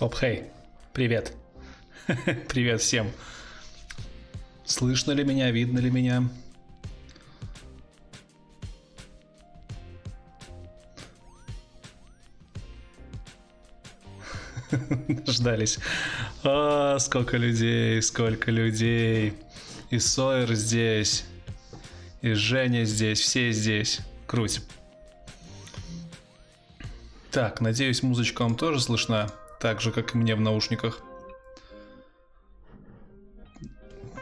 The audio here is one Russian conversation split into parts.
Хоп, хей, привет. привет всем. Слышно ли меня, видно ли меня? Ждались. А, сколько людей, сколько людей. И Сойер здесь. И Женя здесь, все здесь. Круть. Так, надеюсь, музычка вам тоже слышна, так же, как и мне в наушниках.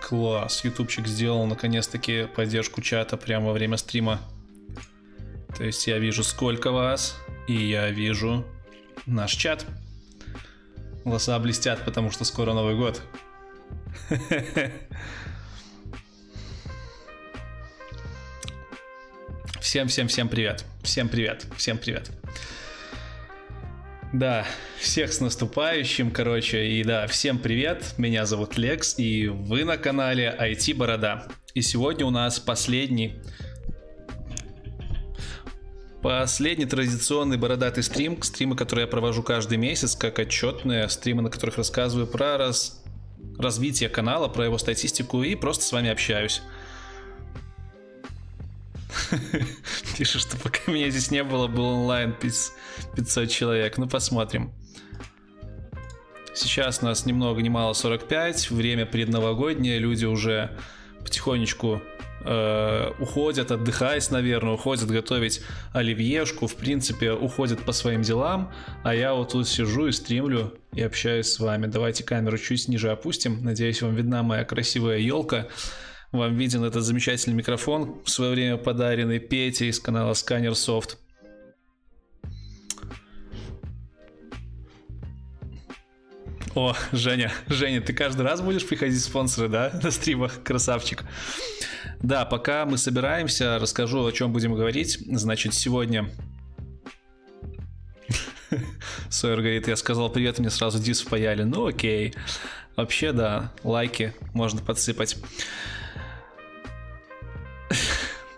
Класс, ютубчик сделал наконец-таки поддержку чата прямо во время стрима. То есть я вижу сколько вас, и я вижу наш чат. Глаза блестят, потому что скоро Новый год. Всем-всем-всем привет. Всем привет. Всем привет. Да, всех с наступающим, короче, и да, всем привет, меня зовут Лекс, и вы на канале IT Борода. И сегодня у нас последний, последний традиционный бородатый стрим, стримы, которые я провожу каждый месяц, как отчетные, стримы, на которых рассказываю про раз, развитие канала, про его статистику и просто с вами общаюсь. Пишет, что пока меня здесь не было, был онлайн 500 человек. Ну, посмотрим. Сейчас нас ни много ни мало 45, время предновогоднее, люди уже потихонечку э, уходят отдыхать, наверное, уходят готовить оливьешку, в принципе, уходят по своим делам, а я вот тут сижу и стримлю и общаюсь с вами. Давайте камеру чуть ниже опустим, надеюсь, вам видна моя красивая елка вам виден этот замечательный микрофон, в свое время подаренный Пете из канала Scanner Soft. О, Женя, Женя, ты каждый раз будешь приходить спонсоры, да, на стримах, красавчик. Да, пока мы собираемся, расскажу, о чем будем говорить. Значит, сегодня... Сойер говорит, я сказал привет, мне сразу дис впаяли. Ну окей. Вообще, да, лайки можно подсыпать.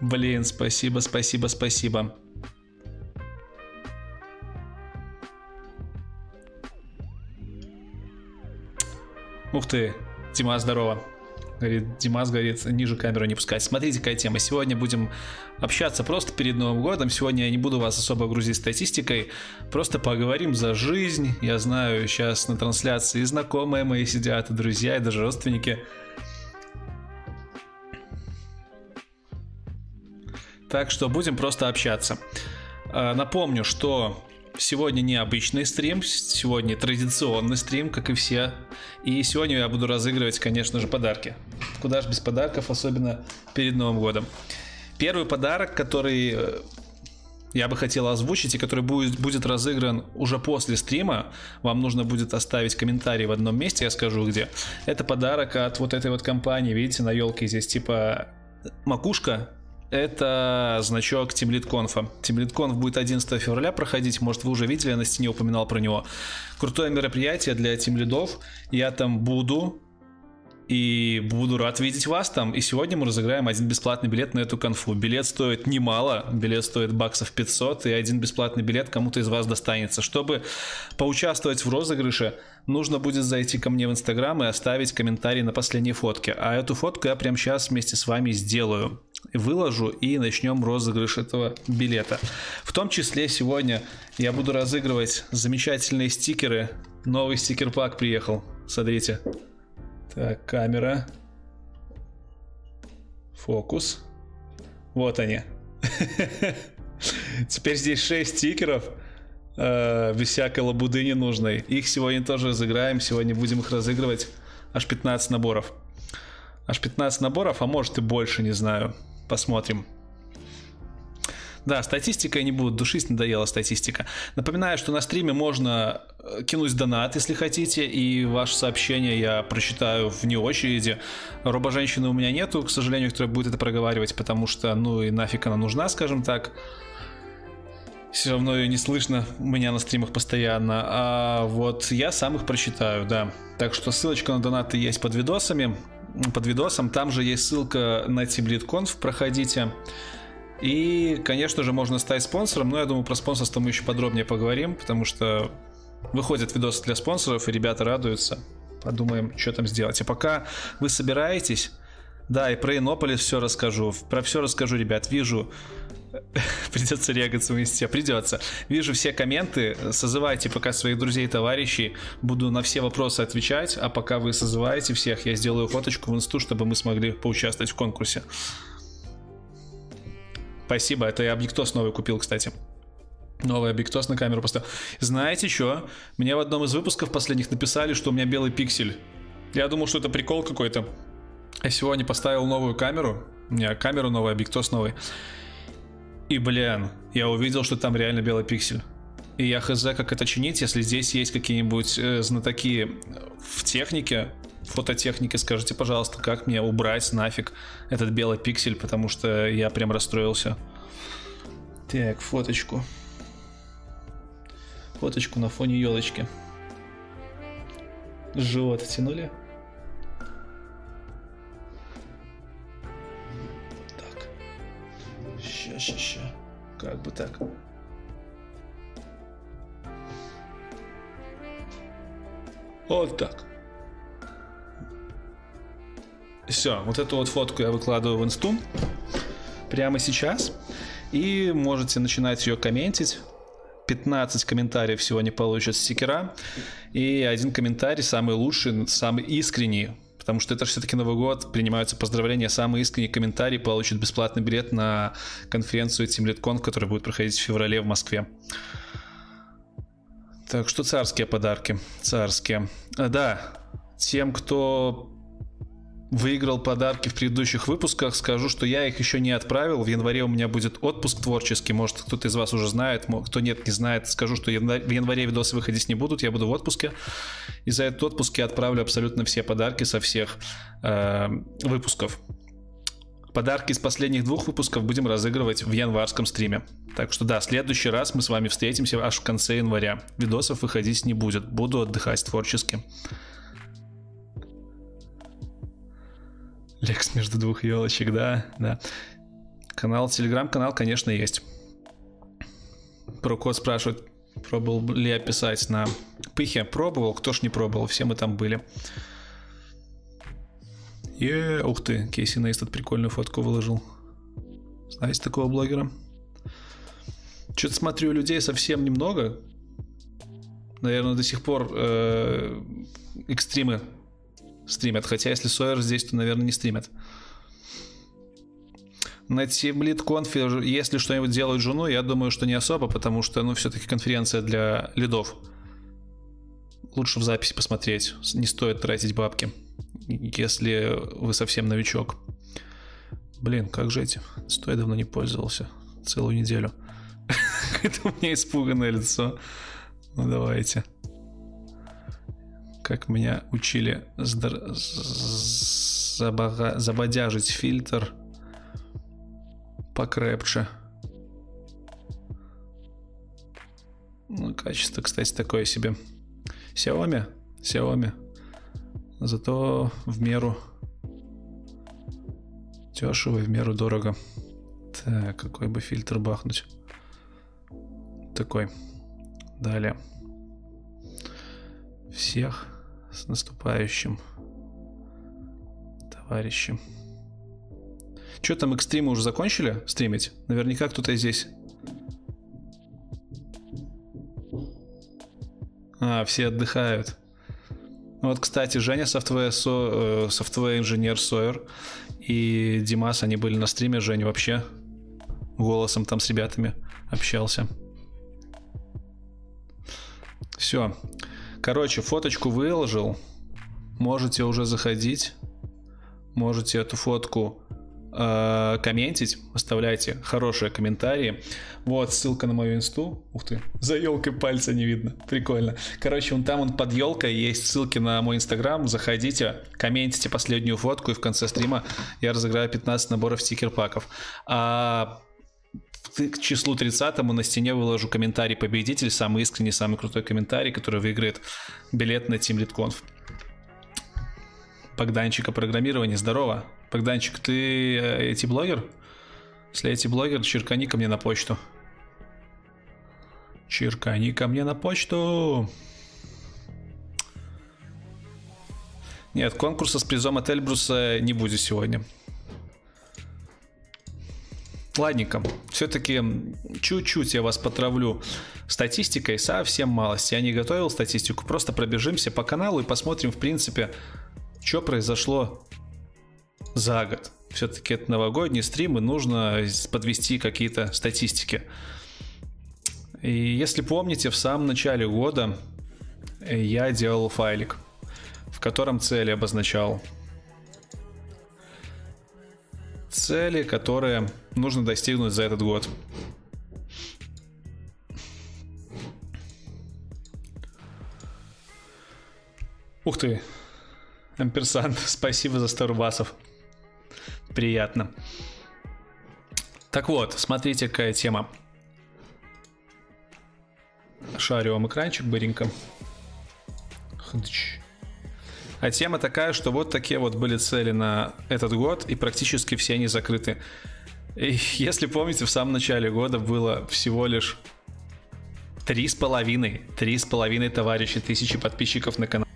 Блин, спасибо, спасибо, спасибо. Ух ты, Дима, здорово. Говорит, Димас говорит, ниже камеру не пускать. Смотрите, какая тема. Сегодня будем общаться просто перед Новым годом. Сегодня я не буду вас особо грузить статистикой. Просто поговорим за жизнь. Я знаю, сейчас на трансляции знакомые мои сидят, и друзья, и даже родственники. Так что будем просто общаться. А, напомню, что сегодня не обычный стрим, сегодня традиционный стрим, как и все. И сегодня я буду разыгрывать, конечно же, подарки. Куда же без подарков, особенно перед Новым годом. Первый подарок, который э, я бы хотел озвучить и который будет, будет разыгран уже после стрима. Вам нужно будет оставить комментарий в одном месте, я скажу где. Это подарок от вот этой вот компании, видите, на елке здесь типа макушка это значок TeamLead TeamLead будет 11 февраля проходить, может вы уже видели, я на стене упоминал про него. Крутое мероприятие для тимлидов, я там буду, и буду рад видеть вас там. И сегодня мы разыграем один бесплатный билет на эту конфу. Билет стоит немало, билет стоит баксов 500, и один бесплатный билет кому-то из вас достанется. Чтобы поучаствовать в розыгрыше, нужно будет зайти ко мне в Инстаграм и оставить комментарий на последней фотке. А эту фотку я прямо сейчас вместе с вами сделаю выложу и начнем розыгрыш этого билета. В том числе сегодня я буду разыгрывать замечательные стикеры. Новый стикер-пак приехал. Смотрите. Так, камера. Фокус. Вот они. Теперь здесь 6 стикеров. Э, без всякой лабуды ненужной. Их сегодня тоже разыграем. Сегодня будем их разыгрывать. Аж 15 наборов. Аж 15 наборов, а может и больше, не знаю. Посмотрим. Да, статистика я не буду душить, надоела статистика. Напоминаю, что на стриме можно э, кинуть донат, если хотите, и ваше сообщение я прочитаю вне очереди. Робо-женщины у меня нету, к сожалению, которая будет это проговаривать, потому что, ну и нафиг она нужна, скажем так. Все равно ее не слышно у меня на стримах постоянно. А вот я сам их прочитаю, да. Так что ссылочка на донаты есть под видосами под видосом. Там же есть ссылка на TeamLeadConf, проходите. И, конечно же, можно стать спонсором, но я думаю, про спонсорство мы еще подробнее поговорим, потому что Выходят видосы для спонсоров, и ребята радуются. Подумаем, что там сделать. А пока вы собираетесь, да, и про Иннополис все расскажу. Про все расскажу, ребят. Вижу, придется регаться в инсте. Придется. Вижу все комменты. Созывайте пока своих друзей и товарищей. Буду на все вопросы отвечать. А пока вы созываете всех, я сделаю фоточку в инсту, чтобы мы смогли поучаствовать в конкурсе. Спасибо. Это я объектос новый купил, кстати. Новый объектос на камеру поставил. Знаете что? Мне в одном из выпусков последних написали, что у меня белый пиксель. Я думал, что это прикол какой-то. Я сегодня поставил новую камеру. У меня камера новая, объектос новый. И, блин, я увидел, что там реально белый пиксель. И я хз, как это чинить, если здесь есть какие-нибудь э, знатоки в технике, фототехнике, скажите, пожалуйста, как мне убрать нафиг этот белый пиксель, потому что я прям расстроился. Так, фоточку. Фоточку на фоне елочки. Живот тянули. Так. Ща, ща, ща. Как бы так. Вот так. Все, вот эту вот фотку я выкладываю в инсту прямо сейчас. И можете начинать ее комментить. 15 комментариев сегодня получат стикера. И один комментарий, самый лучший, самый искренний, потому что это все-таки Новый год, принимаются поздравления. Самый искренний комментарий получит бесплатный билет на конференцию TeamLeadCon, которая будет проходить в феврале в Москве. Так что царские подарки, царские. А, да, тем, кто выиграл подарки в предыдущих выпусках. Скажу, что я их еще не отправил. В январе у меня будет отпуск творческий. Может, кто-то из вас уже знает, кто нет, не знает. Скажу, что в январе видосы выходить не будут. Я буду в отпуске. И за этот отпуск я отправлю абсолютно все подарки со всех э, выпусков. Подарки из последних двух выпусков будем разыгрывать в январском стриме. Так что да, в следующий раз мы с вами встретимся аж в конце января. Видосов выходить не будет. Буду отдыхать творчески. Лекс между двух елочек, да, да. Канал, телеграм-канал, конечно, есть. Про код спрашивает, пробовал ли я писать на пыхе. Пробовал, кто ж не пробовал, все мы там были. Е, ух ты, Кейси Нейстед прикольную фотку выложил. Знаете такого блогера? Что-то смотрю, людей совсем немного. Наверное, до сих пор э, экстримы стримят. Хотя если Сойер здесь, то, наверное, не стримят. На Team конфе, если что-нибудь делают жену, я думаю, что не особо, потому что, ну, все-таки конференция для лидов. Лучше в записи посмотреть. Не стоит тратить бабки, если вы совсем новичок. Блин, как же эти? Стой, давно не пользовался. Целую неделю. Это у меня испуганное лицо. Ну, давайте как меня учили забодяжить фильтр покрепче. Ну, качество, кстати, такое себе. Xiaomi, Xiaomi. Зато в меру дешево и в меру дорого. Так, какой бы фильтр бахнуть. Такой. Далее. Всех с наступающим, товарищи. Что там, экстримы уже закончили стримить? Наверняка кто-то здесь. А, все отдыхают. Вот, кстати, Женя, software, со, software engineer Сойер и Димас, они были на стриме. Женя вообще голосом там с ребятами общался. Все. Короче, фоточку выложил. Можете уже заходить. Можете эту фотку э, комментить, оставляйте хорошие комментарии. Вот ссылка на мою инсту. Ух ты, за елкой пальца не видно. Прикольно. Короче, вон там он под елкой есть ссылки на мой инстаграм. Заходите, комментите последнюю фотку, и в конце стрима я разыграю 15 наборов стикер-паков. А к числу 30 на стене выложу комментарий победитель, самый искренний, самый крутой комментарий, который выиграет билет на Team Lead Conf. Богданчик о программировании, здорово. Богданчик, ты эти блогер? Если эти блогер, черкани ко мне на почту. Черкани ко мне на почту. Нет, конкурса с призом от Эльбруса не будет сегодня. Ладненько, все-таки чуть-чуть я вас потравлю статистикой, совсем малость. Я не готовил статистику, просто пробежимся по каналу и посмотрим, в принципе, что произошло за год. Все-таки это новогодний стрим, и нужно подвести какие-то статистики. И если помните, в самом начале года я делал файлик, в котором цели обозначал. Цели, которые нужно достигнуть за этот год. Ух ты, Амперсант, спасибо за 100 рубасов. Приятно. Так вот, смотрите, какая тема. Шарю вам экранчик быренько. А тема такая, что вот такие вот были цели на этот год, и практически все они закрыты. И если помните, в самом начале года было всего лишь три с половиной, три с половиной товарища тысячи подписчиков на канале.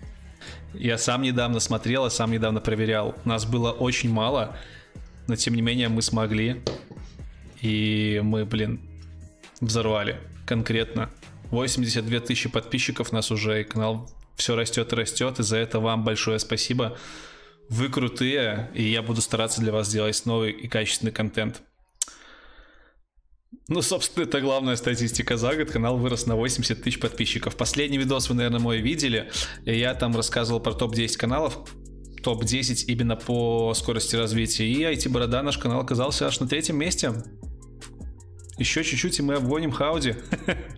Я сам недавно смотрел, а сам недавно проверял. Нас было очень мало, но тем не менее мы смогли. И мы, блин, взорвали конкретно. 82 тысячи подписчиков нас уже, и канал все растет и растет, и за это вам большое спасибо. Вы крутые, и я буду стараться для вас делать новый и качественный контент. Ну, собственно, это главная статистика за год. Канал вырос на 80 тысяч подписчиков. Последний видос вы, наверное, мой видели. Я там рассказывал про топ-10 каналов. Топ-10 именно по скорости развития. И IT-борода наш канал оказался аж на третьем месте. Еще чуть-чуть, и мы обгоним Хауди.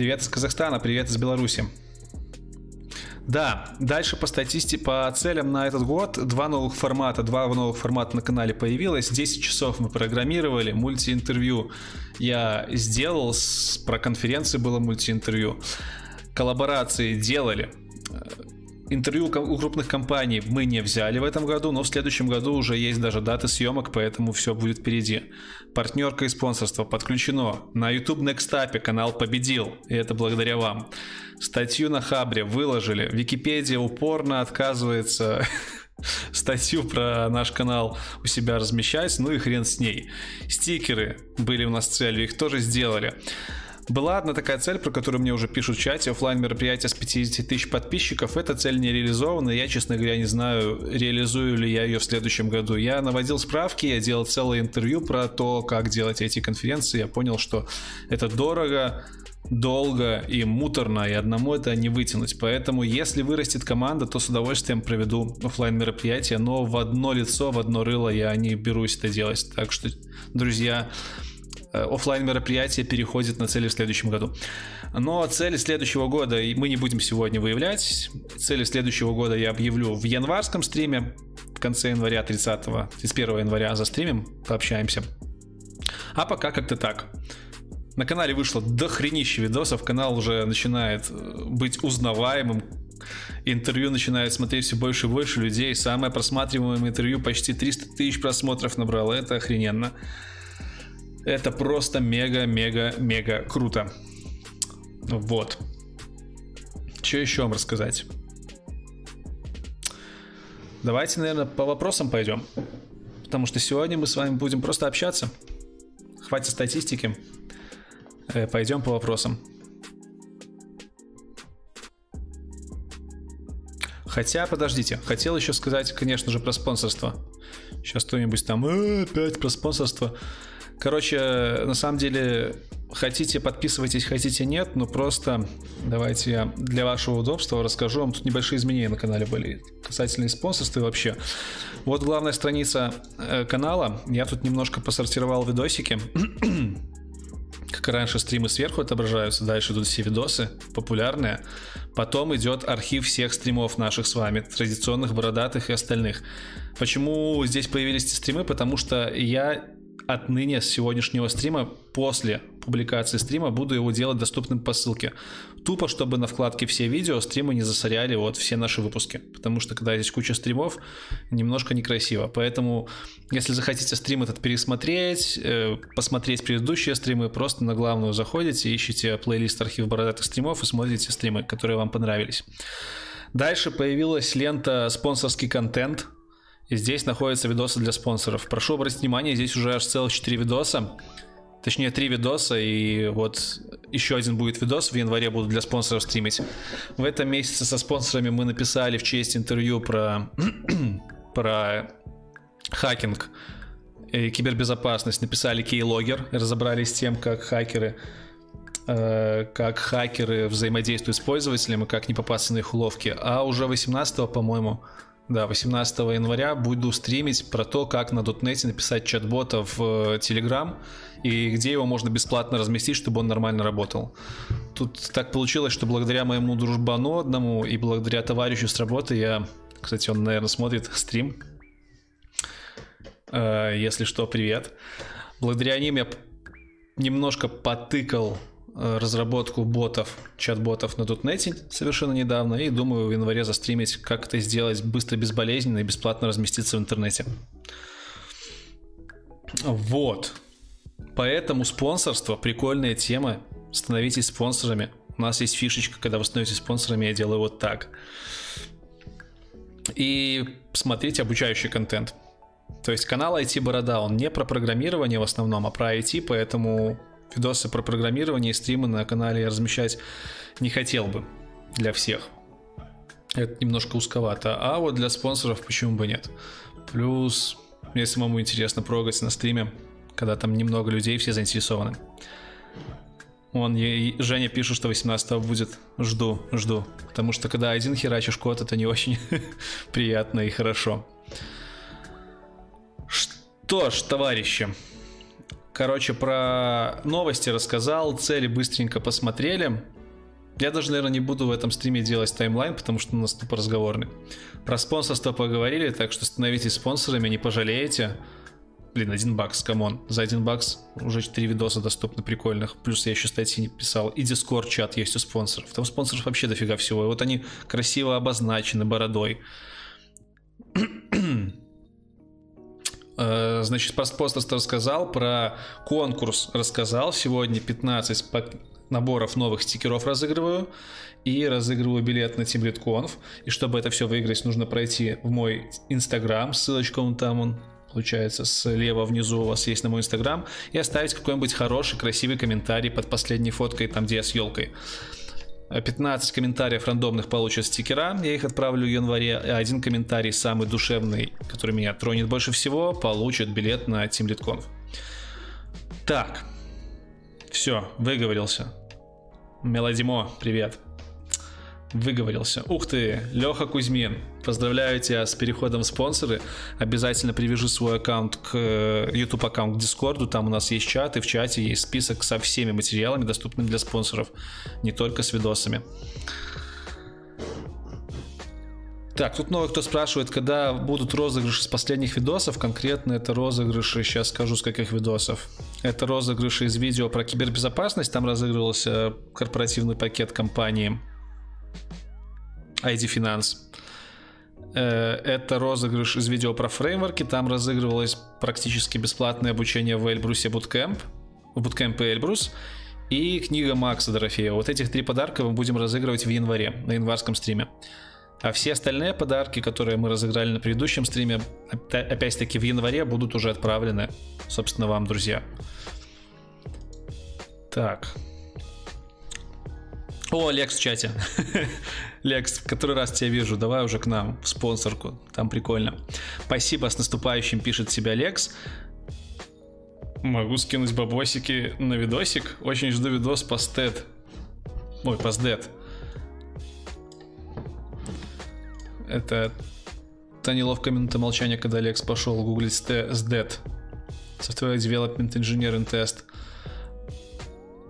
Привет из Казахстана, привет из Беларуси. Да, дальше по статистике, по целям на этот год два новых формата, два новых формата на канале появилось. 10 часов мы программировали, мультиинтервью я сделал, про конференции было мультиинтервью. Коллаборации делали. Интервью у крупных компаний мы не взяли в этом году, но в следующем году уже есть даже даты съемок, поэтому все будет впереди. Партнерка и спонсорство подключено. На YouTube Next Up канал победил, и это благодаря вам. Статью на Хабре выложили. Википедия упорно отказывается статью про наш канал у себя размещать, ну и хрен с ней. Стикеры были у нас целью, их тоже сделали. Была одна такая цель, про которую мне уже пишут в чате, офлайн мероприятие с 50 тысяч подписчиков. Эта цель не реализована, я, честно говоря, не знаю, реализую ли я ее в следующем году. Я наводил справки, я делал целое интервью про то, как делать эти конференции. Я понял, что это дорого, долго и муторно, и одному это не вытянуть. Поэтому, если вырастет команда, то с удовольствием проведу офлайн мероприятие, но в одно лицо, в одно рыло я не берусь это делать. Так что, друзья, офлайн мероприятие переходит на цели в следующем году. Но цели следующего года мы не будем сегодня выявлять. Цели следующего года я объявлю в январском стриме. В конце января 30 31 января за стримим, пообщаемся. А пока как-то так. На канале вышло дохренище видосов, канал уже начинает э, быть узнаваемым, интервью начинает смотреть все больше и больше людей. Самое просматриваемое интервью почти 300 тысяч просмотров набрало, это охрененно. Это просто мега-мега-мега круто. Вот. Что еще вам рассказать? Давайте, наверное, по вопросам пойдем. Потому что сегодня мы с вами будем просто общаться. Хватит статистики. Э, пойдем по вопросам. Хотя, подождите, хотел еще сказать, конечно же, про спонсорство. Сейчас кто-нибудь там, э, опять про спонсорство. Короче, на самом деле, хотите подписывайтесь, хотите нет, но просто давайте я для вашего удобства расскажу вам. Тут небольшие изменения на канале были касательно спонсорства и вообще. Вот главная страница э, канала. Я тут немножко посортировал видосики. как раньше стримы сверху отображаются, дальше идут все видосы популярные. Потом идет архив всех стримов наших с вами, традиционных, бородатых и остальных. Почему здесь появились эти стримы? Потому что я отныне с сегодняшнего стрима, после публикации стрима, буду его делать доступным по ссылке. Тупо, чтобы на вкладке все видео стримы не засоряли вот все наши выпуски. Потому что когда здесь куча стримов, немножко некрасиво. Поэтому, если захотите стрим этот пересмотреть, э, посмотреть предыдущие стримы, просто на главную заходите, ищите плейлист архив бородатых стримов и смотрите стримы, которые вам понравились. Дальше появилась лента «Спонсорский контент», здесь находятся видосы для спонсоров. Прошу обратить внимание, здесь уже аж целых 4 видоса. Точнее, 3 видоса, и вот еще один будет видос в январе буду для спонсоров стримить. В этом месяце со спонсорами мы написали в честь интервью про, про хакинг и кибербезопасность. Написали Keylogger, разобрались с тем, как хакеры э, как хакеры взаимодействуют с пользователем и как не попасться на их уловки. А уже 18 по-моему, да, 18 января буду стримить про то, как на дотнете написать чат-бота в э, Telegram и где его можно бесплатно разместить, чтобы он нормально работал. Тут так получилось, что благодаря моему дружбану одному и благодаря товарищу с работы я, кстати, он, наверное, смотрит стрим. Э, если что, привет. Благодаря ним я немножко потыкал разработку ботов, чат-ботов на .NET совершенно недавно, и думаю в январе застримить, как это сделать быстро, безболезненно и бесплатно разместиться в интернете. Вот. Поэтому спонсорство, прикольная тема. Становитесь спонсорами. У нас есть фишечка, когда вы становитесь спонсорами, я делаю вот так. И смотрите обучающий контент. То есть канал IT Борода, он не про программирование в основном, а про IT, поэтому видосы про программирование и стримы на канале я размещать не хотел бы для всех. Это немножко узковато. А вот для спонсоров почему бы нет? Плюс мне самому интересно прогать на стриме, когда там немного людей, все заинтересованы. Он, Женя пишет, что 18 будет. Жду, жду. Потому что когда один херачишь код, это не очень приятно и хорошо. Что ж, товарищи, Короче, про новости рассказал, цели быстренько посмотрели. Я даже, наверное, не буду в этом стриме делать таймлайн, потому что у нас тупо разговорный. Про спонсорство поговорили, так что становитесь спонсорами, не пожалеете. Блин, один бакс, come on. За один бакс уже 4 видоса доступны прикольных. Плюс я еще статьи писал. И Discord чат есть у спонсоров. Там спонсоров вообще дофига всего. И вот они красиво обозначены бородой. Э, значит, спонсорство рассказал, про конкурс рассказал. Сегодня 15 наборов новых стикеров разыгрываю. И разыгрываю билет на TeamLeadConf. И чтобы это все выиграть, нужно пройти в мой инстаграм. Ссылочка он там, он получается, слева внизу у вас есть на мой инстаграм. И оставить какой-нибудь хороший, красивый комментарий под последней фоткой, там, где я с елкой. 15 комментариев рандомных получат стикера, я их отправлю в январе, один комментарий, самый душевный, который меня тронет больше всего, получит билет на Team TeamLeadConf. Так, все, выговорился. Мелодимо, привет выговорился. Ух ты, Леха Кузьмин, поздравляю тебя с переходом в спонсоры. Обязательно привяжи свой аккаунт к э, YouTube аккаунт к Дискорду, там у нас есть чат, и в чате есть список со всеми материалами, доступными для спонсоров, не только с видосами. Так, тут новый кто спрашивает, когда будут розыгрыши с последних видосов. Конкретно это розыгрыши, сейчас скажу с каких видосов. Это розыгрыши из видео про кибербезопасность. Там разыгрывался корпоративный пакет компании ID Finance. Э, это розыгрыш из видео про фреймворки. Там разыгрывалось практически бесплатное обучение в Эльбрусе Bootcamp. В Bootcamp Эльбрус. И книга Макса Дорофеева. Вот этих три подарка мы будем разыгрывать в январе, на январском стриме. А все остальные подарки, которые мы разыграли на предыдущем стриме, опять-таки в январе будут уже отправлены, собственно, вам, друзья. Так, о, Лекс в чате. Лекс, который раз тебя вижу, давай уже к нам, в спонсорку, там прикольно. Спасибо, с наступающим пишет себя Лекс. Могу скинуть бабосики на видосик. Очень жду видос по стед. Ой, по сдед. Это та неловкая минута молчания, когда Лекс пошел гуглить SDET. Software Development Engineering Test.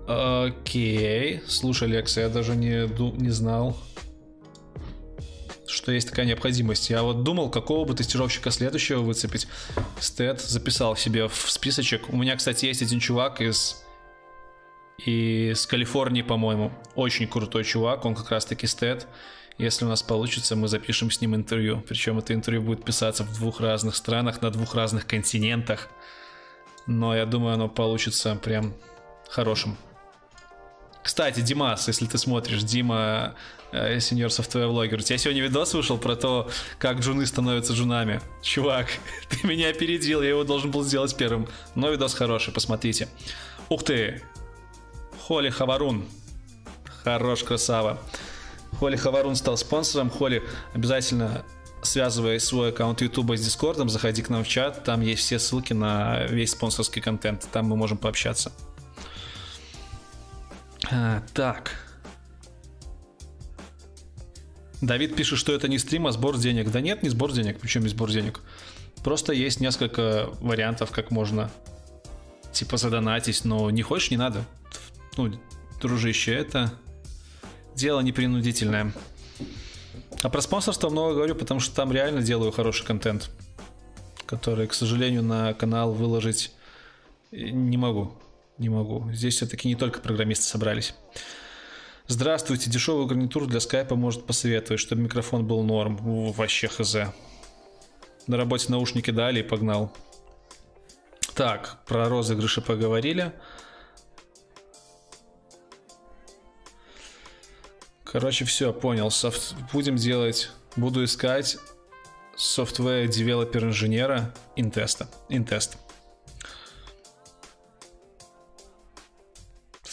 Окей. Слушай, Лекс, я даже не, не знал, что есть такая необходимость. Я вот думал, какого бы тестировщика следующего выцепить. Стэд записал себе в списочек. У меня, кстати, есть один чувак из из Калифорнии, по-моему. Очень крутой чувак, он как раз-таки стэд. Если у нас получится, мы запишем с ним интервью. Причем это интервью будет писаться в двух разных странах, на двух разных континентах. Но я думаю, оно получится прям хорошим. Кстати, Димас, если ты смотришь, Дима, э, сеньор софтвер-блогер, у тебя сегодня видос вышел про то, как джуны становятся джунами. Чувак, ты меня опередил, я его должен был сделать первым. Но видос хороший, посмотрите. Ух ты, Холи Хаварун. Хорош, красава. Холи Хаварун стал спонсором. Холи, обязательно связывая свой аккаунт YouTube с Дискордом, заходи к нам в чат, там есть все ссылки на весь спонсорский контент, там мы можем пообщаться. А, так. Давид пишет, что это не стрим, а сбор денег. Да нет, не сбор денег. Причем не сбор денег? Просто есть несколько вариантов, как можно типа задонатить, но не хочешь, не надо. Ну, дружище, это дело непринудительное. А про спонсорство много говорю, потому что там реально делаю хороший контент, который, к сожалению, на канал выложить не могу. Не могу. Здесь все-таки не только программисты собрались. Здравствуйте, дешевую гарнитуру для скайпа может посоветовать, чтобы микрофон был норм. Вообще хз. На работе наушники дали и погнал. Так, про розыгрыши поговорили. Короче, все, понял. Софт... Будем делать... Буду искать software developer инженера интеста. Интест.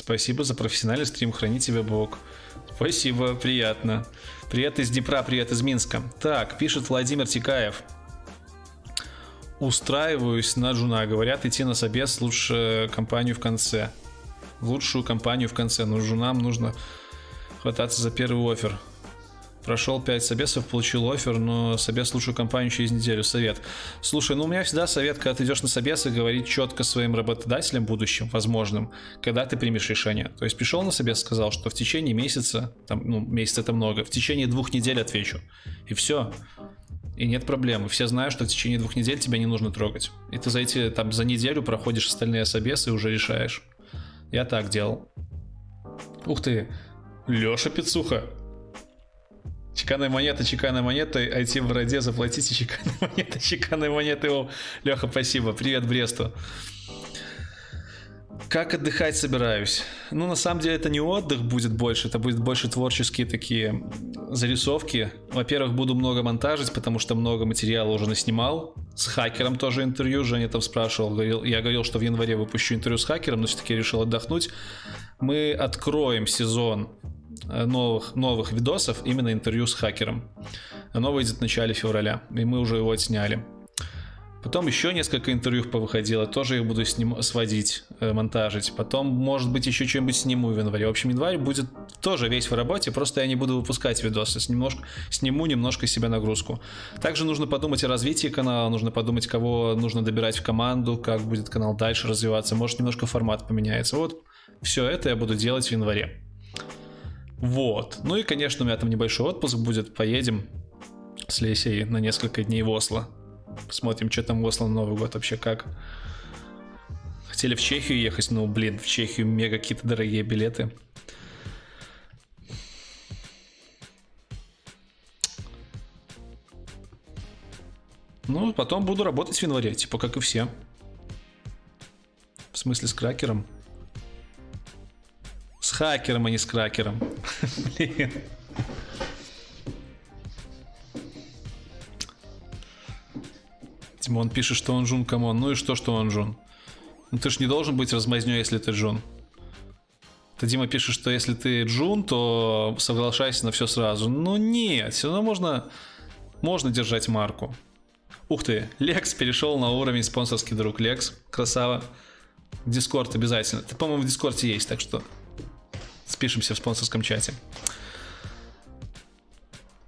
Спасибо за профессиональный стрим. Храни тебя Бог. Спасибо, приятно. Привет из Днепра, привет из Минска. Так, пишет Владимир Тикаев. Устраиваюсь на джуна. Говорят, идти на собес лучше компанию в конце. Лучшую компанию в конце. Но джунам нужно хвататься за первый офер. Прошел 5 собесов, получил офер, но собес лучшую компанию через неделю. Совет. Слушай, ну у меня всегда совет, когда ты идешь на собесы, говорить четко своим работодателям будущим, возможным, когда ты примешь решение. То есть пришел на собес, сказал, что в течение месяца, там, ну, месяц это много, в течение двух недель отвечу. И все. И нет проблемы. Все знают, что в течение двух недель тебя не нужно трогать. И ты за эти, там, за неделю проходишь остальные собесы и уже решаешь. Я так делал. Ух ты, Леша Пицуха. Чеканная монета, чеканная монета, IT в роде, заплатите чеканная монета, чеканная монета. О, Леха, спасибо. Привет Бресту. Как отдыхать собираюсь? Ну, на самом деле, это не отдых будет больше, это будет больше творческие такие зарисовки. Во-первых, буду много монтажить, потому что много материала уже наснимал. С хакером тоже интервью, Женя там спрашивал. Говорил, я говорил, что в январе выпущу интервью с хакером, но все-таки решил отдохнуть. Мы откроем сезон новых, новых видосов, именно интервью с хакером. Оно выйдет в начале февраля, и мы уже его отсняли. Потом еще несколько интервью повыходило, тоже их буду сним, сводить, э, монтажить. Потом, может быть, еще что-нибудь сниму в январе. В общем, январь будет тоже весь в работе, просто я не буду выпускать видосы. Немножко, сниму немножко себе нагрузку. Также нужно подумать о развитии канала, нужно подумать, кого нужно добирать в команду, как будет канал дальше развиваться. Может, немножко формат поменяется. Вот все это я буду делать в январе. Вот. Ну и, конечно, у меня там небольшой отпуск будет. Поедем с Лесей на несколько дней в Осло. Посмотрим, что там в Осло на Новый год вообще как. Хотели в Чехию ехать, но, блин, в Чехию мега какие-то дорогие билеты. Ну, потом буду работать в январе, типа как и все. В смысле с кракером. С хакером, а не с кракером. Блин. Тимон пишет, что он Джун, come on. Ну и что, что он Джун? Ну ты ж не должен быть размазнёй, если ты Джун. Ты, Дима, пишет, что если ты Джун, то соглашайся на все сразу. Ну нет, все равно можно, можно держать марку. Ух ты, Лекс перешел на уровень спонсорский друг. Лекс, красава. Discord обязательно. Ты, по-моему, в Дискорде есть, так что спишемся в спонсорском чате.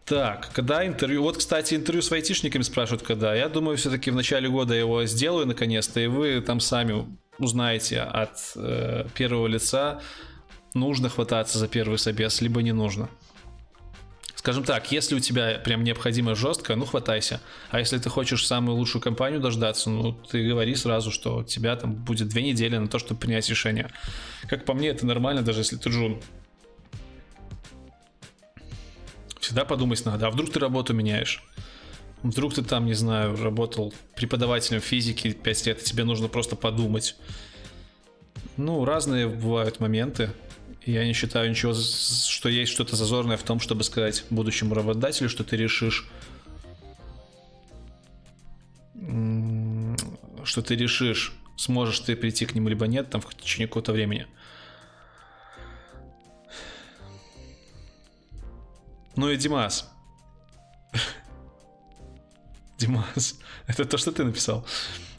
Так, когда интервью... Вот, кстати, интервью с айтишниками спрашивают, когда. Я думаю, все-таки в начале года я его сделаю наконец-то, и вы там сами узнаете от э, первого лица, нужно хвататься за первый собес, либо не нужно. Скажем так, если у тебя прям необходимо жестко, ну хватайся. А если ты хочешь самую лучшую компанию дождаться, ну ты говори сразу, что у тебя там будет две недели на то, чтобы принять решение. Как по мне, это нормально, даже если ты джун. Всегда подумать надо, а вдруг ты работу меняешь? Вдруг ты там, не знаю, работал преподавателем физики 5 лет, и тебе нужно просто подумать. Ну, разные бывают моменты. Я не считаю ничего, что есть что-то зазорное в том, чтобы сказать будущему работодателю, что ты решишь что ты решишь, сможешь ты прийти к нему либо нет, там в течение какого-то времени. Ну и Димас. Димас, это то, что ты написал.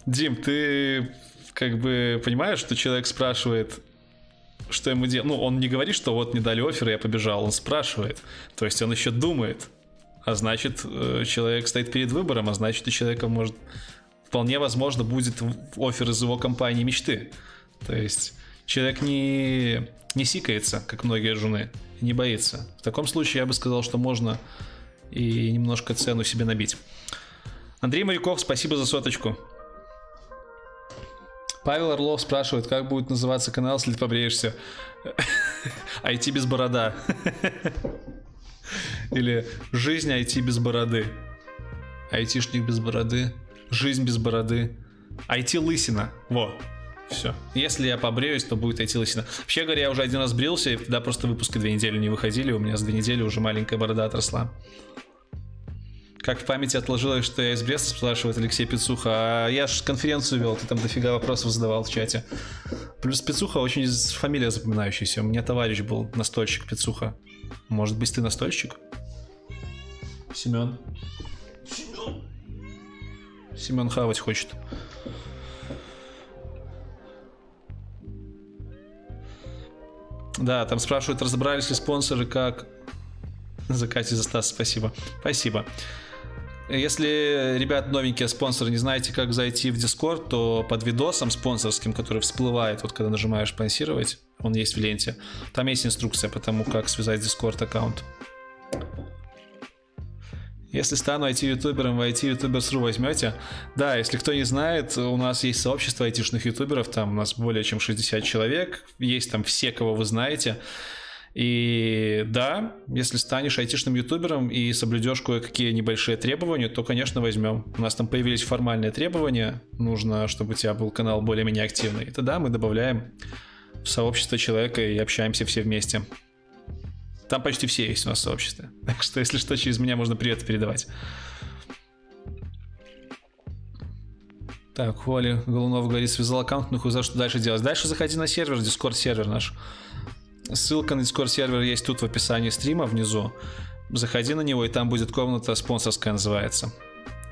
Дим, ты как бы понимаешь, что человек спрашивает, что ему делать. Ну, он не говорит, что вот не дали офер, я побежал. Он спрашивает. То есть он еще думает. А значит, э, человек стоит перед выбором, а значит, у человека может вполне возможно будет офер из его компании мечты. То есть человек не, не сикается, как многие жены, не боится. В таком случае я бы сказал, что можно и немножко цену себе набить. Андрей Моряков, спасибо за соточку. Павел Орлов спрашивает, как будет называться канал, если ты побреешься. IT без борода. Или жизнь IT без бороды. Айтишник без бороды. Жизнь без бороды. IT лысина. Во. Все. Если я побреюсь, то будет IT лысина. Вообще говоря, я уже один раз брился, и тогда просто выпуски две недели не выходили. У меня с две недели уже маленькая борода отросла. Как в памяти отложилось, что я из Бреста, спрашивает Алексей Пицуха. А я же конференцию вел, ты там дофига вопросов задавал в чате. Плюс Пицуха очень фамилия запоминающаяся. У меня товарищ был настольщик Пицуха. Может быть, ты настольщик? Семен. Семен. Семен хавать хочет. Да, там спрашивают, разобрались ли спонсоры, как... За Катю, за Стас, спасибо. Спасибо. Если, ребят, новенькие спонсоры, не знаете, как зайти в Discord, то под видосом спонсорским, который всплывает, вот когда нажимаешь спонсировать, он есть в ленте, там есть инструкция по тому, как связать Discord аккаунт. Если стану IT-ютубером, в IT-ютуберс.ру возьмете. Да, если кто не знает, у нас есть сообщество айтишных ютуберов, там у нас более чем 60 человек, есть там все, кого вы знаете. И да, если станешь айтишным ютубером и соблюдешь кое-какие небольшие требования, то, конечно, возьмем. У нас там появились формальные требования, нужно, чтобы у тебя был канал более-менее активный. И тогда мы добавляем в сообщество человека и общаемся все вместе. Там почти все есть у нас в сообществе. Так что, если что, через меня можно привет передавать. Так, Оля Голунов говорит, связал аккаунт, ну хуй за что дальше делать. Дальше заходи на сервер, Discord сервер наш. Ссылка на Discord сервер есть тут в описании стрима внизу. Заходи на него, и там будет комната спонсорская называется.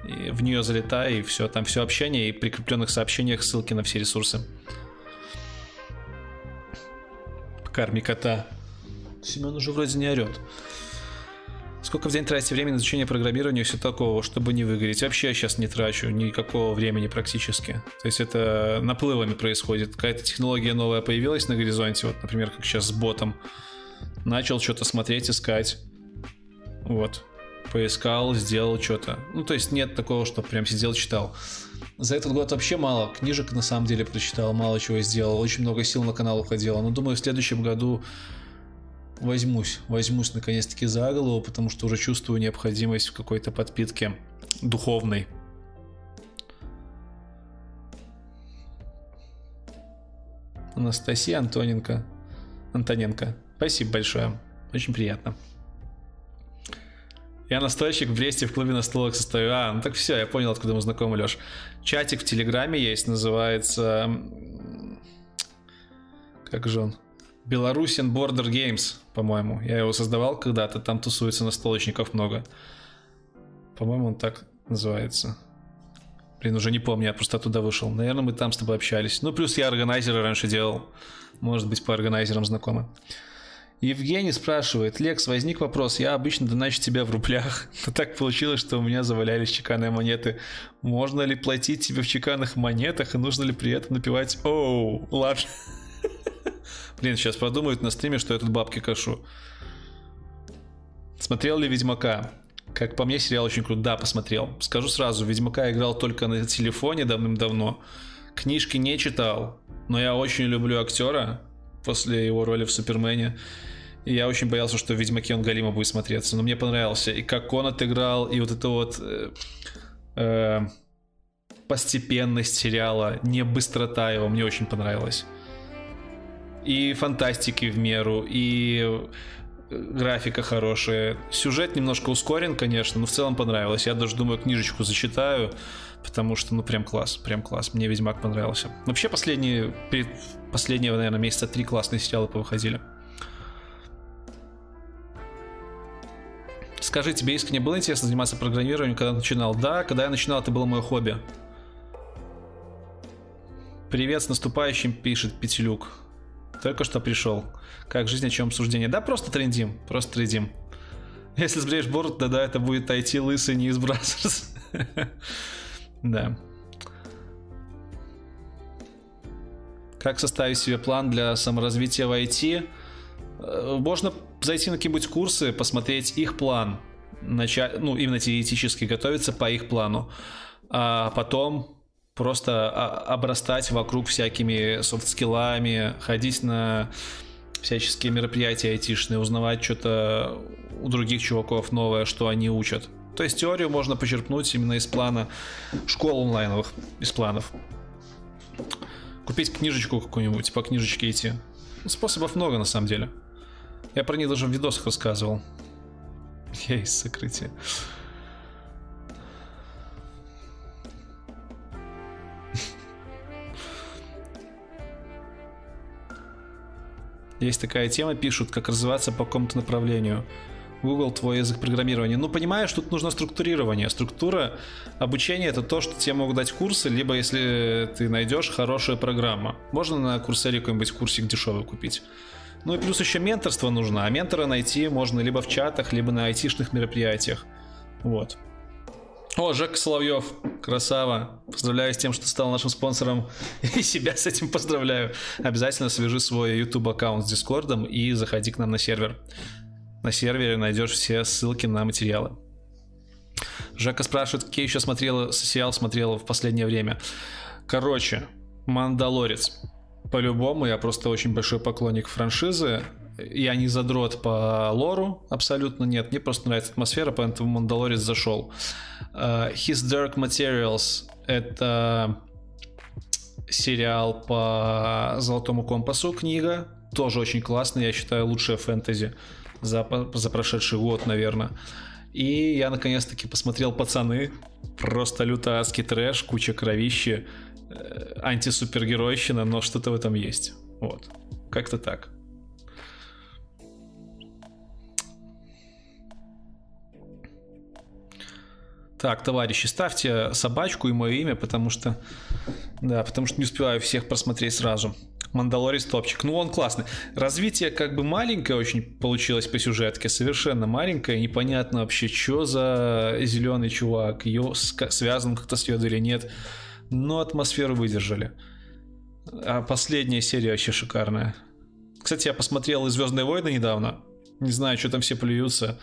И в нее залетай, и все, там все общение, и в прикрепленных сообщениях ссылки на все ресурсы. Карми кота. Семен уже вроде не орет. Сколько в день тратите время на изучение программирования и все такого, чтобы не выгореть? Вообще я сейчас не трачу никакого времени практически. То есть это наплывами происходит. Какая-то технология новая появилась на горизонте, вот, например, как сейчас с ботом. Начал что-то смотреть, искать. Вот. Поискал, сделал что-то. Ну, то есть нет такого, что прям сидел, читал. За этот год вообще мало книжек на самом деле прочитал, мало чего сделал. Очень много сил на канал уходило. Но думаю, в следующем году возьмусь, возьмусь наконец-таки за голову, потому что уже чувствую необходимость в какой-то подпитке духовной. Анастасия Антоненко. Антоненко. Спасибо большое. Очень приятно. Я настойщик в Бресте в клубе на столах состою. А, ну так все, я понял, откуда мы знакомы, Леш. Чатик в Телеграме есть, называется... Как же он? Belarusian Border Games, по-моему. Я его создавал когда-то, там тусуется настолочников много. По-моему, он так называется. Блин, уже не помню, я просто туда вышел. Наверное, мы там с тобой общались. Ну, плюс я органайзеры раньше делал. Может быть, по органайзерам знакомы. Евгений спрашивает, Лекс, возник вопрос, я обычно доначу тебя в рублях, но так получилось, что у меня завалялись чеканные монеты. Можно ли платить тебе в чеканных монетах и нужно ли при этом напивать «Оу, ладно». Блин, сейчас подумают на стриме, что я тут бабки кашу. Смотрел ли Ведьмака? Как по мне, сериал очень крут. Да, посмотрел. Скажу сразу, Ведьмака играл только на телефоне давным-давно. Книжки не читал, но я очень люблю актера после его роли в Супермене. И я очень боялся, что в Ведьмаке он Галима будет смотреться. Но мне понравился. И как он отыграл, и вот это вот... Э, э, постепенность сериала, не быстрота его, мне очень понравилось. И фантастики в меру, и графика хорошая. Сюжет немножко ускорен, конечно, но в целом понравилось. Я даже думаю, книжечку зачитаю, потому что, ну, прям класс, прям класс. Мне Ведьмак понравился. Вообще, последние, последние, наверное, месяца три классные сериалы повыходили. Скажи, тебе искренне было интересно заниматься программированием, когда начинал? Да, когда я начинал, это было мое хобби. Привет с наступающим, пишет Петелюк. Только что пришел. Как жизнь, о чем обсуждение? Да, просто трендим, просто трендим. Если сбреешь бороду, тогда это будет IT лысый не из Brazzers. Да. Как составить себе план для саморазвития в IT? Э, можно зайти на какие-нибудь курсы, посмотреть их план, начать, ну, именно теоретически готовиться по их плану, а потом просто обрастать вокруг всякими софт-скиллами, ходить на всяческие мероприятия айтишные, узнавать что-то у других чуваков новое, что они учат. То есть теорию можно почерпнуть именно из плана школ онлайновых, из планов. Купить книжечку какую-нибудь, по книжечке идти. Способов много на самом деле. Я про них даже в видосах рассказывал. Есть сокрытие. Есть такая тема, пишут, как развиваться по какому-то направлению. Google твой язык программирования. Ну, понимаешь, тут нужно структурирование. Структура обучения это то, что тебе могут дать курсы, либо если ты найдешь хорошую программу. Можно на курсере какой-нибудь курсик дешевый купить. Ну и плюс еще менторство нужно, а ментора найти можно либо в чатах, либо на айтишных мероприятиях. Вот. О, Жек Соловьев, красава. Поздравляю с тем, что стал нашим спонсором. И себя с этим поздравляю. Обязательно свяжи свой YouTube аккаунт с Дискордом и заходи к нам на сервер. На сервере найдешь все ссылки на материалы. Жека спрашивает, какие еще смотрела, сериал смотрела в последнее время. Короче, Мандалорец. По-любому, я просто очень большой поклонник франшизы. Я не задрот по лору, абсолютно нет. Мне просто нравится атмосфера, поэтому Мандалорец зашел. Uh, His Dark Materials — это сериал по Золотому компасу, книга. Тоже очень классный, я считаю, лучшая фэнтези за, за прошедший год, наверное. И я наконец-таки посмотрел «Пацаны». Просто люто адский трэш, куча кровищи, э, антисупергеройщина, но что-то в этом есть. Вот. Как-то так. Так, товарищи, ставьте собачку и мое имя, потому что... Да, потому что не успеваю всех просмотреть сразу. Мандалорис топчик. Ну, он классный. Развитие как бы маленькое очень получилось по сюжетке. Совершенно маленькое. Непонятно вообще, что за зеленый чувак. Ее связан как-то с Йодой или нет. Но атмосферу выдержали. А последняя серия вообще шикарная. Кстати, я посмотрел и Звездные войны недавно. Не знаю, что там все плюются.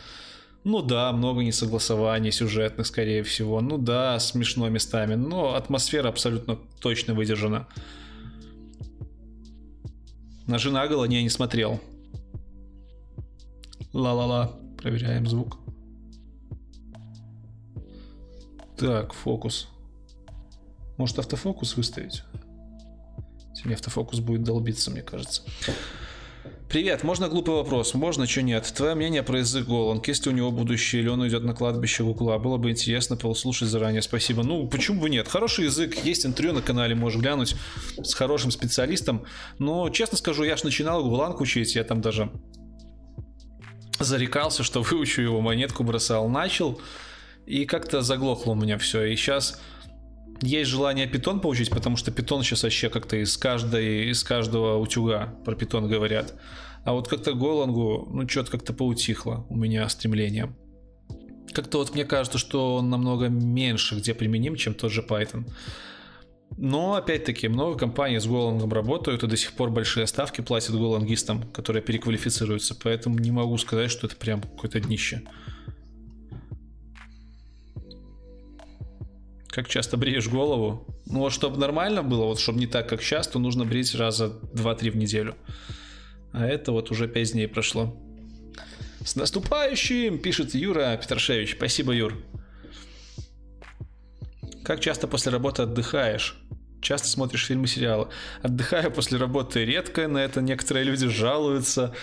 Ну да, много несогласований сюжетных, скорее всего. Ну да, смешно местами, но атмосфера абсолютно точно выдержана. Ножи наголо не, не смотрел. Ла-ла-ла. Проверяем звук. Так, фокус. Может автофокус выставить? Сегодня автофокус будет долбиться, мне кажется. Привет, можно глупый вопрос? Можно, что нет? Твое мнение про язык Голланд, если у него будущее, или он идет на кладбище Гугла? Было бы интересно послушать заранее, спасибо. Ну, почему бы нет? Хороший язык, есть интервью на канале, можешь глянуть с хорошим специалистом. Но, честно скажу, я ж начинал гугланг учить, я там даже зарекался, что выучу его, монетку бросал. Начал, и как-то заглохло у меня все. И сейчас есть желание питон получить, потому что питон сейчас вообще как-то из каждой, из каждого утюга про питон говорят. А вот как-то Голангу, ну, что-то как-то поутихло у меня стремление. Как-то вот мне кажется, что он намного меньше где применим, чем тот же Python. Но, опять-таки, много компаний с голлангом работают и до сих пор большие ставки платят голлангистам, которые переквалифицируются. Поэтому не могу сказать, что это прям какое-то днище. Как часто бреешь голову? Ну вот, чтобы нормально было, вот чтобы не так, как сейчас, то нужно брить раза 2-3 в неделю. А это вот уже 5 дней прошло. С наступающим, пишет Юра Петрашевич. Спасибо, Юр. Как часто после работы отдыхаешь? Часто смотришь фильмы, сериалы. Отдыхаю после работы редко, на это некоторые люди жалуются.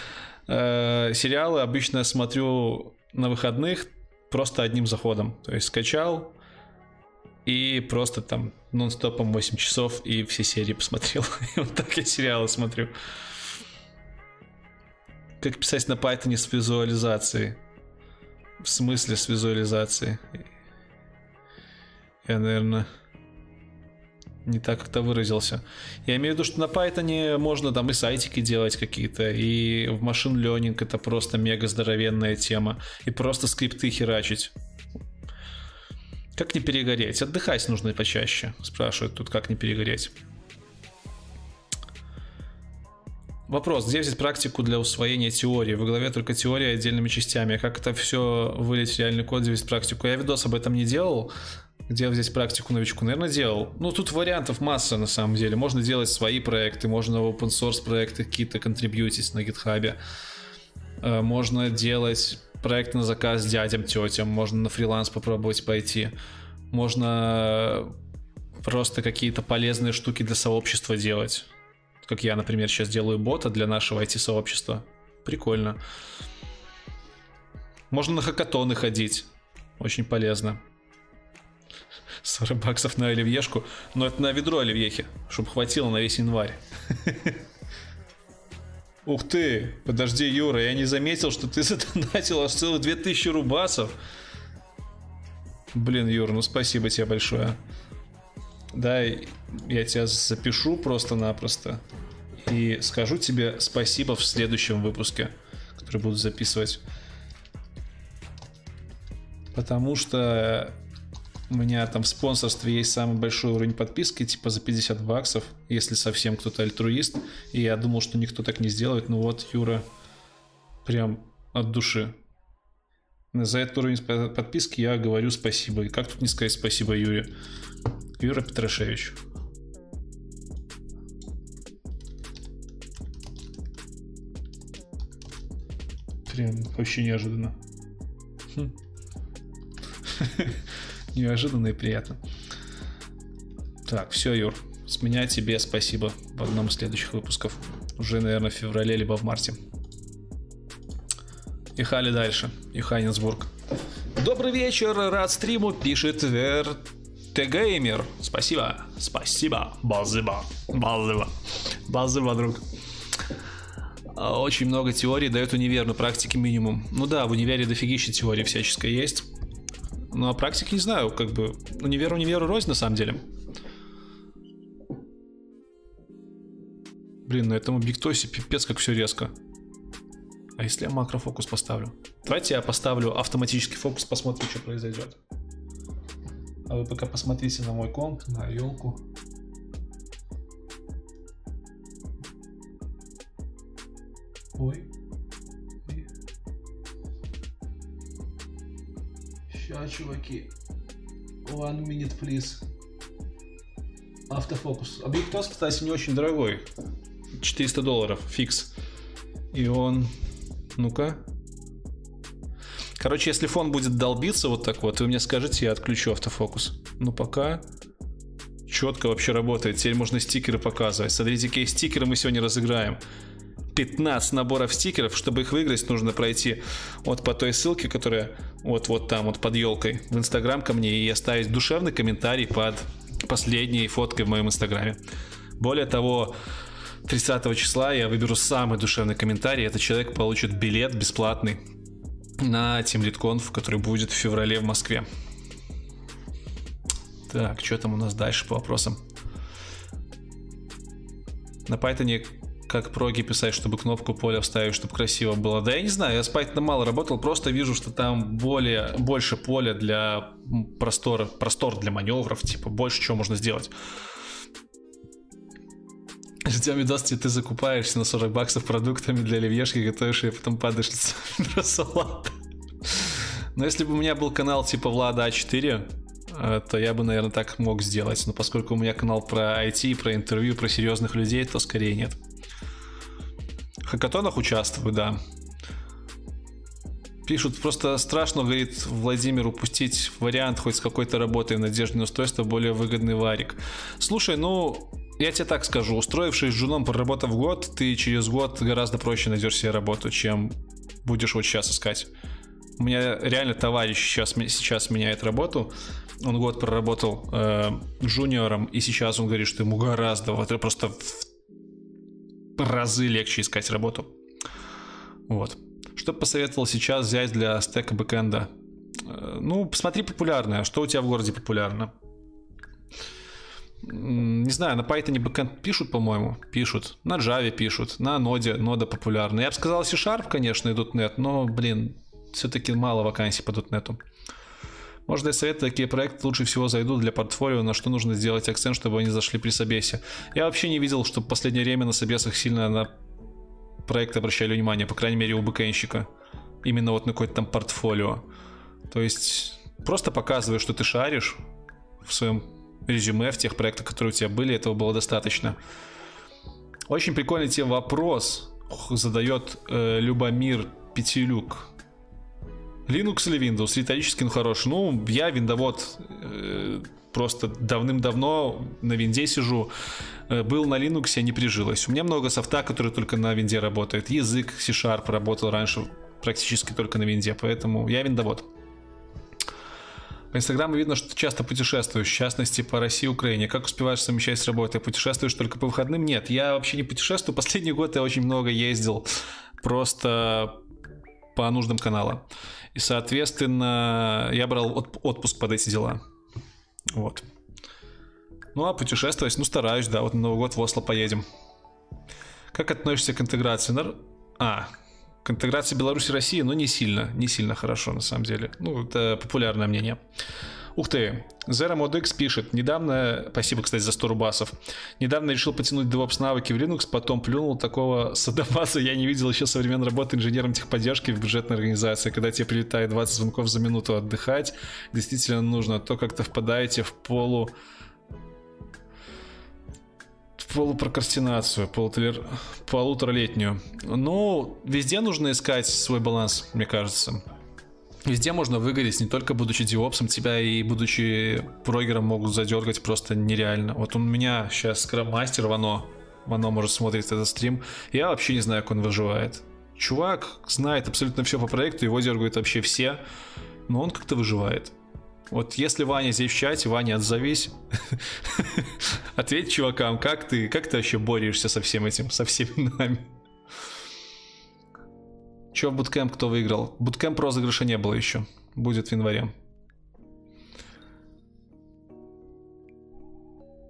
Э, сериалы обычно смотрю на выходных просто одним заходом. То есть скачал, и просто там нон-стопом 8 часов и все серии посмотрел. Вот так я сериалы смотрю. Как писать на Python с визуализацией? В смысле с визуализацией? Я, наверное, не так как-то выразился. Я имею в виду, что на Python можно там и сайтики делать какие-то, и в машин learning это просто мега здоровенная тема, и просто скрипты херачить. Как не перегореть? Отдыхать нужно почаще, спрашивают тут, как не перегореть. Вопрос, где взять практику для усвоения теории? В голове только теория отдельными частями. Как это все вылить в реальный код, взять практику? Я видос об этом не делал. Где взять практику новичку? Наверное, делал. Ну, тут вариантов масса, на самом деле. Можно делать свои проекты, можно open source проекты какие-то контрибьютить на гитхабе. Э, можно делать проект на заказ дядям, тетям, можно на фриланс попробовать пойти, можно просто какие-то полезные штуки для сообщества делать. Как я, например, сейчас делаю бота для нашего IT-сообщества. Прикольно. Можно на хакатоны ходить. Очень полезно. 40 баксов на оливьешку. Но это на ведро оливьехи, чтобы хватило на весь январь. Ух ты, подожди, Юра, я не заметил, что ты задонатил аж целых 2000 рубасов. Блин, Юра, ну спасибо тебе большое. Да, я тебя запишу просто-напросто и скажу тебе спасибо в следующем выпуске, который буду записывать. Потому что у меня там в спонсорстве есть самый большой уровень подписки, типа за 50 баксов, если совсем кто-то альтруист. И я думал, что никто так не сделает. Ну вот, Юра, прям от души. За этот уровень подписки я говорю спасибо. И как тут не сказать спасибо Юре? Юра Петрашевич. Прям вообще неожиданно. Хм. неожиданно и приятно. Так, все, Юр, с меня тебе спасибо в одном из следующих выпусков. Уже, наверное, в феврале, либо в марте. Ехали дальше. Йоханнесбург. Добрый вечер, рад стриму, пишет Вертегеймер. Спасибо, спасибо, базыба, базыба, базыба, друг. А, очень много теорий дает универ, но практики минимум. Ну да, в универе дофигища теории всяческой есть. Ну, а практики не знаю, как бы универ универу рознь на самом деле. Блин, на этом объектосе пипец как все резко. А если я макрофокус поставлю? Давайте я поставлю автоматический фокус, посмотрим, что произойдет. А вы пока посмотрите на мой комп, на елку. Ой. Ща, чуваки. One minute, please. Автофокус. Объектив, кстати, не очень дорогой. 400 долларов, фикс. И он... Ну-ка. Короче, если фон будет долбиться вот так вот, вы мне скажите, я отключу автофокус. Ну, пока четко вообще работает. Теперь можно стикеры показывать. Смотрите, какие стикеры мы сегодня разыграем. 15 наборов стикеров. Чтобы их выиграть, нужно пройти вот по той ссылке, которая вот, вот там, вот под елкой в Инстаграм ко мне и оставить душевный комментарий под последней фоткой в моем Инстаграме. Более того, 30 числа я выберу самый душевный комментарий. Этот человек получит билет бесплатный на Team Lead Conf, который будет в феврале в Москве. Так, что там у нас дальше по вопросам? На Python как проги писать, чтобы кнопку поля вставить, чтобы красиво было. Да я не знаю, я с Python мало работал, просто вижу, что там более, больше поля для простора, простор для маневров, типа больше чего можно сделать. Ждем где ты закупаешься на 40 баксов продуктами для оливьешки, готовишь и потом падаешь на салат. Но если бы у меня был канал типа Влада А4, э, то я бы, наверное, так мог сделать. Но поскольку у меня канал про IT, про интервью, про серьезных людей, то скорее нет. В хакатонах участвую, да. Пишут, просто страшно, говорит Владимир, упустить вариант хоть с какой-то работой в надежде на устройство более выгодный варик. Слушай, ну, я тебе так скажу, устроившись женом, проработав год, ты через год гораздо проще найдешь себе работу, чем будешь вот сейчас искать. У меня реально товарищ сейчас, сейчас меняет работу. Он год проработал э, джуниором, и сейчас он говорит, что ему гораздо, вот просто в разы легче искать работу. Вот. Что посоветовал сейчас взять для стека бэкэнда? Э, ну, посмотри популярное. Что у тебя в городе популярно? Не знаю, на Python бэкэнд пишут, по-моему, пишут. На Java пишут, на Node, Node популярна. Я бы сказал C-Sharp, конечно, и .NET, но, блин, все-таки мало вакансий по .NET. Можно дать совет, какие проекты лучше всего зайдут для портфолио, на что нужно сделать акцент, чтобы они зашли при собесе. Я вообще не видел, что в последнее время на собесах сильно на проекты обращали внимание, по крайней мере у бэкэнщика. Именно вот на какое-то там портфолио. То есть просто показывай, что ты шаришь в своем резюме, в тех проектах, которые у тебя были, этого было достаточно. Очень прикольный тебе вопрос задает э, Любомир Петелюк. Linux или Windows? Риторически, ну хорош. Ну, я виндовод э, просто давным-давно на винде сижу. Э, был на Linux, не прижилось. У меня много софта, который только на винде работает. Язык C-Sharp работал раньше практически только на винде, поэтому я виндовод. По Инстаграму видно, что ты часто путешествуешь, в частности по России и Украине. Как успеваешь совмещать с работой? Путешествуешь только по выходным? Нет, я вообще не путешествую. Последний год я очень много ездил просто по нуждам канала. И, соответственно, я брал отпуск под эти дела. Вот. Ну, а путешествовать, ну, стараюсь, да. Вот на Новый год в Осло поедем. Как относишься к интеграции? А, к интеграции Беларуси России, но не сильно, не сильно хорошо на самом деле. Ну, это популярное мнение. Ух ты, Zero Mod X пишет, недавно, спасибо, кстати, за 100 рубасов, недавно решил потянуть DevOps навыки в Linux, потом плюнул такого садомаса, я не видел еще со времен работы инженером техподдержки в бюджетной организации, когда тебе прилетает 20 звонков за минуту отдыхать, действительно нужно, то как-то впадаете в полу полупрокрастинацию, полутолер... полуторалетнюю. Ну, везде нужно искать свой баланс, мне кажется. Везде можно выгореть, не только будучи девопсом, тебя и будучи прогером могут задергать просто нереально. Вот у меня сейчас скрам-мастер Вано, Вано может смотреть этот стрим, я вообще не знаю, как он выживает. Чувак знает абсолютно все по проекту, его дергают вообще все, но он как-то выживает. Вот если Ваня здесь в чате, Ваня, отзовись. Ответь чувакам, как ты, как ты вообще борешься со всем этим, со всеми нами? Че в буткемп кто выиграл? Буткемп розыгрыша не было еще. Будет в январе.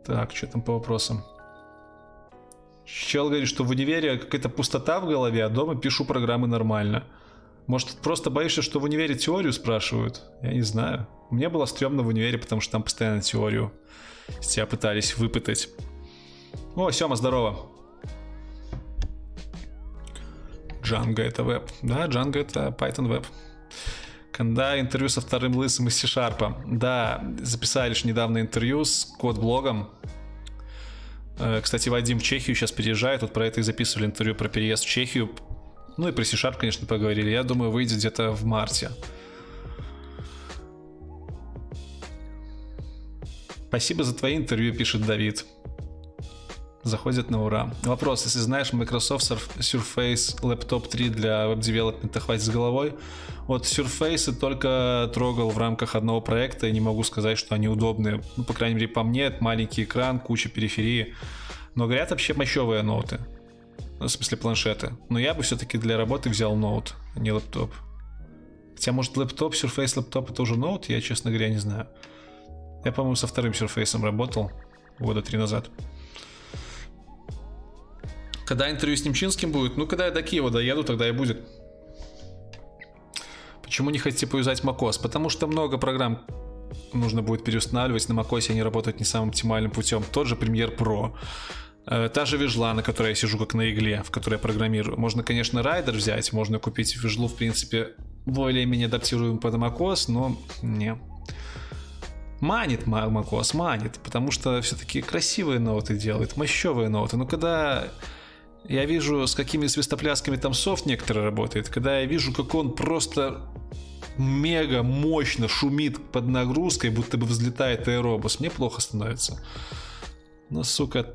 Так, что там по вопросам? Чел говорит, что в универе какая-то пустота в голове, а дома пишу программы нормально. Может, просто боишься, что в универе теорию спрашивают? Я не знаю. Мне было стрёмно в универе, потому что там постоянно теорию с тебя пытались выпытать. О, Сёма, здорово. Django это веб. Да, Django это Python веб. Когда интервью со вторым лысым из C-Sharp. Да, записали лишь недавно интервью с код-блогом. Э, кстати, Вадим в Чехию сейчас переезжает. Вот про это и записывали интервью про переезд в Чехию. Ну и про C-Sharp, конечно, поговорили. Я думаю, выйдет где-то в марте. Спасибо за твои интервью, пишет Давид заходит на ура. Вопрос, если знаешь Microsoft Surface Laptop 3 для веб-девелопмента, хватит с головой. Вот Surface только трогал в рамках одного проекта и не могу сказать, что они удобные. Ну, по крайней мере, по мне, это маленький экран, куча периферии. Но говорят вообще мощевые ноуты. Ну, в смысле планшеты. Но я бы все-таки для работы взял ноут, а не лэптоп. Хотя, может, лэптоп, Surface лэптоп это уже ноут, я, честно говоря, не знаю. Я, по-моему, со вторым Surface работал года три назад. Когда интервью с Немчинским будет? Ну, когда я до Киева доеду, тогда и будет. Почему не хотите повязать macOS? Потому что много программ нужно будет переустанавливать. На macOS они работают не самым оптимальным путем. Тот же Premiere Pro. Э, та же вижла, на которой я сижу как на игле, в которой я программирую. Можно, конечно, райдер взять, можно купить вижлу, в принципе, более-менее адаптируем под macOS, но не. Манит macOS, манит, потому что все-таки красивые ноты делает, мощевые ноты. Но когда я вижу, с какими свистоплясками там софт некоторые работает, когда я вижу, как он просто мега мощно шумит под нагрузкой, будто бы взлетает аэробус, мне плохо становится. Ну, сука,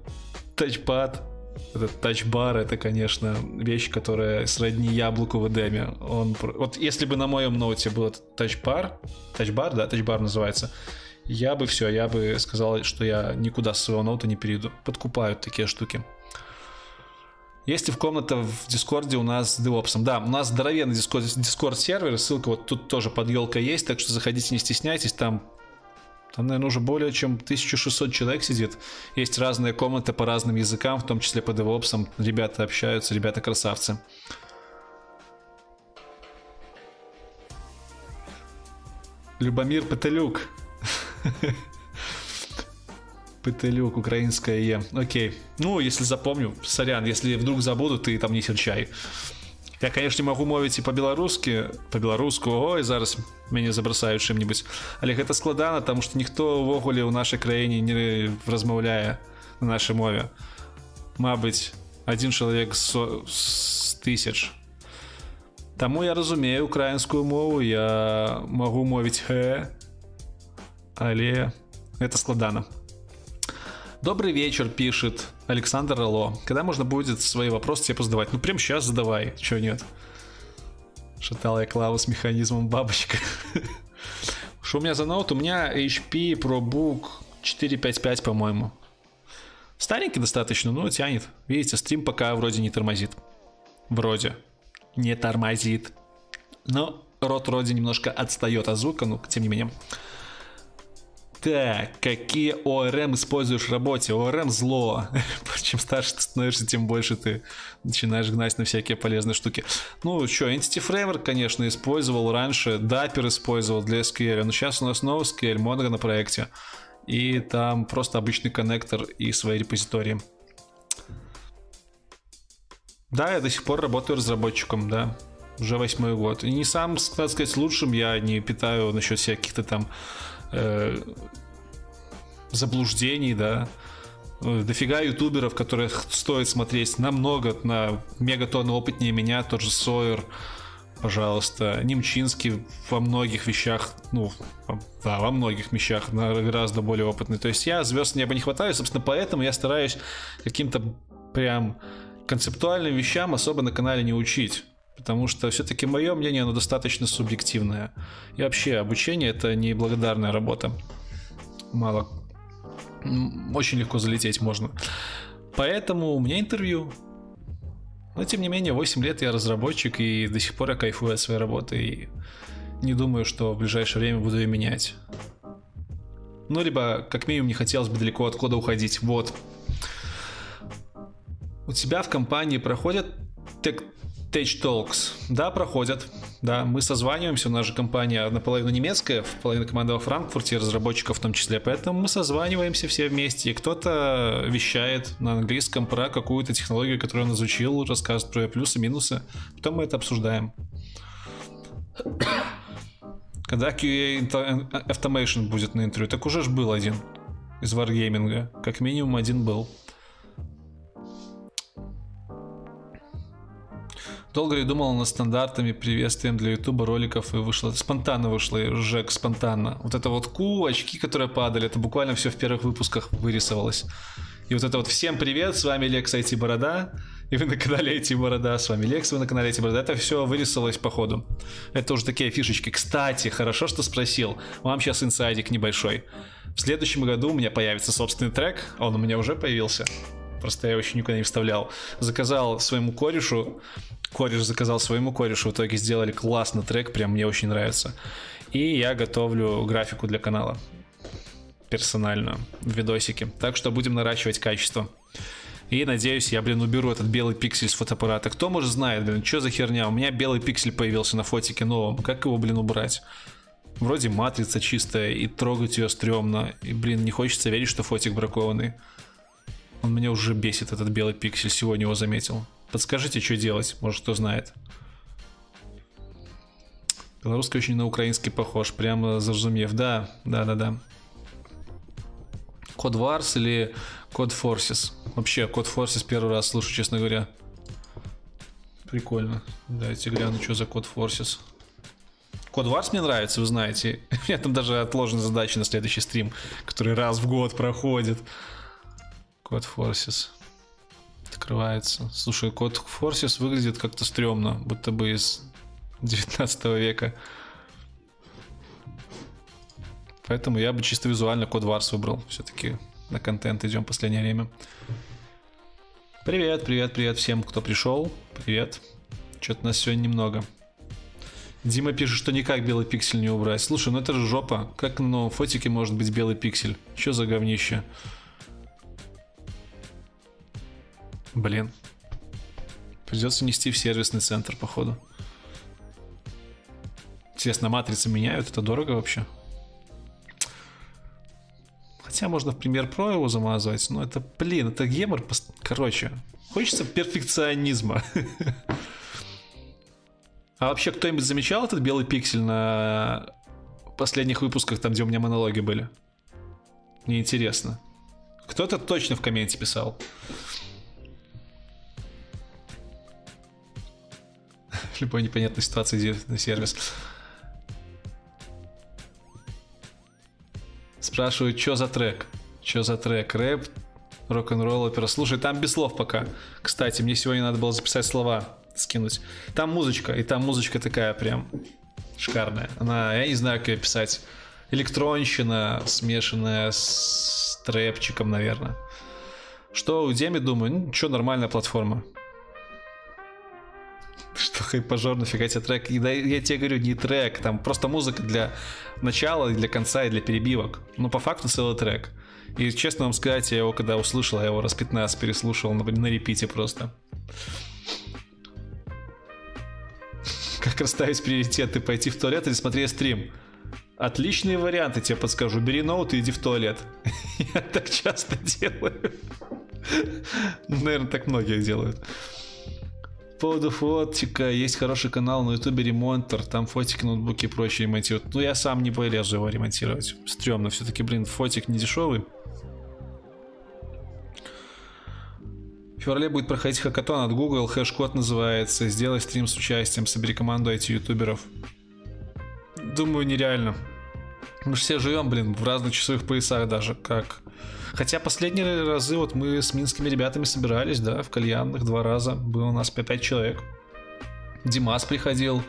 тачпад, этот Touch Bar, это, конечно, вещь, которая сродни яблоку в Эдеме. Он, вот если бы на моем ноуте был этот Touch Bar, Touch Bar, да, Touch Bar называется, я бы все, я бы сказал, что я никуда с своего ноута не перейду. Подкупают такие штуки. Есть ли в комната в Дискорде у нас с DevOps? Да, у нас здоровенный Discord сервер, ссылка вот тут тоже под елкой есть, так что заходите, не стесняйтесь, там там, наверное, уже более чем 1600 человек сидит. Есть разные комнаты по разным языкам, в том числе по DevOps. Ребята общаются, ребята красавцы. Любомир Петелюк. Петелюк, украинская Е. Окей. Ну, если запомню, сорян, если вдруг забуду, ты там не серчай. Я, конечно, могу мовіць і по-беларускі по-беларуску ой зараз мяне забрасаюць чым-нибудь але гэта складана тому что ніхто увогуле ў нашай краіне не размаўляе на нашай мове Мабыць один чалавек з тысяч Таму я разумею украінскую мову я магу мовіць х але это складана Добрый вечер, пишет Александр Роло. Когда можно будет свои вопросы тебе задавать? Ну, прям сейчас задавай, чего нет. Шатал я клаву с механизмом бабочка. Что у меня за ноут? У меня HP ProBook 455, по-моему. Старенький достаточно, но тянет. Видите, стрим пока вроде не тормозит. Вроде. Не тормозит. Но рот вроде немножко отстает от звука, но тем не менее. Так, какие ОРМ используешь в работе? ОРМ зло. Чем старше ты становишься, тем больше ты начинаешь гнать на всякие полезные штуки. Ну, что, Entity Framework, конечно, использовал раньше, Dapper использовал для SQL, но сейчас у нас новый SQL, Mongo на проекте. И там просто обычный коннектор и свои репозитории. Да, я до сих пор работаю разработчиком, да. Уже восьмой год. И не сам, так сказать, лучшим я не питаю насчет всяких-то там э, заблуждений, да. Дофига ютуберов, которых стоит смотреть намного, на мегатонны опытнее меня, тот же Сойер, пожалуйста, Немчинский во многих вещах, ну, да, во многих вещах гораздо более опытный. То есть я звезд неба не хватаю, собственно, поэтому я стараюсь каким-то прям концептуальным вещам особо на канале не учить. Потому что все-таки мое мнение, оно достаточно субъективное. И вообще обучение это не благодарная работа. Мало. Очень легко залететь можно. Поэтому у меня интервью. Но тем не менее, 8 лет я разработчик и до сих пор я кайфую от своей работы. И не думаю, что в ближайшее время буду ее менять. Ну, либо, как минимум, не хотелось бы далеко от кода уходить. Вот. У тебя в компании проходят Tech Talks. Да, проходят. Да, мы созваниваемся, у нас же компания наполовину немецкая, половина команда во Франкфурте, разработчиков в том числе, поэтому мы созваниваемся все вместе, и кто-то вещает на английском про какую-то технологию, которую он изучил, рассказывает про ее плюсы, минусы, потом мы это обсуждаем. Когда QA Automation будет на интервью, так уже ж был один из Wargaming, как минимум один был. Долго ли думал над стандартами, приветствием для ютуба роликов и вышло, спонтанно вышло, Жек, спонтанно. Вот это вот ку, очки, которые падали, это буквально все в первых выпусках вырисовалось. И вот это вот всем привет, с вами Лекс IT Борода, и вы на канале IT Борода, с вами Лекс, вы на канале IT Борода, это все вырисовалось по ходу. Это уже такие фишечки. Кстати, хорошо, что спросил, вам сейчас инсайдик небольшой. В следующем году у меня появится собственный трек, он у меня уже появился. Просто я его еще никуда не вставлял. Заказал своему корешу кореш заказал своему корешу, в итоге сделали классный трек, прям мне очень нравится. И я готовлю графику для канала персональную в видосике. Так что будем наращивать качество. И надеюсь, я, блин, уберу этот белый пиксель с фотоаппарата. Кто, может, знает, блин, что за херня? У меня белый пиксель появился на фотике новом. Как его, блин, убрать? Вроде матрица чистая, и трогать ее стрёмно. И, блин, не хочется верить, что фотик бракованный. Он меня уже бесит, этот белый пиксель, сегодня его заметил. Подскажите, что делать, может кто знает. Белорусский очень на украинский похож, прямо зажумев. Да, да, да, да. Код Варс или Код Forces? Вообще, Код Forces первый раз слышу, честно говоря. Прикольно. Дайте гляну, что за Код Forces. Код Варс мне нравится, вы знаете. У меня там даже отложены задачи на следующий стрим, который раз в год проходит. Код Forces. Открывается. Слушай, Код Forces выглядит как-то стрёмно, будто бы из 19 века. Поэтому я бы чисто визуально код Варс выбрал. Все-таки на контент идем в последнее время. Привет, привет, привет всем, кто пришел. Привет. Что-то нас сегодня немного. Дима пишет, что никак белый пиксель не убрать. Слушай, ну это же жопа. Как на новом фотике может быть белый пиксель? Что за говнище? Блин. Придется нести в сервисный центр, походу. Интересно, матрицы меняют? Это дорого вообще? Хотя можно в пример про его замазывать, но это, блин, это гемор. Короче, хочется перфекционизма. А вообще, кто-нибудь замечал этот белый пиксель на последних выпусках, там, где у меня монологи были? Мне интересно. Кто-то точно в комменте писал. Любой непонятной ситуации идет на сервис. Спрашивают, что за трек? Что за трек? Рэп, рок-н-ролл, опера. Слушай, там без слов пока. Кстати, мне сегодня надо было записать слова, скинуть. Там музычка, и там музычка такая прям шикарная. Она, я не знаю, как ее писать. Электронщина, смешанная с трэпчиком, наверное. Что у Деми, думаю, ну, что, нормальная платформа. Что хайпажор, нафига тебе трек? Да, я тебе говорю, не трек, там просто музыка для начала, для конца и для перебивок. Но по факту целый трек. И честно вам сказать, я его когда услышал, я его раз 15 переслушал на, на репите просто. Как расставить приоритеты, пойти в туалет или смотреть стрим? Отличные варианты, тебе подскажу. Бери ноут и иди в туалет. Я так часто делаю. Наверное, так многие делают. По поводу фотика, есть хороший канал на ютубе Ремонтер, там фотики, ноутбуки и прочее ремонтируют. Ну, я сам не полезу его ремонтировать. Стремно, все-таки, блин, фотик не дешевый. В феврале будет проходить хакатон от Google, хэш-код называется. Сделай стрим с участием, собери команду IT-ютуберов. Думаю, нереально. Мы же все живем, блин, в разных часовых поясах даже, как Хотя последние разы вот мы с минскими ребятами собирались, да, в кальянных два раза. Было у нас 5 человек. Димас приходил.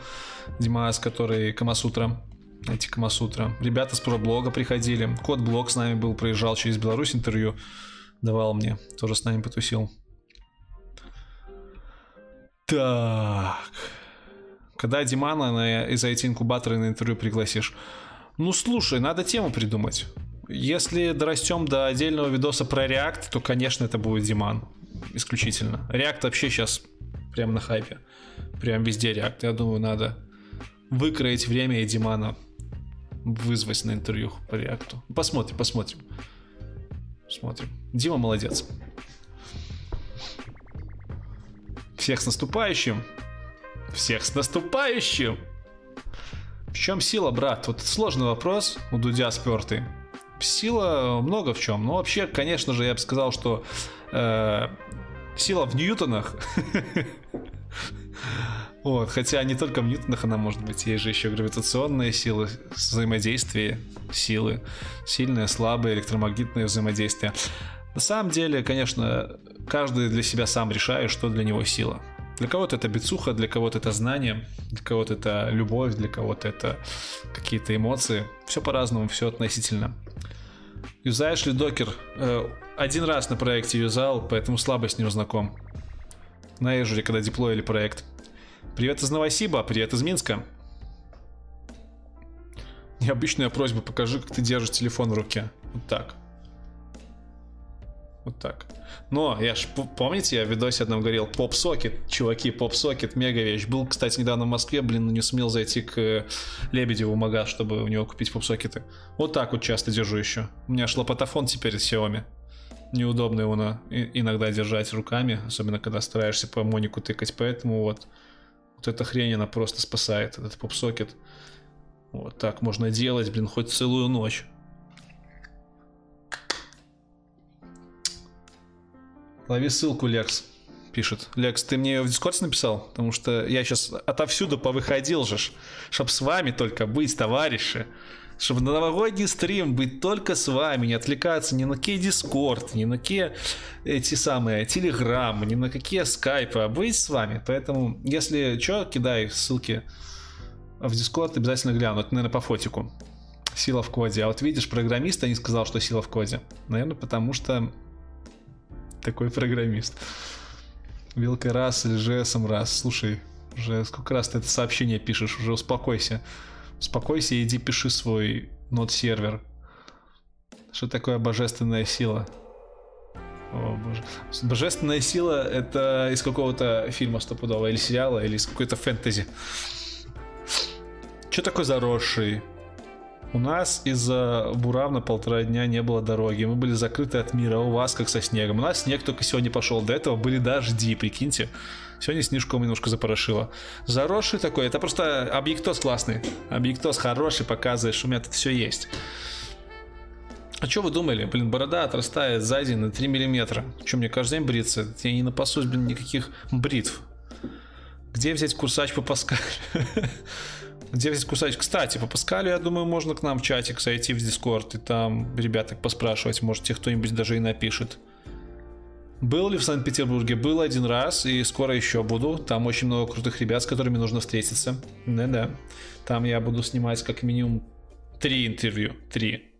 Димас, который Камасутра. Эти Камасутра. Ребята с проблога приходили. Код Блог с нами был, проезжал через Беларусь интервью. Давал мне. Тоже с нами потусил. Так. Когда Димана на, из IT-инкубатора на интервью пригласишь? Ну, слушай, надо тему придумать. Если дорастем до отдельного видоса про React, то, конечно, это будет Диман. Исключительно. React вообще сейчас прям на хайпе. Прям везде React. Я думаю, надо выкроить время и Димана вызвать на интервью по React. Посмотрим, посмотрим. Смотрим. Дима молодец. Всех с наступающим. Всех с наступающим. В чем сила, брат? Вот сложный вопрос у Дудя спертый. Сила много в чем. Но вообще, конечно же, я бы сказал, что э, сила в ньютонах. Вот, хотя не только в ньютонах она может быть, есть же еще гравитационные силы, взаимодействие, силы, сильное, слабое, электромагнитное взаимодействие. На самом деле, конечно, каждый для себя сам решает, что для него сила. Для кого-то это бицуха, для кого-то это знание, для кого-то это любовь, для кого-то это какие-то эмоции. Все по-разному, все относительно. Юзаешь ли докер? Э, один раз на проекте юзал, поэтому слабо с ним знаком. На Эжуре, когда деплоили проект. Привет из Новосиба, привет из Минска. Необычная просьба, покажи, как ты держишь телефон в руке. Вот так. Вот так. Но, я ж, помните, я в видосе одном говорил, поп-сокет, чуваки, поп-сокет, мега вещь. Был, кстати, недавно в Москве, блин, не сумел зайти к э, Лебедеву магаз, чтобы у него купить поп-сокеты. Вот так вот часто держу еще. У меня шлопотофон теперь Xiaomi. неудобно его на, иногда держать руками, особенно когда стараешься по монику тыкать, поэтому вот, вот эта хрень, она просто спасает, этот попсокет. Вот так можно делать, блин, хоть целую ночь. Лови ссылку, Лекс, пишет. Лекс, ты мне ее в Дискорде написал? Потому что я сейчас отовсюду повыходил же, чтоб с вами только быть, товарищи чтобы на новогодний стрим быть только с вами, не отвлекаться ни на какие Discord, ни на какие эти самые Телеграммы, ни на какие скайпы, а быть с вами. Поэтому, если что, кидай ссылки в Discord, обязательно гляну. Это, наверное, по фотику. Сила в коде. А вот видишь, программист, а не сказал, что сила в коде. Наверное, потому что такой программист. Вилка раз, LGS раз. Слушай, уже сколько раз ты это сообщение пишешь, уже успокойся. Успокойся и иди пиши свой нод-сервер. Что такое божественная сила? О, боже. Божественная сила это из какого-то фильма стопудово, или сериала, или из какой-то фэнтези. Что такое заросший? У нас из-за бурав на полтора дня не было дороги. Мы были закрыты от мира. У вас как со снегом. У нас снег только сегодня пошел. До этого были дожди, прикиньте. Сегодня снежком немножко запорошило. Заросший такой, это просто объектоз классный. Объектоз хороший, показываешь, у меня тут все есть. А что вы думали? Блин, борода отрастает сзади на 3 миллиметра. Что, мне каждый день бриться? Я не напасусь, блин, никаких бритв. Где взять курсач по Паскалю? Где взять курсач? Кстати, по Паскалю, я думаю, можно к нам в чатик зайти в Дискорд и там ребяток поспрашивать. Может, тебе кто-нибудь даже и напишет. Был ли в Санкт-Петербурге? Был один раз, и скоро еще буду. Там очень много крутых ребят, с которыми нужно встретиться. Да-да. Там я буду снимать как минимум три интервью. Три.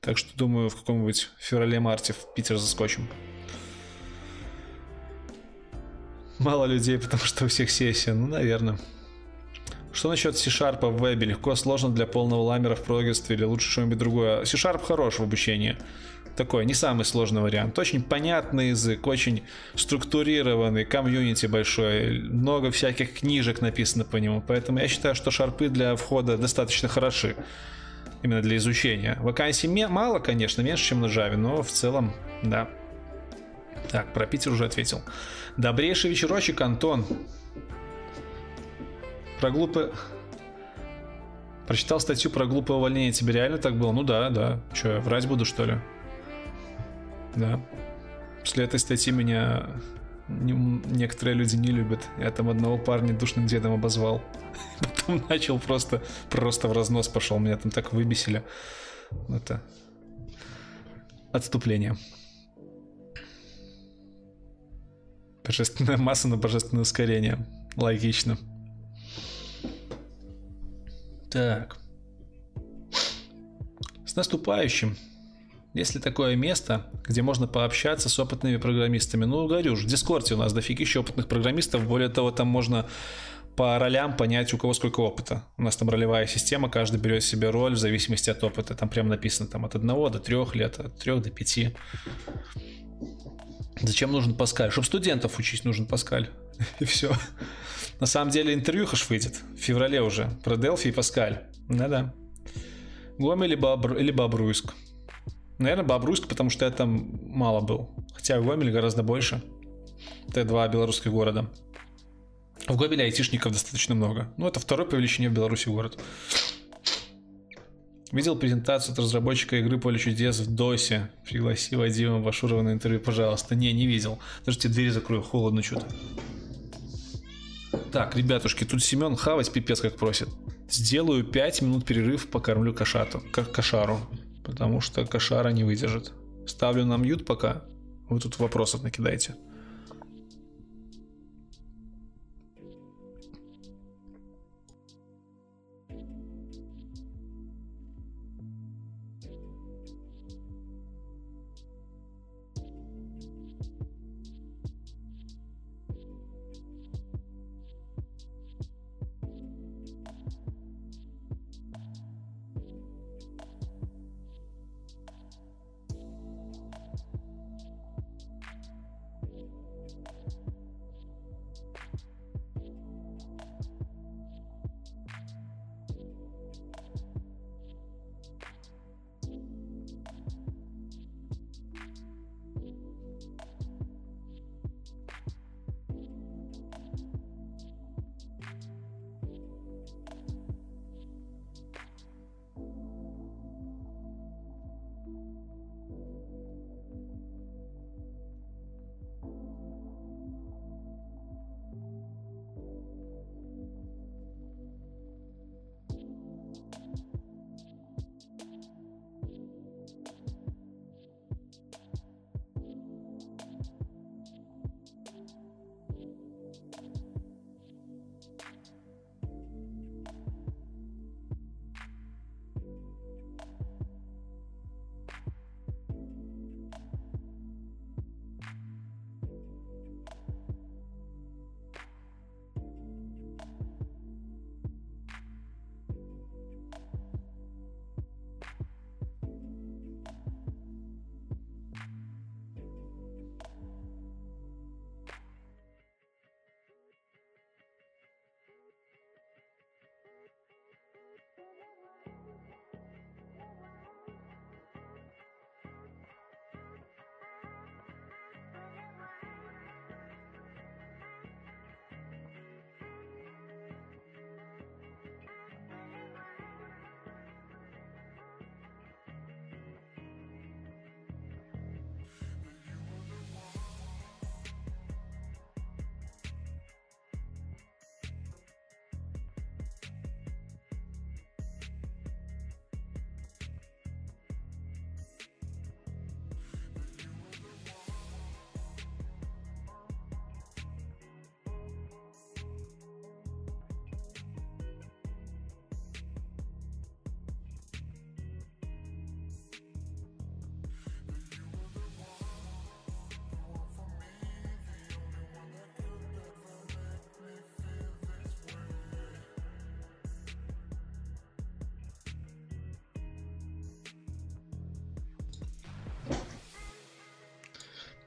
Так что думаю, в каком-нибудь феврале-марте в Питер заскочим. Мало людей, потому что у всех сессия. Ну, наверное. Что насчет C-Sharp в вебе? Легко, сложно для полного ламера в программстве или лучше что-нибудь другое? C-Sharp хорош в обучении такой не самый сложный вариант. Очень понятный язык, очень структурированный, комьюнити большой, много всяких книжек написано по нему. Поэтому я считаю, что шарпы для входа достаточно хороши. Именно для изучения. Вакансий мало, конечно, меньше, чем на Java, но в целом, да. Так, про Питер уже ответил. Добрейший вечерочек, Антон. Про глупые... Прочитал статью про глупое увольнение. Тебе реально так было? Ну да, да. Че, врать буду, что ли? Да. После этой статьи меня некоторые люди не любят. Я там одного парня душным дедом обозвал. Потом начал просто, просто в разнос пошел. Меня там так выбесили. Это отступление. Божественная масса на божественное ускорение. Логично. Так. С наступающим. Есть ли такое место, где можно пообщаться с опытными программистами? Ну, говорю же, в Дискорде у нас дофигища опытных программистов. Более того, там можно по ролям понять, у кого сколько опыта. У нас там ролевая система, каждый берет себе роль в зависимости от опыта. Там прям написано там, от 1 до 3 лет, от 3 до 5. Зачем нужен Паскаль? Чтобы студентов учить нужен Паскаль. И все. На самом деле интервью ж выйдет в феврале уже про Делфи и Паскаль. Да-да. Гомель или, Бобр... или Бобруйск. Наверное, Бобруйск, потому что я там мало был. Хотя в Гомеле гораздо больше. Это два белорусских города. В Гомеле айтишников достаточно много. Ну, это второй по величине в Беларуси город. Видел презентацию от разработчика игры Поле чудес в DOS. Пригласи Вадима Башурова на интервью, пожалуйста. Не, не видел. Тебе двери закрою, холодно что-то. Так, ребятушки, тут Семен хавать пипец как просит. Сделаю 5 минут перерыв, покормлю кошату, кошару потому что кошара не выдержит. Ставлю на мьют пока. Вы тут вопросов накидайте.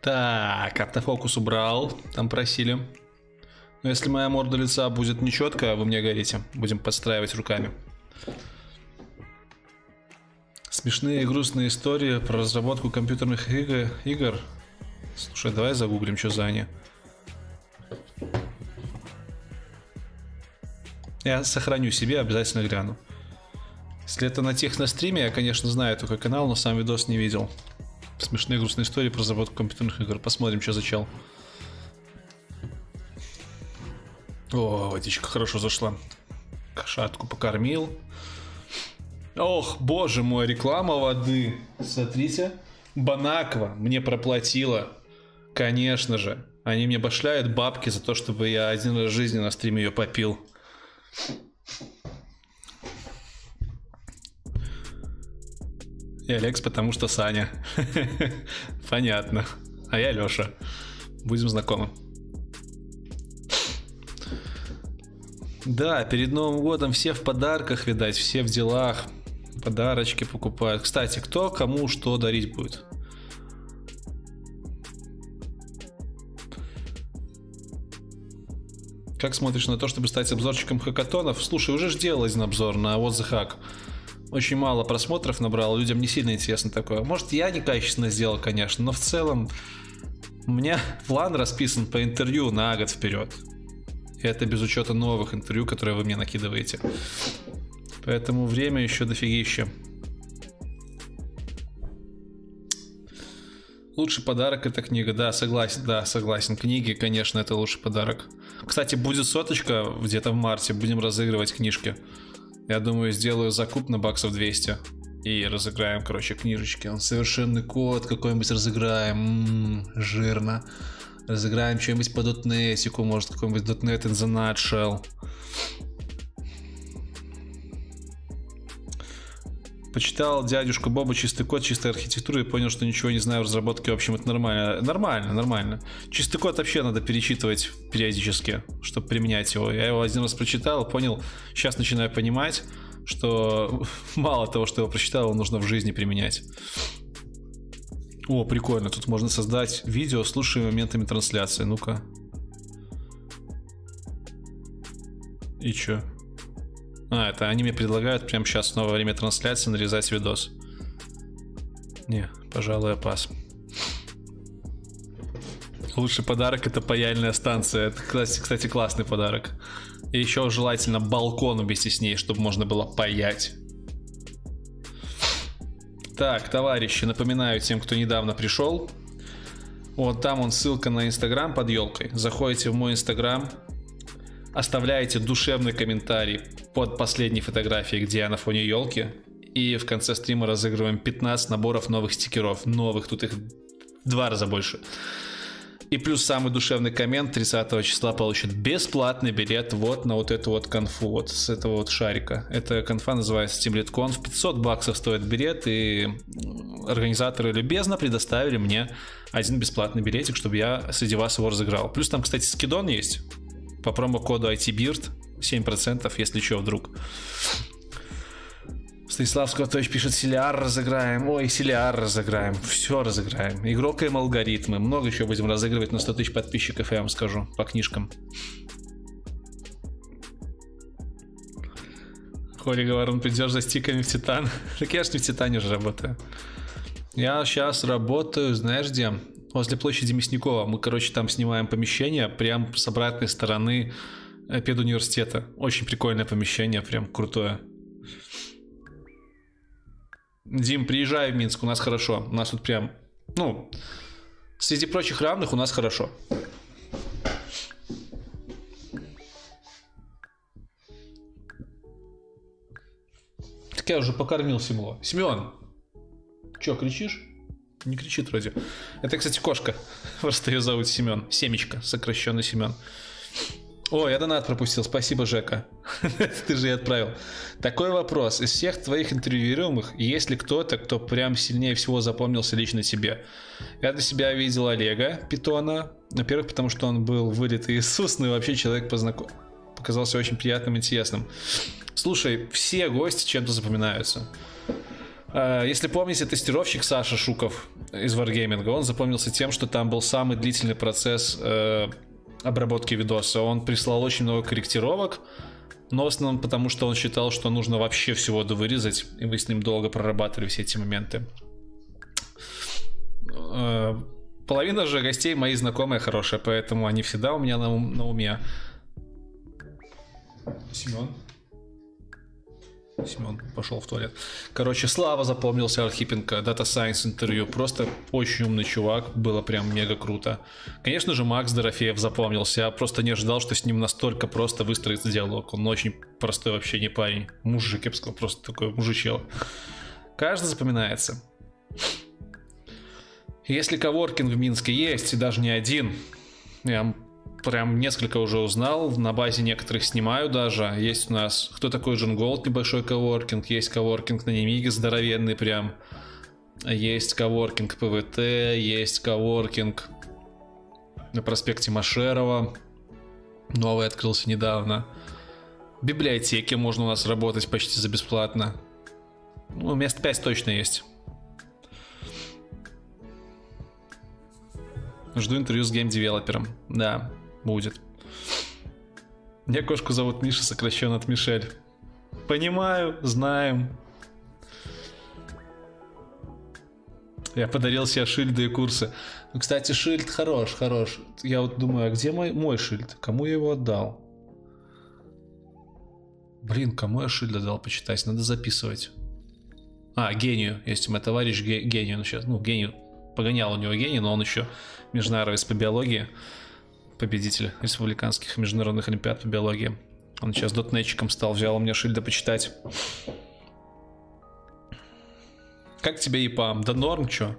Так, автофокус убрал, там просили. Но если моя морда лица будет нечеткая, вы мне говорите, будем подстраивать руками. Смешные и грустные истории про разработку компьютерных игр. игр. Слушай, давай загуглим, что за они. Я сохраню себе, обязательно гляну. Если это на техностриме, я, конечно, знаю только канал, но сам видос не видел. Смешные грустные истории про разработку компьютерных игр. Посмотрим, что за чел. О, водичка хорошо зашла. Кошатку покормил. Ох, боже мой, реклама воды. Смотрите. Банаква мне проплатила. Конечно же. Они мне башляют бабки за то, чтобы я один раз в жизни на стриме ее попил. И Алекс, потому что Саня. Понятно. А я Леша. Будем знакомы. Да, перед Новым годом все в подарках, видать, все в делах. Подарочки покупают. Кстати, кто кому что дарить будет? Как смотришь на то, чтобы стать обзорщиком хакатонов? Слушай, уже же делал один обзор на What the Hack. Очень мало просмотров набрал, людям не сильно интересно такое. Может, я некачественно сделал, конечно, но в целом у меня план расписан по интервью на год вперед. И это без учета новых интервью, которые вы мне накидываете. Поэтому время еще дофигище. Лучший подарок это книга, да, согласен, да, согласен. Книги, конечно, это лучший подарок. Кстати, будет соточка где-то в марте, будем разыгрывать книжки. Я думаю, сделаю закуп на баксов 200 и разыграем, короче, книжечки. Он совершенный код какой-нибудь разыграем, м-м, жирно. Разыграем что-нибудь по дотнетику, может какой-нибудь .NET in the nutshell. Почитал дядюшку Боба чистый код, чистая архитектура и понял, что ничего не знаю в разработке. В общем, это нормально. Нормально, нормально. Чистый код вообще надо перечитывать периодически, чтобы применять его. Я его один раз прочитал, понял, сейчас начинаю понимать, что мало того, что его прочитал, его нужно в жизни применять. О, прикольно, тут можно создать видео с лучшими моментами трансляции. Ну-ка. И чё? А, это они мне предлагают прямо сейчас в новое время трансляции нарезать видос. Не, пожалуй, опас. Лучший подарок это паяльная станция. Это, кстати, классный подарок. И еще желательно балкон вместе с ней, чтобы можно было паять. Так, товарищи, напоминаю тем, кто недавно пришел. Вот там он ссылка на инстаграм под елкой. Заходите в мой инстаграм, оставляете душевный комментарий под последней фотографией, где я на фоне елки. И в конце стрима разыгрываем 15 наборов новых стикеров. Новых, тут их в два раза больше. И плюс самый душевный коммент 30 числа получит бесплатный билет вот на вот эту вот конфу, вот с этого вот шарика. Эта конфа называется Steamlit Conf. 500 баксов стоит билет, и организаторы любезно предоставили мне один бесплатный билетик, чтобы я среди вас его разыграл. Плюс там, кстати, скидон есть по промокоду ITBIRD 7%, если что, вдруг. Станислав Скотович пишет, Силиар разыграем. Ой, Силиар разыграем. Все разыграем. Игрокаем алгоритмы. Много еще будем разыгрывать на 100 тысяч подписчиков, я вам скажу, по книжкам. Холи говорит, придешь за стиками в Титан. так я же не в Титане же работаю. Я сейчас работаю, знаешь где? Возле площади Мясникова. Мы, короче, там снимаем помещение прям с обратной стороны педуниверситета. Очень прикольное помещение, прям крутое. Дим, приезжай в Минск, у нас хорошо. У нас тут прям, ну, среди прочих равных у нас хорошо. Так я уже покормил Семло. Семен, чё, кричишь? Не кричит вроде. Это, кстати, кошка. Просто ее зовут Семен. Семечка, сокращенный Семен. О, я донат пропустил, спасибо, Жека. Ты же и отправил. Такой вопрос. Из всех твоих интервьюируемых, есть ли кто-то, кто прям сильнее всего запомнился лично тебе? Я для себя видел Олега Питона. Во-первых, потому что он был вылитый Иисус, ну и вообще человек познаком... показался очень приятным и интересным. Слушай, все гости чем-то запоминаются. А, если помните, тестировщик Саша Шуков, из Wargaming, он запомнился тем, что там был самый длительный процесс э, обработки видоса. Он прислал очень много корректировок, но в основном потому, что он считал, что нужно вообще всего довырезать, и мы с ним долго прорабатывали все эти моменты. Э, половина же гостей мои знакомые хорошие, поэтому они всегда у меня на, ум, на уме. Семен. Семен пошел в туалет. Короче, Слава запомнился Архипенко, Data Science интервью. Просто очень умный чувак, было прям мега круто. Конечно же, Макс Дорофеев запомнился. Я просто не ожидал, что с ним настолько просто выстроится диалог. Он очень простой вообще не парень. Мужик, я бы сказал, просто такой мужичел. Каждый запоминается. Если коворкинг в Минске есть, и даже не один, я прям несколько уже узнал, на базе некоторых снимаю даже. Есть у нас, кто такой Джон Голд, небольшой коворкинг, есть коворкинг на Немиге, здоровенный прям. Есть коворкинг ПВТ, есть коворкинг на проспекте Машерова. Новый открылся недавно. В библиотеке можно у нас работать почти за бесплатно. Ну, мест 5 точно есть. Жду интервью с гейм-девелопером. Да, будет. Меня кошку зовут Миша, сокращенно от Мишель. Понимаю, знаем. Я подарил себе шильды и курсы. Ну, кстати, шильд хорош, хорош. Я вот думаю, а где мой, мой шильд? Кому я его отдал? Блин, кому я шильд отдал почитать? Надо записывать. А, гению. Есть у меня товарищ гению. Ну, сейчас, ну, гению. Погонял у него гений, но он еще международный по биологии победитель республиканских международных олимпиад по биологии. Он сейчас дотнетчиком стал, взял у меня Шильда почитать. Как тебе ИПАМ? Да норм, чё?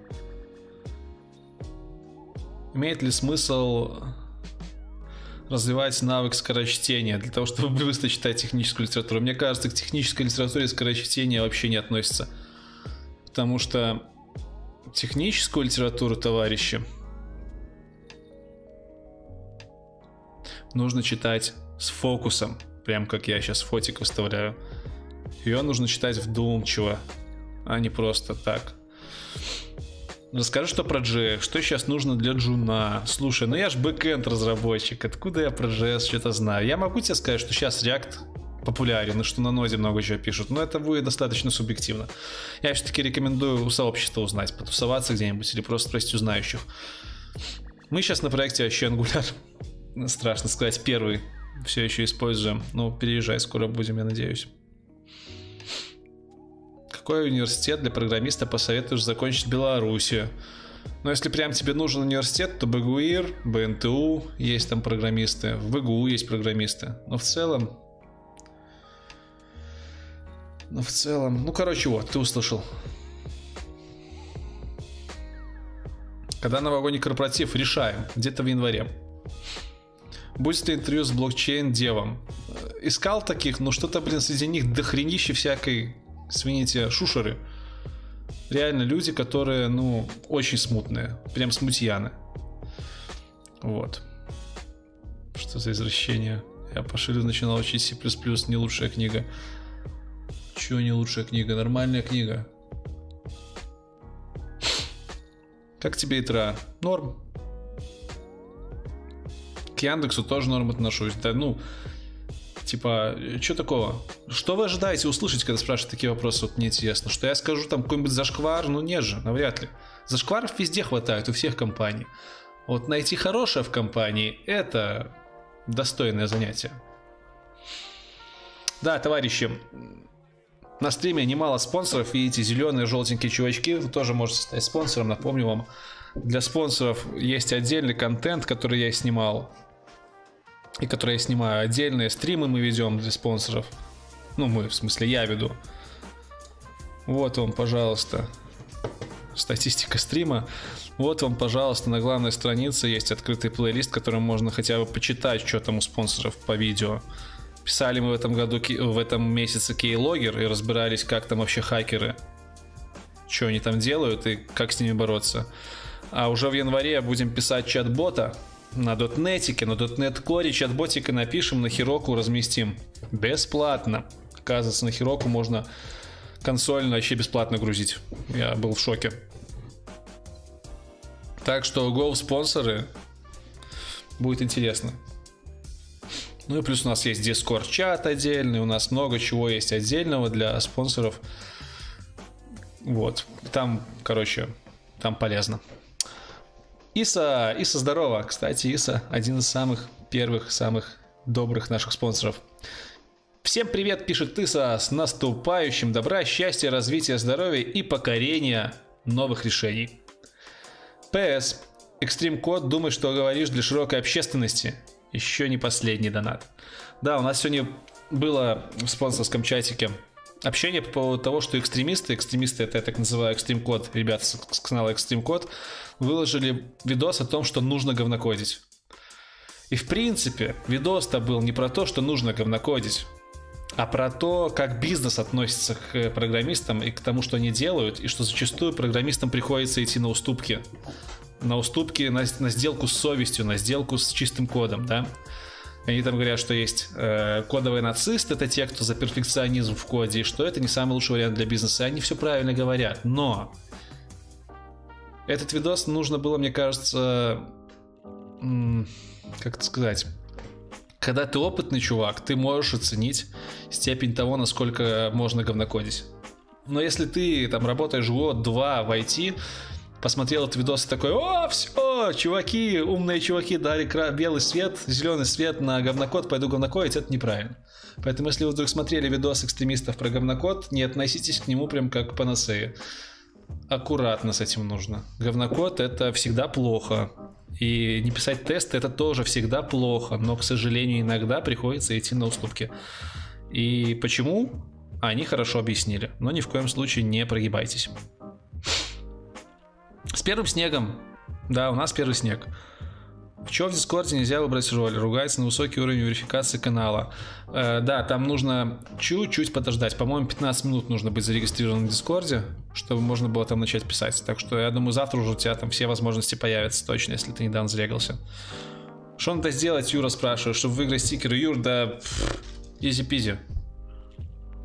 Имеет ли смысл развивать навык скорочтения для того, чтобы быстро читать техническую литературу? Мне кажется, к технической литературе скорочтение вообще не относится. Потому что техническую литературу, товарищи, нужно читать с фокусом, прям как я сейчас фотик выставляю. Ее нужно читать вдумчиво, а не просто так. Расскажи, что про JS, что сейчас нужно для джуна. Слушай, ну я же бэкэнд разработчик, откуда я про JS что-то знаю? Я могу тебе сказать, что сейчас React популярен, и что на ноде много чего пишут, но это будет достаточно субъективно. Я все-таки рекомендую у сообщества узнать, потусоваться где-нибудь или просто спросить у знающих. Мы сейчас на проекте вообще Angular страшно сказать, первый все еще используем. Ну, переезжай, скоро будем, я надеюсь. Какой университет для программиста посоветуешь закончить в? Но если прям тебе нужен университет, то БГУИР, БНТУ, есть там программисты, в БГУ есть программисты. Но в целом... Но в целом... Ну, короче, вот, ты услышал. Когда новогодний корпоратив, решаем. Где-то в январе. Будет ли интервью с блокчейн-девом? Искал таких, но что-то, блин, среди них дохренище всякой, извините, шушеры. Реально люди, которые, ну, очень смутные. Прям смутьяны. Вот. Что за извращение? Я по Шилю начинал учить C++, не лучшая книга. Чего не лучшая книга? Нормальная книга. Как тебе итра? Норм к Яндексу тоже норм отношусь. Да, ну, типа, что такого? Что вы ожидаете услышать, когда спрашивают такие вопросы? Вот мне интересно. Что я скажу там какой-нибудь зашквар? Ну, нет же, навряд ли. Зашкваров везде хватает, у всех компаний. Вот найти хорошее в компании – это достойное занятие. Да, товарищи, на стриме немало спонсоров. Видите, зеленые, желтенькие чувачки. Вы тоже можете стать спонсором. Напомню вам, для спонсоров есть отдельный контент, который я снимал и которые я снимаю. Отдельные стримы мы ведем для спонсоров. Ну, мы, в смысле, я веду. Вот вам, пожалуйста, статистика стрима. Вот вам, пожалуйста, на главной странице есть открытый плейлист, которым можно хотя бы почитать, что там у спонсоров по видео. Писали мы в этом году, в этом месяце кейлогер и разбирались, как там вообще хакеры, что они там делают и как с ними бороться. А уже в январе будем писать чат-бота, на дотнетике, на дотнет коре чат-ботика напишем, на Хироку разместим. Бесплатно. Оказывается, на Хироку можно консольно вообще бесплатно грузить. Я был в шоке. Так что go спонсоры. Будет интересно. Ну и плюс у нас есть Discord чат отдельный, у нас много чего есть отдельного для спонсоров. Вот. Там, короче, там полезно. Иса, Иса, здорово. Кстати, Иса один из самых первых, самых добрых наших спонсоров. Всем привет, пишет Иса, с наступающим добра, счастья, развития, здоровья и покорения новых решений. ПС. Экстрим Код, думай, что говоришь для широкой общественности. Еще не последний донат. Да, у нас сегодня было в спонсорском чатике общение по поводу того, что экстремисты, экстремисты это я так называю экстрим код, ребят с канала экстрим код, выложили видос о том, что нужно говнокодить. И в принципе, видос-то был не про то, что нужно говнокодить, а про то, как бизнес относится к программистам и к тому, что они делают, и что зачастую программистам приходится идти на уступки. На уступки, на, на сделку с совестью, на сделку с чистым кодом, да. Они там говорят, что есть э, кодовый нацист, это те, кто за перфекционизм в коде, и что это не самый лучший вариант для бизнеса. Они все правильно говорят. Но этот видос нужно было, мне кажется, как это сказать, когда ты опытный чувак, ты можешь оценить степень того, насколько можно говнокодить. Но если ты там работаешь год-два в IT, посмотрел этот видос и такой, о, все, чуваки, умные чуваки дали белый свет, зеленый свет на говнокод, пойду говнокодить, это неправильно. Поэтому, если вы вдруг смотрели видос экстремистов про говнокод, не относитесь к нему прям как к панацеи. Аккуратно с этим нужно. Говнокод это всегда плохо. И не писать тесты это тоже всегда плохо, но, к сожалению, иногда приходится идти на уступки. И почему? Они хорошо объяснили, но ни в коем случае не прогибайтесь. С первым снегом. Да, у нас первый снег. Чего в Дискорде нельзя выбрать роль? Ругается на высокий уровень верификации канала. Э, да, там нужно чуть-чуть подождать. По-моему, 15 минут нужно быть зарегистрированным в Дискорде, чтобы можно было там начать писать. Так что я думаю, завтра уже у тебя там все возможности появятся точно, если ты недавно зарегался. Что надо сделать, Юра спрашивает, чтобы выиграть стикеры? Юр, да изи-пизи.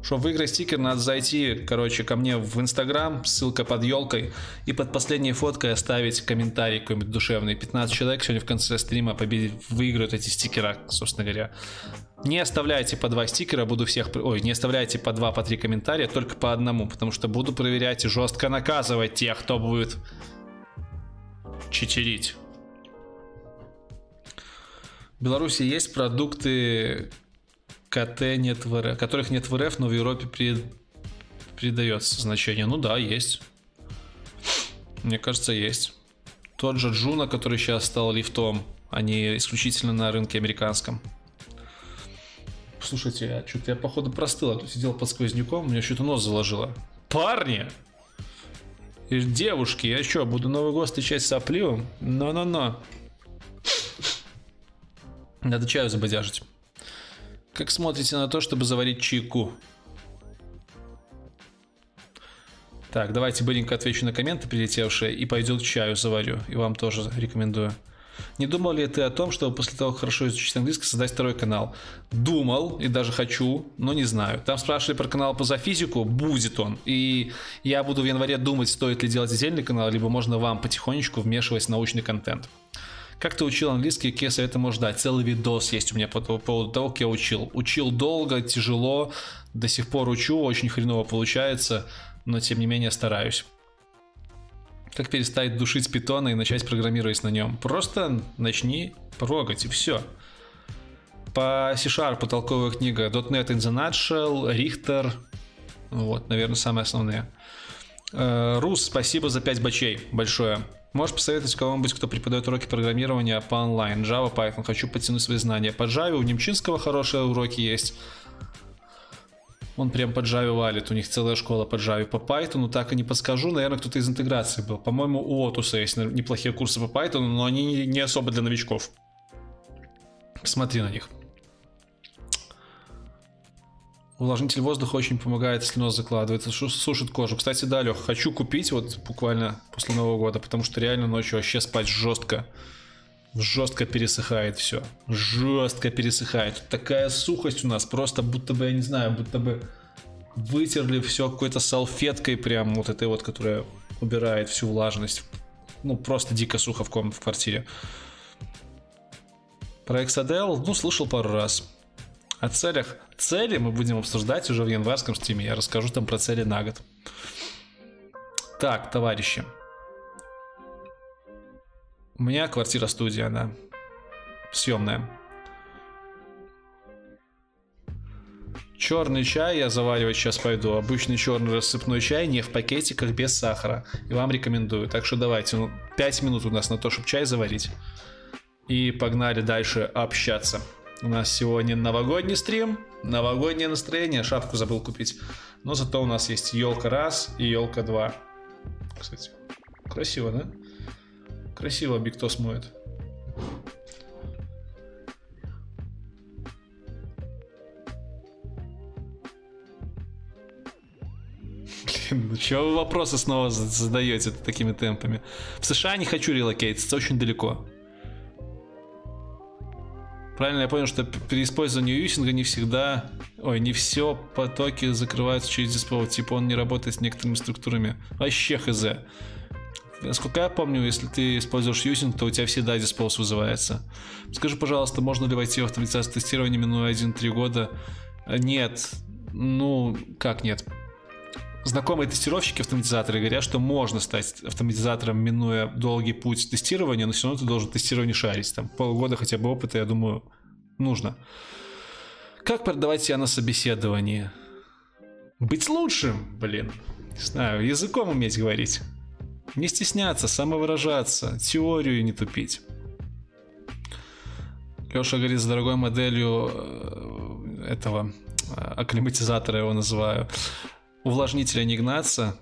Чтобы выиграть стикер, надо зайти, короче, ко мне в Инстаграм, ссылка под елкой, и под последней фоткой оставить комментарий какой-нибудь душевный. 15 человек сегодня в конце стрима победить, выиграют эти стикера, собственно говоря. Не оставляйте по два стикера, буду всех... Ой, не оставляйте по два, по три комментария, только по одному, потому что буду проверять и жестко наказывать тех, кто будет читерить. В Беларуси есть продукты КТ нет в РФ, которых нет в РФ, но в Европе при, придается значение. Ну да, есть. Мне кажется, есть. Тот же Джуна, который сейчас стал лифтом, они исключительно на рынке американском. Слушайте, а что-то я, походу, простыл, а тут сидел под сквозняком, у меня что-то нос заложило. Парни! И девушки, я что, буду Новый год встречать сопливым? Но-но-но. Надо чаю забодяжить. Как смотрите на то, чтобы заварить чайку? Так, давайте быстренько отвечу на комменты прилетевшие и пойдет к чаю заварю. И вам тоже рекомендую. Не думал ли ты о том, чтобы после того, как хорошо изучить английский, создать второй канал? Думал и даже хочу, но не знаю. Там спрашивали про канал по физику, будет он. И я буду в январе думать, стоит ли делать отдельный канал, либо можно вам потихонечку вмешивать научный контент. Как ты учил английский, какие советы можешь дать? Целый видос есть у меня по поводу того, как я учил. Учил долго, тяжело, до сих пор учу, очень хреново получается, но тем не менее стараюсь. Как перестать душить питона и начать программировать на нем? Просто начни прогать и все. По C-Sharp толковая книга .NET in the Nutshell, Richter. Вот, наверное, самые основные. Э, Рус, спасибо за 5 бачей большое. Можешь посоветовать кого-нибудь, кто преподает уроки программирования по онлайн, Java, Python. Хочу подтянуть свои знания. По Java у Немчинского хорошие уроки есть. Он прям по Java валит, у них целая школа по Java. По Python так и не подскажу, наверное, кто-то из интеграции был. По-моему, у Otus есть неплохие курсы по Python, но они не особо для новичков. Смотри на них. Увлажнитель воздуха очень помогает, если нос закладывается, сушит кожу. Кстати, да, Лех, хочу купить вот буквально после Нового года, потому что реально ночью вообще спать жестко. Жестко пересыхает все. Жестко пересыхает. Тут такая сухость у нас, просто будто бы, я не знаю, будто бы вытерли все какой-то салфеткой прям вот этой вот, которая убирает всю влажность. ну, просто дико сухо в, ком в квартире. Про Exadel, ну, слышал пару раз. О целях. Цели мы будем обсуждать уже в январском стиме. Я расскажу там про цели на год. Так, товарищи. У меня квартира-студия, она съемная. Черный чай я заваривать сейчас пойду. Обычный черный рассыпной чай, не в пакетиках, без сахара. И вам рекомендую. Так что давайте, ну, 5 минут у нас на то, чтобы чай заварить. И погнали дальше общаться. У нас сегодня новогодний стрим, новогоднее настроение. Шапку забыл купить. Но зато у нас есть елка раз и елка два. Кстати, красиво, да? Красиво Бигтос моет. Блин, ну чего вы вопросы снова задаете такими темпами? В США не хочу релокейтиться, очень далеко. Правильно я понял, что при использовании юсинга не всегда... Ой, не все потоки закрываются через диспол. Типа он не работает с некоторыми структурами. Вообще хз. Насколько я помню, если ты используешь юсинг, то у тебя всегда диспоус вызывается. Скажи, пожалуйста, можно ли войти в автоматизацию тестирования, минуя 1-3 года? Нет. Ну, как нет? Знакомые тестировщики, автоматизаторы говорят, что можно стать автоматизатором, минуя долгий путь тестирования, но все равно ты должен тестирование шарить. Там полгода хотя бы опыта, я думаю, нужно. Как продавать себя на собеседовании? Быть лучшим, блин. Не знаю, языком уметь говорить. Не стесняться, самовыражаться, теорию не тупить. Леша говорит, с дорогой моделью э, этого э, акклиматизатора его называю увлажнителя не гнаться.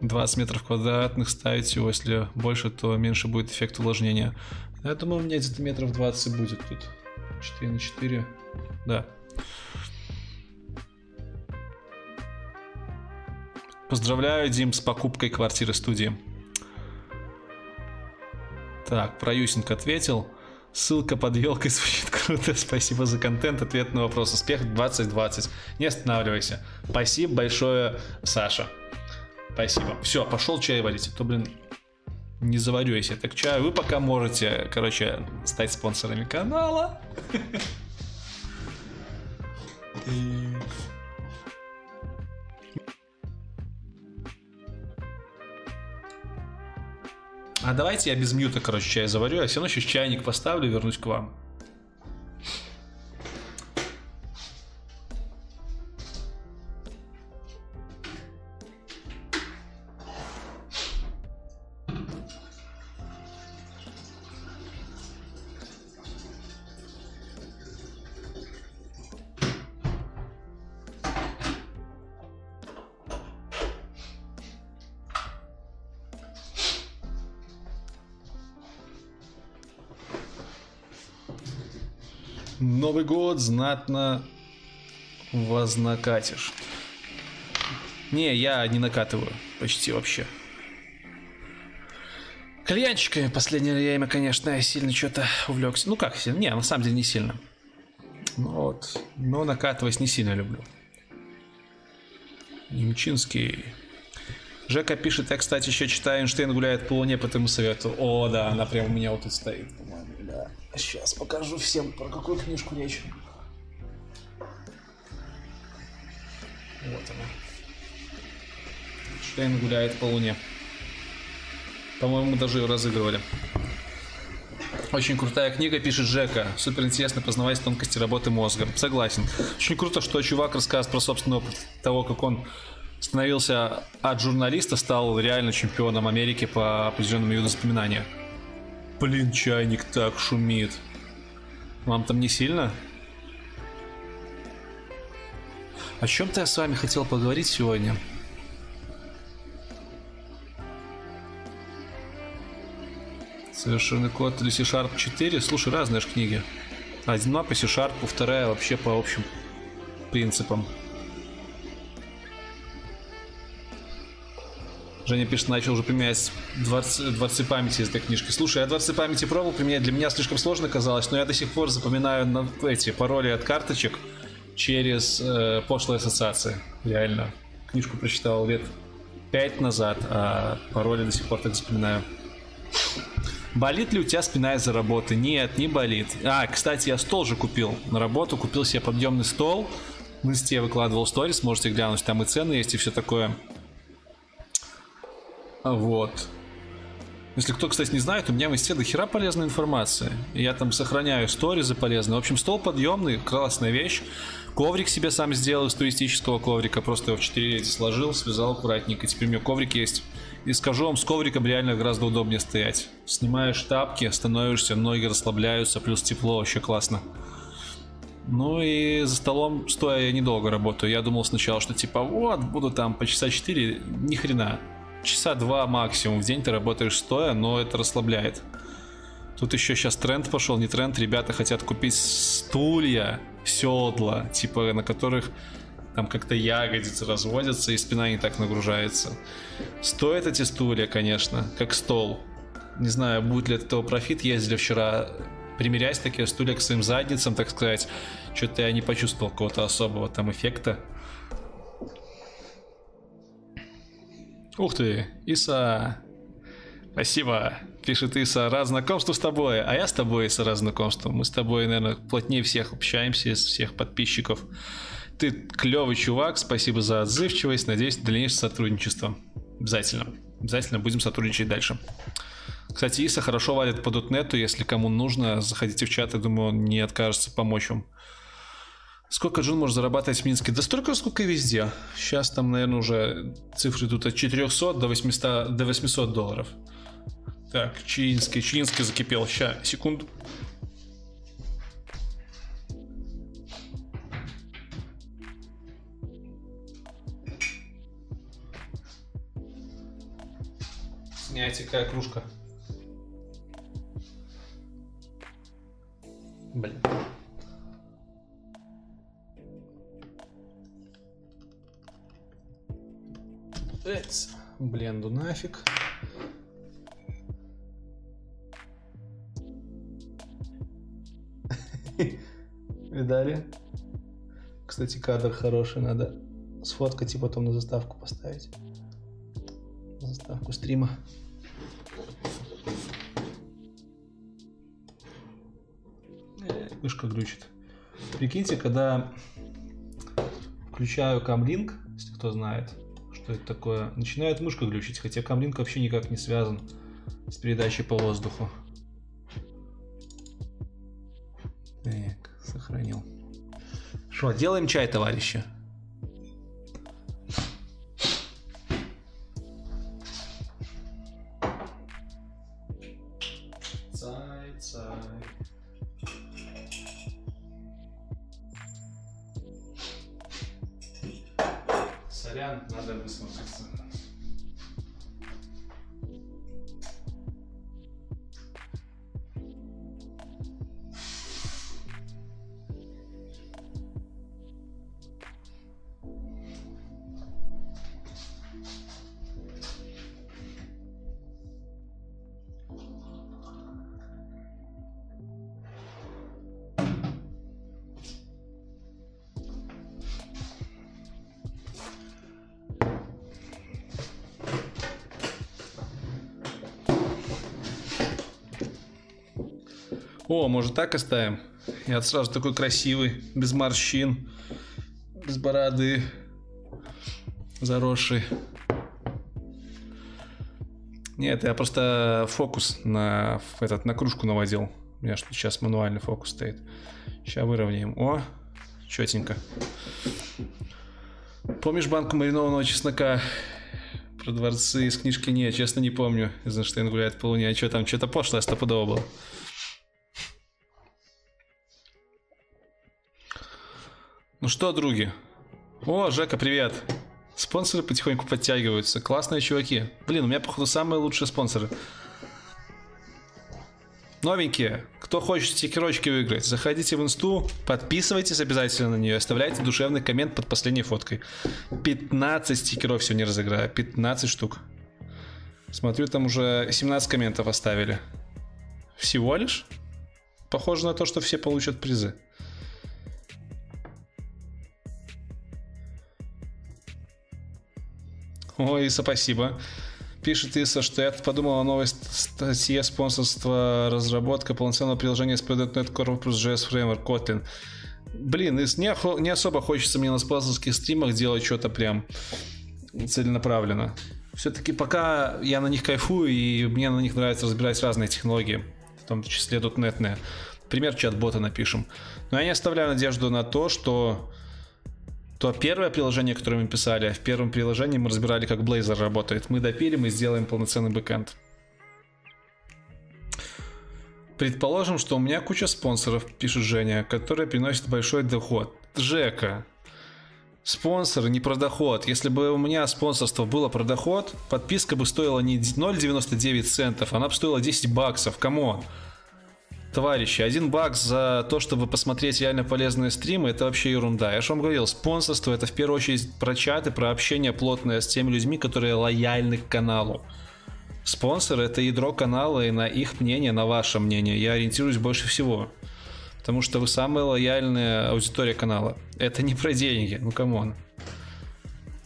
20 метров квадратных ставить его, если больше, то меньше будет эффект увлажнения. Я думаю, у меня где-то метров 20 будет тут. 4 на 4. Да. Поздравляю, Дим, с покупкой квартиры студии. Так, про Юсинг ответил. Ссылка под елкой звучит круто. Спасибо за контент. Ответ на вопрос. Успех 2020. Не останавливайся. Спасибо большое, Саша. Спасибо. Все, пошел чай варить. А то, блин, не заварю я себе так чай. Вы пока можете, короче, стать спонсорами канала. А давайте я без мьюта, короче, чай заварю. Я все равно сейчас чайник поставлю и вернусь к вам. Новый год знатно вознакатишь. Не, я не накатываю почти вообще. Кальянчиками последнее время, конечно, я сильно что-то увлекся. Ну как сильно? Не, на самом деле не сильно. Ну вот. Но накатывать не сильно люблю. Немчинский. Жека пишет, я, кстати, еще читаю Эйнштейн гуляет по луне, потому советую. О, да, она прям у меня вот тут стоит. Сейчас покажу всем, про какую книжку речь. Вот она. Штейн гуляет по луне. По-моему, даже ее разыгрывали. Очень крутая книга, пишет Жека. Супер интересно познавать тонкости работы мозга. Согласен. Очень круто, что чувак рассказывает про собственный опыт того, как он становился от журналиста, стал реально чемпионом Америки по определенному виду воспоминания. Блин, чайник так шумит. Вам там не сильно? О чем-то я с вами хотел поговорить сегодня. Совершенный код или C-Sharp 4. Слушай, разные же книги. Одна по C-Sharp, вторая вообще по общим принципам. Женя пишет, начал уже применять дворцы, дворцы памяти из этой книжки. Слушай, я дворцы памяти пробовал применять, для меня слишком сложно казалось, но я до сих пор запоминаю на эти пароли от карточек через э, пошлые ассоциации. Реально. Книжку прочитал лет 5 назад, а пароли до сих пор так вспоминаю. Болит ли у тебя спина из-за работы? Нет, не болит. А, кстати, я стол же купил на работу, купил себе подъемный стол. В инсте выкладывал сторис, можете глянуть, там и цены есть, и все такое. Вот. Если кто, кстати, не знает, у меня в инсте до хера полезная информация. Я там сохраняю сторизы полезные. В общем, стол подъемный, классная вещь. Коврик себе сам сделал из туристического коврика. Просто его в 4 эти сложил, связал аккуратненько. Теперь у меня коврик есть. И скажу вам, с ковриком реально гораздо удобнее стоять. Снимаешь тапки, становишься, ноги расслабляются, плюс тепло, вообще классно. Ну и за столом стоя я недолго работаю. Я думал сначала, что типа вот, буду там по часа 4, ни хрена. Часа два максимум в день ты работаешь стоя, но это расслабляет. Тут еще сейчас тренд пошел, не тренд, ребята хотят купить стулья, седла, типа на которых там как-то ягодицы разводятся и спина не так нагружается. Стоят эти стулья, конечно, как стол. Не знаю, будет ли от этого профит. Ездили вчера примерять такие стулья к своим задницам, так сказать. Что-то я не почувствовал какого-то особого там эффекта. Ух ты, Иса. Спасибо. Пишет Иса, рад знакомству с тобой. А я с тобой, Иса, рад знакомству. Мы с тобой, наверное, плотнее всех общаемся, из всех подписчиков. Ты клевый чувак, спасибо за отзывчивость. Надеюсь, дальнейшее сотрудничество. Обязательно. Обязательно будем сотрудничать дальше. Кстати, Иса хорошо валит по дотнету. Если кому нужно, заходите в чат. Я думаю, он не откажется помочь вам. Сколько Джун может зарабатывать в Минске? Да столько, сколько и везде. Сейчас там, наверное, уже цифры тут от 400 до 800, до 800 долларов. Так, Чиинский, Чиинский закипел. Ща, секунду. Снять какая кружка. Нафиг. Видали? Кстати, кадр хороший, надо сфоткать и потом на заставку поставить. На заставку стрима. Мышка глючит. Прикиньте, когда включаю камлинк, если кто знает, что это такое, начинает мышка глючить, хотя камлинк вообще никак не связан с передачей по воздуху. Так, сохранил. Что, делаем чай, товарищи? Может так оставим? Я сразу такой красивый, без морщин, без бороды, заросший. Нет, я просто фокус на этот на кружку наводил. У меня что сейчас мануальный фокус стоит. Сейчас выровняем. О, четенько. Помнишь банку маринованного чеснока? Про дворцы из книжки нет, честно не помню. Эйзенштейн гуляет по луне. А что там, что-то пошлое стопудово было. Ну что, други? О, Жека, привет. Спонсоры потихоньку подтягиваются. Классные чуваки. Блин, у меня, походу, самые лучшие спонсоры. Новенькие. Кто хочет стикерочки выиграть, заходите в инсту, подписывайтесь обязательно на нее, оставляйте душевный коммент под последней фоткой. 15 стикеров сегодня разыграю. 15 штук. Смотрю, там уже 17 комментов оставили. Всего лишь? Похоже на то, что все получат призы. Ой, спасибо. Пишет Иса, что я подумал о новой статье спонсорства разработка полноценного приложения с .NET Core плюс JS Framework Kotlin. Блин, не, не особо хочется мне на спонсорских стримах делать что-то прям целенаправленно. Все-таки пока я на них кайфую, и мне на них нравится разбирать разные технологии, в том числе .NET. Пример чат-бота напишем. Но я не оставляю надежду на то, что то первое приложение, которое мы писали, в первом приложении мы разбирали, как Blazor работает. Мы допилим и сделаем полноценный бэкэнд. Предположим, что у меня куча спонсоров, пишет Женя, которые приносят большой доход. Жека, спонсор не про доход. Если бы у меня спонсорство было про доход, подписка бы стоила не 0,99 центов, она бы стоила 10 баксов. Come on. Товарищи, один бак за то, чтобы посмотреть реально полезные стримы, это вообще ерунда. Я же вам говорил, спонсорство это в первую очередь про чаты, про общение плотное с теми людьми, которые лояльны к каналу. Спонсор это ядро канала, и на их мнение, на ваше мнение я ориентируюсь больше всего. Потому что вы самая лояльная аудитория канала. Это не про деньги, ну come on.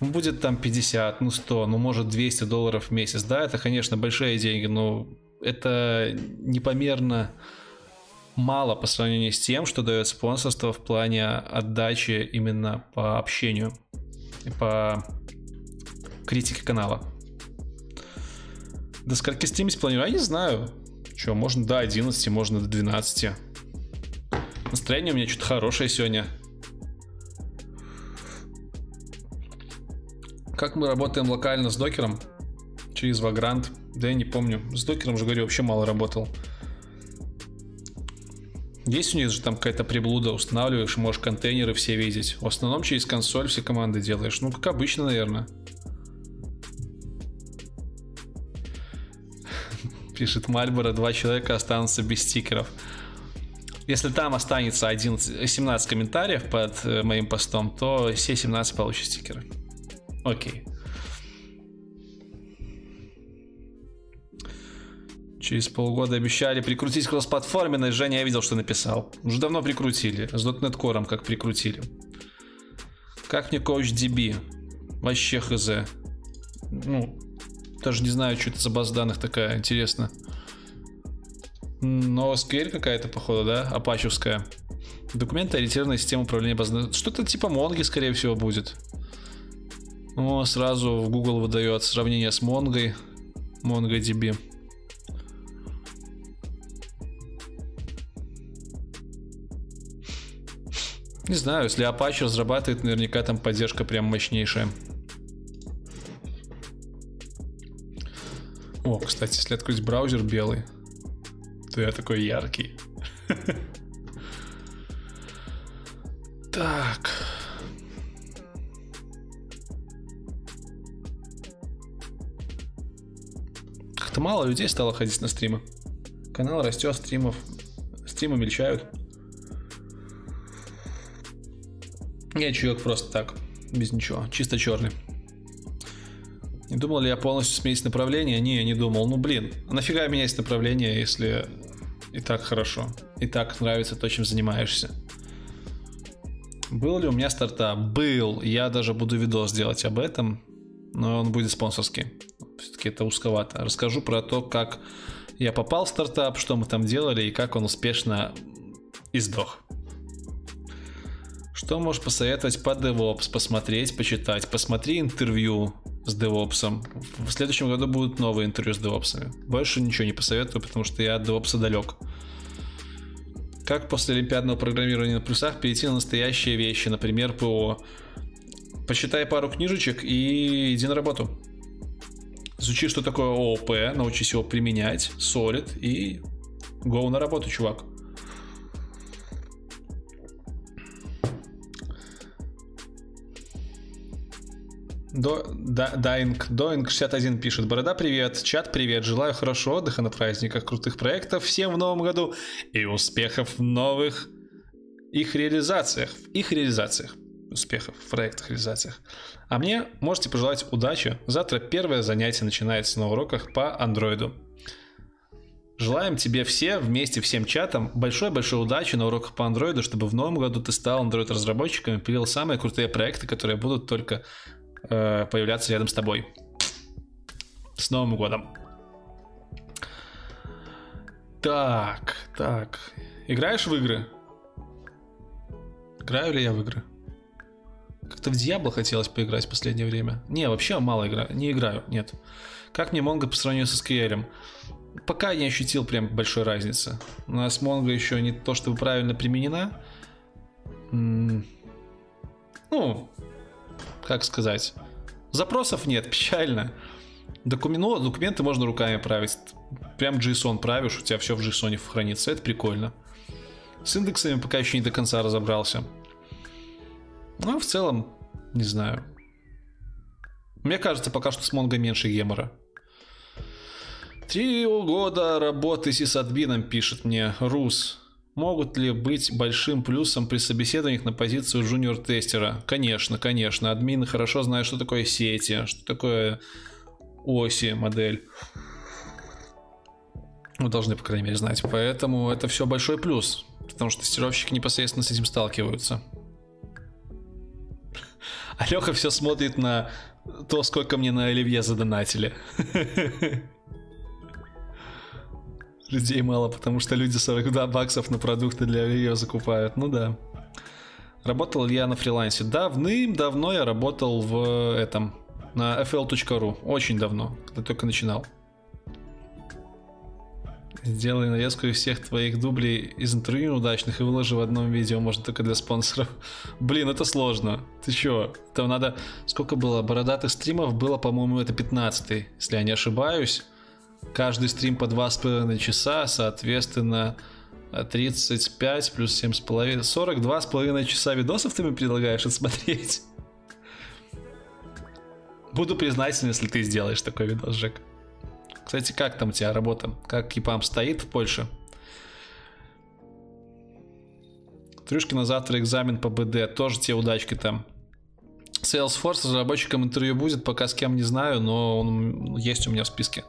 Ну, будет там 50, ну 100, ну может 200 долларов в месяц. Да, это, конечно, большие деньги, но это непомерно мало по сравнению с тем, что дает спонсорство в плане отдачи именно по общению по критике канала. До скольки стримить планирую? Я не знаю. Что, можно до 11, можно до 12. Настроение у меня что-то хорошее сегодня. Как мы работаем локально с докером? Через Vagrant? Да я не помню. С докером же, говорю, вообще мало работал. Есть у них же там какая-то приблуда, устанавливаешь, можешь контейнеры все видеть. В основном через консоль все команды делаешь. Ну, как обычно, наверное. Пишет Мальборо, два человека останутся без стикеров. Если там останется 11, 17 комментариев под э, моим постом, то все 17 получат стикеры. Окей. Через полгода обещали прикрутить кроссплатформенность. Женя, я видел, что написал. Уже давно прикрутили. С .NET Core как прикрутили. Как мне коуч DB? Вообще хз. Ну, даже не знаю, что это за база данных такая, интересно. Но SQL какая-то, походу, да? Апачевская. Документы ориентированная система управления баз данных. Что-то типа Монги, скорее всего, будет. О, сразу в Google выдает сравнение с Монгой. MongoDB. Не знаю, если Apache разрабатывает, наверняка там поддержка прям мощнейшая. О, кстати, если открыть браузер белый, то я такой яркий. Так. Как-то мало людей стало ходить на стримы. Канал растет, стримов, стримы мельчают. Я чувак просто так, без ничего, чисто черный. Не думал ли я полностью сменить направление? Не, я не думал. Ну блин, а нафига менять направление, если и так хорошо, и так нравится то, чем занимаешься? Был ли у меня стартап? Был. Я даже буду видос делать об этом, но он будет спонсорский. Все-таки это узковато. Расскажу про то, как я попал в стартап, что мы там делали и как он успешно издох. Что можешь посоветовать по DevOps? Посмотреть, почитать. Посмотри интервью с DevOps. В следующем году будут новые интервью с DevOps. Больше ничего не посоветую, потому что я от DevOps далек. Как после олимпиадного программирования на плюсах перейти на настоящие вещи, например, ПО? Почитай пару книжечек и иди на работу. Изучи, что такое ООП, научись его применять, солид и go на работу, чувак. До, да, Дайнг, Доинг 61 пишет. Борода, привет. Чат, привет. Желаю хорошего отдыха на праздниках, крутых проектов всем в новом году и успехов в новых их реализациях. В их реализациях. Успехов в проектах, реализациях. А мне можете пожелать удачи. Завтра первое занятие начинается на уроках по андроиду. Желаем тебе все вместе, всем чатам большой-большой удачи на уроках по андроиду, чтобы в новом году ты стал андроид-разработчиком и пилил самые крутые проекты, которые будут только Э, появляться рядом с тобой. С Новым годом. Так, так. Играешь в игры? Играю ли я в игры? Как-то в Diablo хотелось поиграть в последнее время. Не, вообще мало играю. Не играю, нет. Как мне Монго по сравнению со SQL? Пока не ощутил прям большой разницы. У нас Монго еще не то чтобы правильно применена. Ну, как сказать. Запросов нет, печально. Докумен... Документы можно руками править. Прям JSON правишь, у тебя все в JSON хранится. Это прикольно. С индексами пока еще не до конца разобрался. Ну, в целом, не знаю. Мне кажется, пока что с Монго меньше гемора. Три года работы с сисадмином, пишет мне Рус. Могут ли быть большим плюсом при собеседованиях на позицию джуниор-тестера? Конечно, конечно. Админы хорошо знают, что такое сети, что такое оси модель. Вы должны, по крайней мере, знать. Поэтому это все большой плюс. Потому что тестировщики непосредственно с этим сталкиваются. Алёха все смотрит на то, сколько мне на Оливье задонатили. Людей мало, потому что люди 42 баксов на продукты для Оливье закупают. Ну да. Работал я на фрилансе? Давным-давно я работал в этом, на fl.ru. Очень давно, когда только начинал. Сделай нарезку из всех твоих дублей из интервью удачных и выложи в одном видео, можно только для спонсоров. Блин, это сложно. Ты чё? Там надо... Сколько было? Бородатых стримов было, по-моему, это 15 если я не ошибаюсь. Каждый стрим по 2,5 часа, соответственно, 35 плюс 7,5... 42,5 часа видосов ты мне предлагаешь отсмотреть? Буду признателен, если ты сделаешь такой видос, Жек. Кстати, как там у тебя работа? Как Кипам стоит в Польше? Трюшки на завтра экзамен по БД. Тоже тебе удачки там. Salesforce разработчиком интервью будет, пока с кем не знаю, но он есть у меня в списке.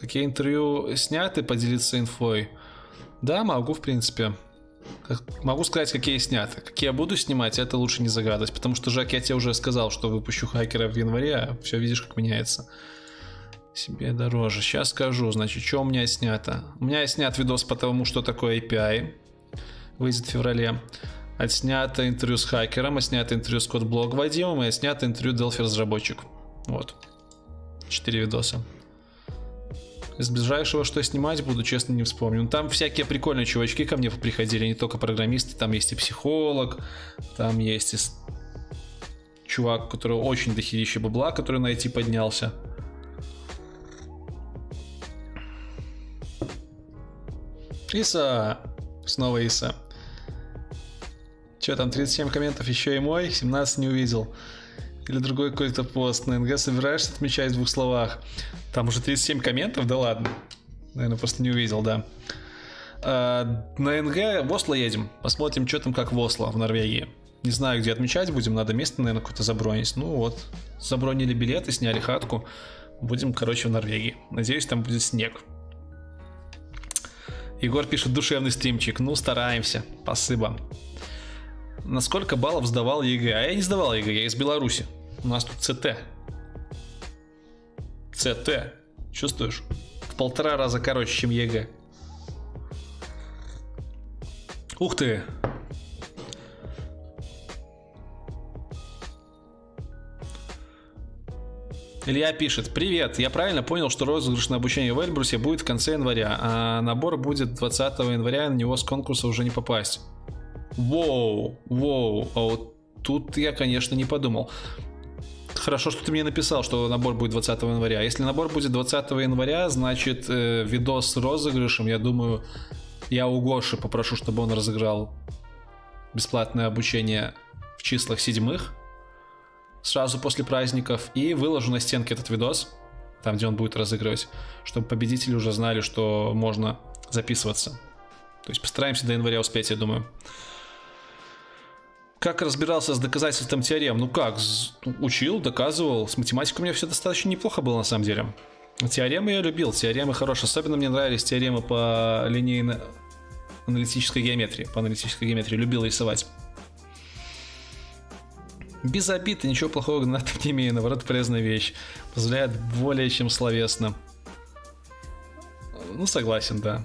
Какие интервью сняты, поделиться инфой? Да, могу, в принципе. Могу сказать, какие сняты. Какие я буду снимать, это лучше не загадывать. Потому что, Жак, я тебе уже сказал, что выпущу хакера в январе, а все видишь, как меняется. Себе дороже. Сейчас скажу, значит, что у меня снято. У меня снят видос по тому, что такое API. Выйдет в феврале. Отснято интервью с хакером, отснято интервью с кодблог Вадимом и отснято интервью Delphi разработчик. Вот. Четыре видоса. Из ближайшего, что снимать буду, честно, не вспомню. Там всякие прикольные чувачки ко мне приходили, не только программисты, там есть и психолог, там есть и чувак, у которого очень дохерища бабла, который на IT поднялся. Иса! Снова Иса. Че там, 37 комментов, еще и мой, 17 не увидел. Или другой какой-то пост. На НГ собираешься отмечать в двух словах. Там уже 37 комментов, да ладно. Наверное, просто не увидел, да. А, на НГ в Осло едем. Посмотрим, что там как в Осло, в Норвегии. Не знаю, где отмечать будем, надо место, наверное, какое-то забронить. Ну вот, забронили билеты, сняли хатку. Будем, короче, в Норвегии. Надеюсь, там будет снег. Егор пишет душевный стримчик. Ну, стараемся. Спасибо. На сколько баллов сдавал ЕГЭ? А я не сдавал ЕГЭ, я из Беларуси. У нас тут ЦТ. ЦТ. Чувствуешь? В полтора раза короче, чем ЕГЭ. Ух ты! Илья пишет, привет, я правильно понял, что розыгрыш на обучение в Эльбрусе будет в конце января, а набор будет 20 января, на него с конкурса уже не попасть. Воу, воу, а вот тут я, конечно, не подумал. Хорошо, что ты мне написал, что набор будет 20 января. Если набор будет 20 января, значит э, видос с розыгрышем, я думаю, я у Гоши попрошу, чтобы он разыграл бесплатное обучение в числах седьмых сразу после праздников и выложу на стенке этот видос, там, где он будет разыгрывать, чтобы победители уже знали, что можно записываться. То есть постараемся до января успеть, я думаю. Как разбирался с доказательством теорем? Ну как, учил, доказывал. С математикой у меня все достаточно неплохо было на самом деле. Теоремы я любил, теоремы хорошие. Особенно мне нравились теоремы по линейно-аналитической геометрии. По аналитической геометрии любил рисовать. Без обид ничего плохого на этом не имею, наоборот, полезная вещь. Позволяет более чем словесно. Ну, согласен, да.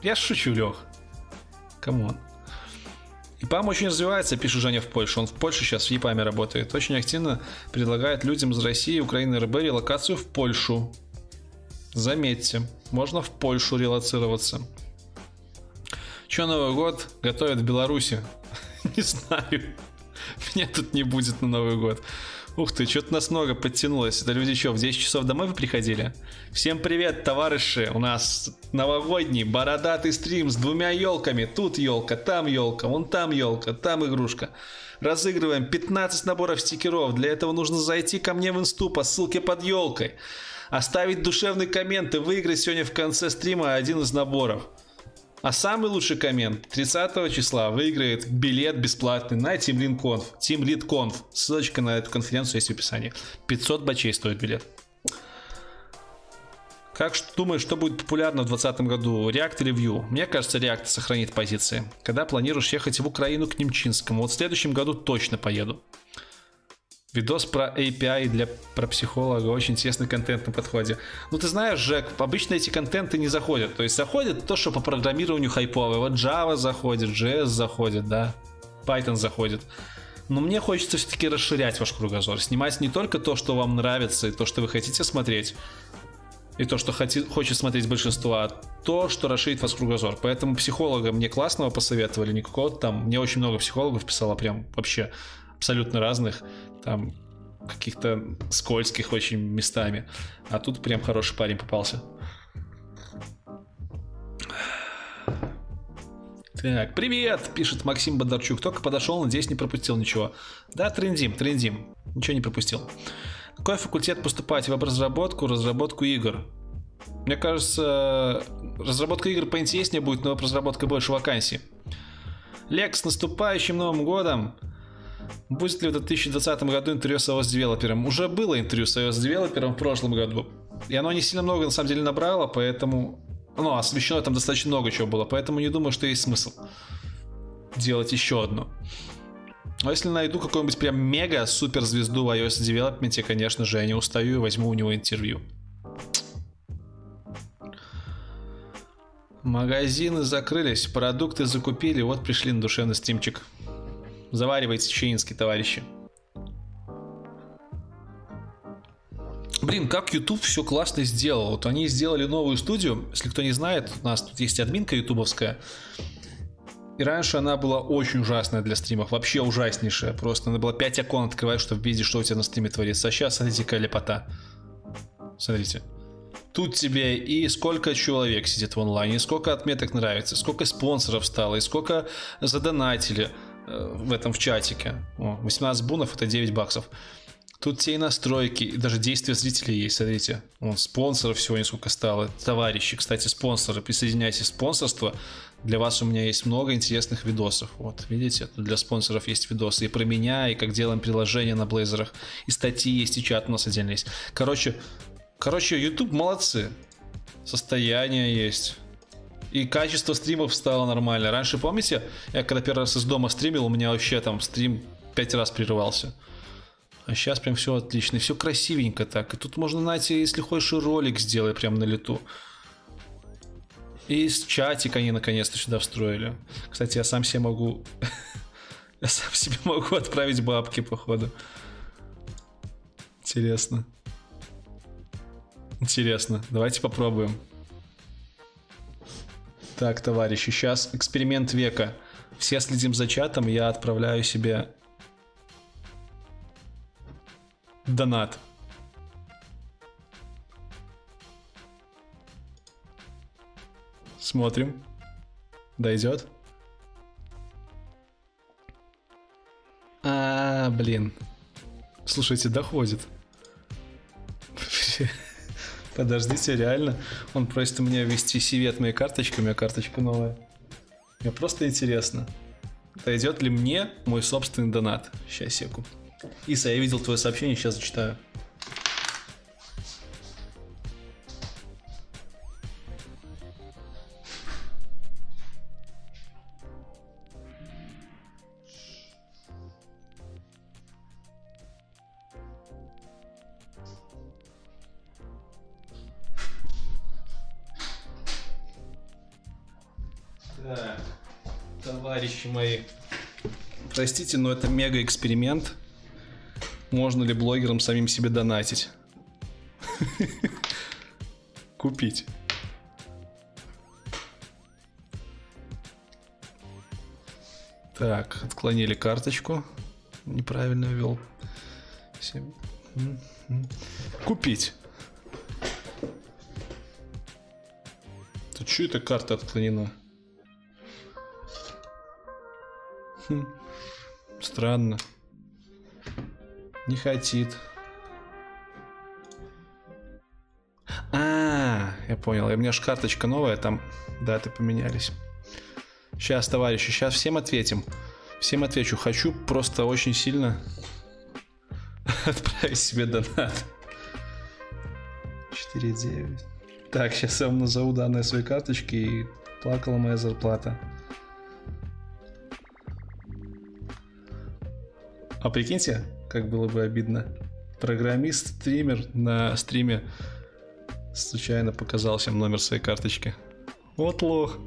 Я шучу, Лех. Come on. EPAM очень развивается, пишет Женя в Польше. Он в Польше сейчас в EPAM е работает. Очень активно предлагает людям из России, Украины, РБ релокацию в Польшу. Заметьте, можно в Польшу релацироваться. Че Новый год готовят в Беларуси? Не знаю. Меня тут не будет на Новый год. Ух ты, что-то нас много подтянулось. Это люди что, в 10 часов домой вы приходили? Всем привет, товарищи! У нас новогодний бородатый стрим с двумя елками. Тут елка, там елка, вон там елка, там игрушка. Разыгрываем 15 наборов стикеров. Для этого нужно зайти ко мне в инсту по ссылке под елкой. Оставить душевный коммент и выиграть сегодня в конце стрима один из наборов. А самый лучший коммент 30 числа выиграет билет бесплатный на Team Conf. Team Lead Conf. Ссылочка на эту конференцию есть в описании. 500 бачей стоит билет. Как думаешь, что будет популярно в 2020 году? React или Vue? Мне кажется, React сохранит позиции. Когда планируешь ехать в Украину к Немчинскому? Вот в следующем году точно поеду. Видос про API для про психолога, очень интересный контент на подходе. Ну ты знаешь, Жек, обычно эти контенты не заходят. То есть заходит то, что по программированию хайповое. Вот Java заходит, JS заходит, да, Python заходит. Но мне хочется все-таки расширять ваш кругозор. Снимать не только то, что вам нравится, и то, что вы хотите смотреть, и то, что хоти, хочет смотреть большинство, а то, что расширит вас кругозор. Поэтому психолога мне классного посоветовали, никакого там. Мне очень много психологов писало прям вообще абсолютно разных там каких-то скользких очень местами. А тут прям хороший парень попался. Так, привет, пишет Максим Бондарчук. Только подошел, надеюсь, не пропустил ничего. Да, трендим, трендим. Ничего не пропустил. Какой факультет поступать? Веб-разработку, разработку игр? Мне кажется, разработка игр поинтереснее будет, но веб-разработка больше вакансий. Лекс, с наступающим Новым годом! Будет ли в 2020 году интервью с iOS девелопером? Уже было интервью с iOS девелопером в прошлом году. И оно не сильно много на самом деле набрало, поэтому... Ну, освещено там достаточно много чего было, поэтому не думаю, что есть смысл делать еще одно. А если найду какую-нибудь прям мега супер звезду в iOS девелопменте, конечно же, я не устаю и возьму у него интервью. Магазины закрылись, продукты закупили, вот пришли на душевный стимчик. Заваривайте чаинский, товарищи. Блин, как YouTube все классно сделал. Вот они сделали новую студию. Если кто не знает, у нас тут есть админка ютубовская. И раньше она была очень ужасная для стримов. Вообще ужаснейшая. Просто надо было 5 окон открывать, чтобы видеть, что у тебя на стриме творится. А сейчас, смотрите, какая лепота. Смотрите. Тут тебе и сколько человек сидит в онлайне, и сколько отметок нравится, сколько спонсоров стало, и сколько задонатили в этом в чатике. О, 18 бунов это 9 баксов. Тут те и настройки, и даже действия зрителей есть, смотрите. Вон, спонсоров сегодня сколько стало. Товарищи, кстати, спонсоры, присоединяйтесь в спонсорство. Для вас у меня есть много интересных видосов. Вот, видите, для спонсоров есть видосы и про меня, и как делаем приложение на блейзерах. И статьи есть, и чат у нас отдельно есть. Короче, короче, YouTube молодцы. Состояние есть. И качество стримов стало нормально. Раньше, помните, я когда первый раз из дома стримил, у меня вообще там стрим пять раз прерывался. А сейчас прям все отлично, все красивенько так. И тут можно найти, если хочешь, ролик сделай прям на лету. И с чатик они наконец-то сюда встроили. Кстати, я сам себе могу... я сам себе могу отправить бабки, походу. Интересно. Интересно. Давайте попробуем. Так, товарищи, сейчас эксперимент века. Все следим за чатом, я отправляю себе донат. Смотрим. Дойдет. А, блин. Слушайте, доходит. Подождите, реально. Он просит у меня ввести от моей карточки, у меня карточка новая. Мне просто интересно, дойдет ли мне мой собственный донат. Сейчас, секу. Иса, я видел твое сообщение, сейчас зачитаю. Товарищи мои, простите, но это мега эксперимент. Можно ли блогерам самим себе донатить? Купить. Так, отклонили карточку. Неправильно ввел. Купить. Тут что это карта отклонена? Хм. Странно. Не хотит. А, я понял. У меня же карточка новая, там даты поменялись. Сейчас, товарищи, сейчас всем ответим. Всем отвечу. Хочу просто очень сильно отправить себе донат. 4.9. Так, сейчас я вам назову данные своей карточки и плакала моя зарплата. А прикиньте, как было бы обидно. Программист, стример на стриме случайно показал всем номер своей карточки. Вот лох.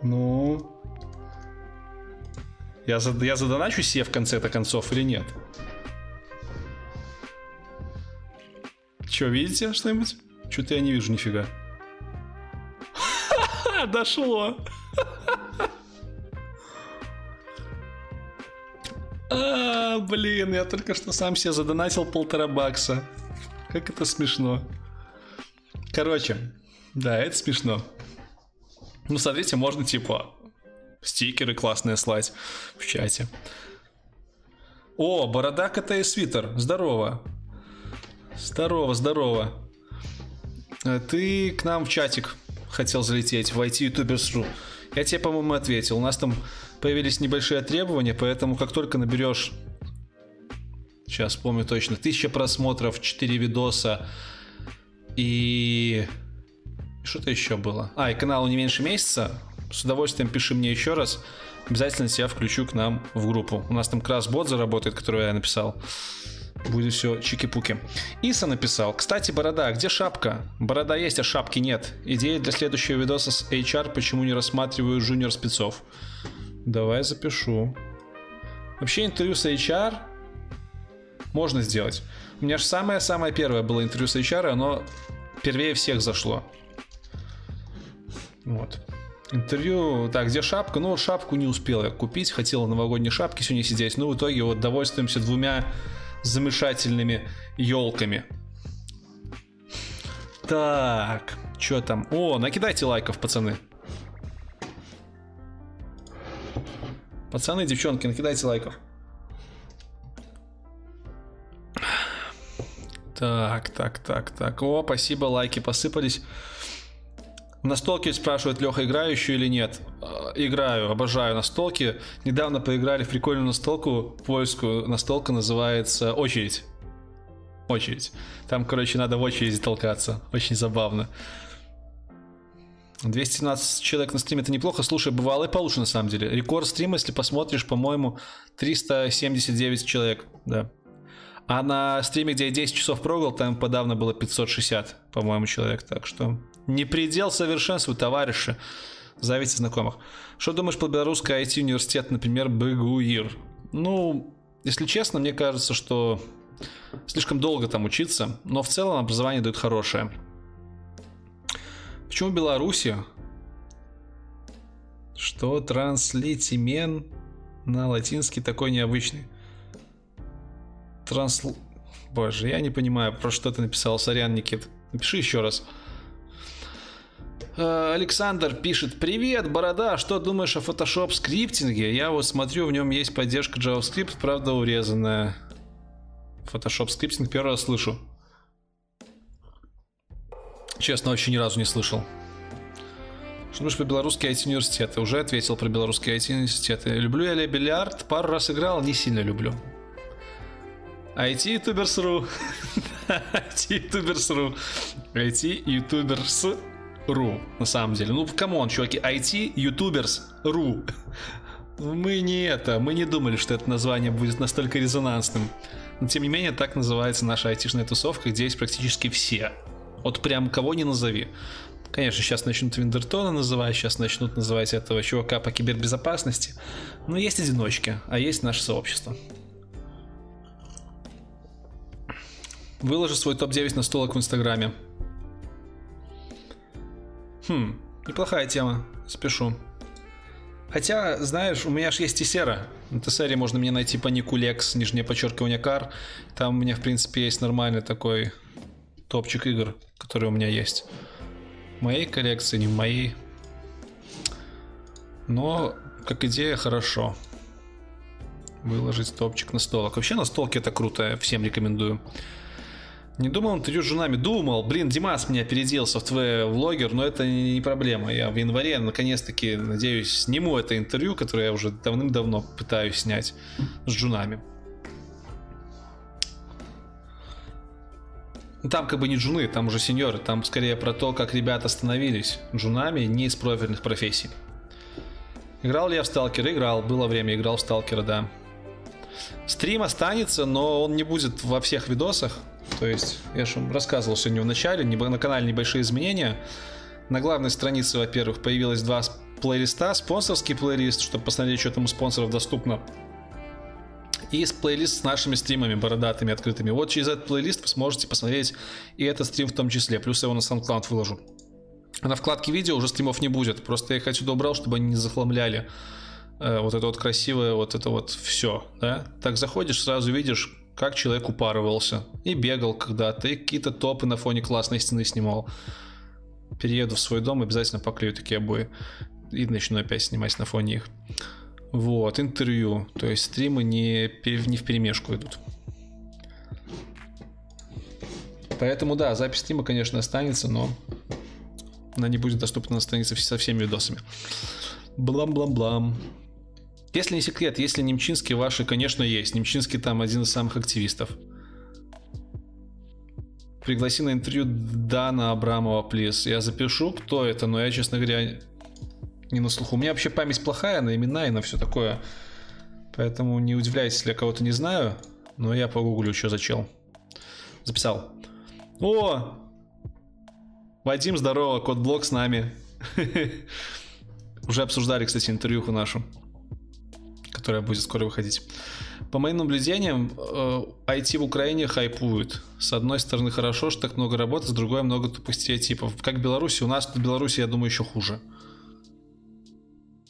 Ну, я, за, я задоначу себе в конце-то концов или нет? Че, видите что-нибудь? Что-то я не вижу нифига. Дошло. А, блин, я только что сам себе задонатил полтора бакса. Как это смешно. Короче, да, это смешно. Ну, смотрите, можно типа Стикеры классные слать в чате. О, борода кота и свитер. Здорово. Здорово, здорово. Э, ты к нам в чатик хотел залететь в IT YouTubers.ru. Я тебе, по-моему, ответил. У нас там появились небольшие требования, поэтому как только наберешь Сейчас помню точно. Тысяча просмотров, 4 видоса и... Что-то еще было. А, и каналу не меньше месяца. С удовольствием пиши мне еще раз. Обязательно тебя включу к нам в группу. У нас там как раз бот заработает, который я написал. Будет все чики-пуки. Иса написал. Кстати, борода, где шапка? Борода есть, а шапки нет. Идея для следующего видоса с HR, почему не рассматриваю жуниор спецов. Давай запишу. Вообще интервью с HR можно сделать. У меня же самое-самое первое было интервью с HR, и оно первее всех зашло. Вот. Интервью, так, где шапка? Ну, шапку не успел я купить, хотел новогодние шапки сегодня сидеть, но в итоге вот довольствуемся двумя замешательными елками. Так, что там? О, накидайте лайков, пацаны. Пацаны, девчонки, накидайте лайков. Так, так, так, так. О, спасибо, лайки посыпались. Настолки спрашивают, Леха, играю еще или нет? Э, играю, обожаю настолки. Недавно поиграли в прикольную настолку польскую. Настолка называется «Очередь». Очередь. Там, короче, надо в очереди толкаться. Очень забавно. 217 человек на стриме это неплохо. Слушай, бывало и получше на самом деле. Рекорд стрима, если посмотришь, по-моему, 379 человек. Да. А на стриме, где я 10 часов прогал, там подавно было 560, по-моему, человек. Так что не предел совершенству, товарищи. Зовите знакомых. Что думаешь про белорусский IT-университет, например, БГУИР? Ну, если честно, мне кажется, что слишком долго там учиться, но в целом образование дают хорошее. Почему Беларуси? Что транслитимен на латинский такой необычный? Трансл... Боже, я не понимаю, про что ты написал, сорян, Никит. Напиши еще раз. Э, Александр пишет, привет, Борода, что думаешь о Photoshop скриптинге? Я вот смотрю, в нем есть поддержка JavaScript, правда урезанная. Photoshop скриптинг первый раз слышу. Честно, вообще ни разу не слышал. Что думаешь про белорусские IT-университеты? Уже ответил про белорусские IT-университеты. Люблю я бильярд? Пару раз играл, не сильно люблю. ityoutubers.ru ityoutubers.ru ityoutubers.ru На самом деле. Ну, come on, чуваки, ityoutubers.ru Мы не это, мы не думали, что это название будет настолько резонансным. Но тем не менее, так называется наша айтишная тусовка, где есть практически все. Вот прям кого не назови. Конечно, сейчас начнут Виндертона называть, сейчас начнут называть этого чувака по кибербезопасности. Но есть одиночки, а есть наше сообщество. Выложи свой топ-9 на столок в Инстаграме. Хм, неплохая тема. Спешу. Хотя, знаешь, у меня же есть Тесера. На Тесере можно мне найти по нику Lex, нижнее подчеркивание кар. Там у меня, в принципе, есть нормальный такой топчик игр, который у меня есть. В моей коллекции, не в моей. Но, как идея, хорошо. Выложить топчик на столок. Вообще на столке это круто, всем рекомендую. Не думал интервью с женами. Думал, блин, Димас меня опередил, софтвер влогер, но это не проблема. Я в январе, наконец-таки, надеюсь, сниму это интервью, которое я уже давным-давно пытаюсь снять с джунами. Ну, там как бы не джуны, там уже сеньоры, там скорее про то, как ребята становились джунами не из профильных профессий. Играл ли я в Сталкера? Играл, было время, играл в Сталкера, да. Стрим останется, но он не будет во всех видосах. То есть, я же рассказывал сегодня в начале, на канале небольшие изменения. На главной странице, во-первых, появилось два плейлиста. Спонсорский плейлист, чтобы посмотреть, что там у спонсоров доступно. И плейлист с нашими стримами бородатыми, открытыми. Вот через этот плейлист вы сможете посмотреть и этот стрим в том числе. Плюс я его на SoundCloud выложу. А на вкладке видео уже стримов не будет. Просто я их отсюда убрал, чтобы они не захламляли э, вот это вот красивое, вот это вот все. Да? Так заходишь, сразу видишь, как человек упарывался. И бегал когда-то, и какие-то топы на фоне классной стены снимал. Перееду в свой дом, обязательно поклею такие обои. И начну опять снимать на фоне их. Вот, интервью. То есть стримы не, не в перемешку идут. Поэтому да, запись стрима, конечно, останется, но она не будет доступна на странице со всеми видосами. Блам-блам-блам. Если не секрет, если Немчинский ваши, конечно, есть. Немчинский там один из самых активистов. Пригласи на интервью Дана Абрамова, плиз. Я запишу, кто это, но я, честно говоря, не на слуху. У меня вообще память плохая на имена и на все такое. Поэтому не удивляйтесь, если я кого-то не знаю. Но я погуглю, что за чел. Записал. О! Вадим, здорово, код блок с нами. Уже обсуждали, кстати, интервьюху нашу которая будет скоро выходить. По моим наблюдениям, IT э, в Украине хайпует. С одной стороны хорошо, что так много работы, с другой много тупых стереотипов. Как в Беларуси, у нас в Беларуси, я думаю, еще хуже.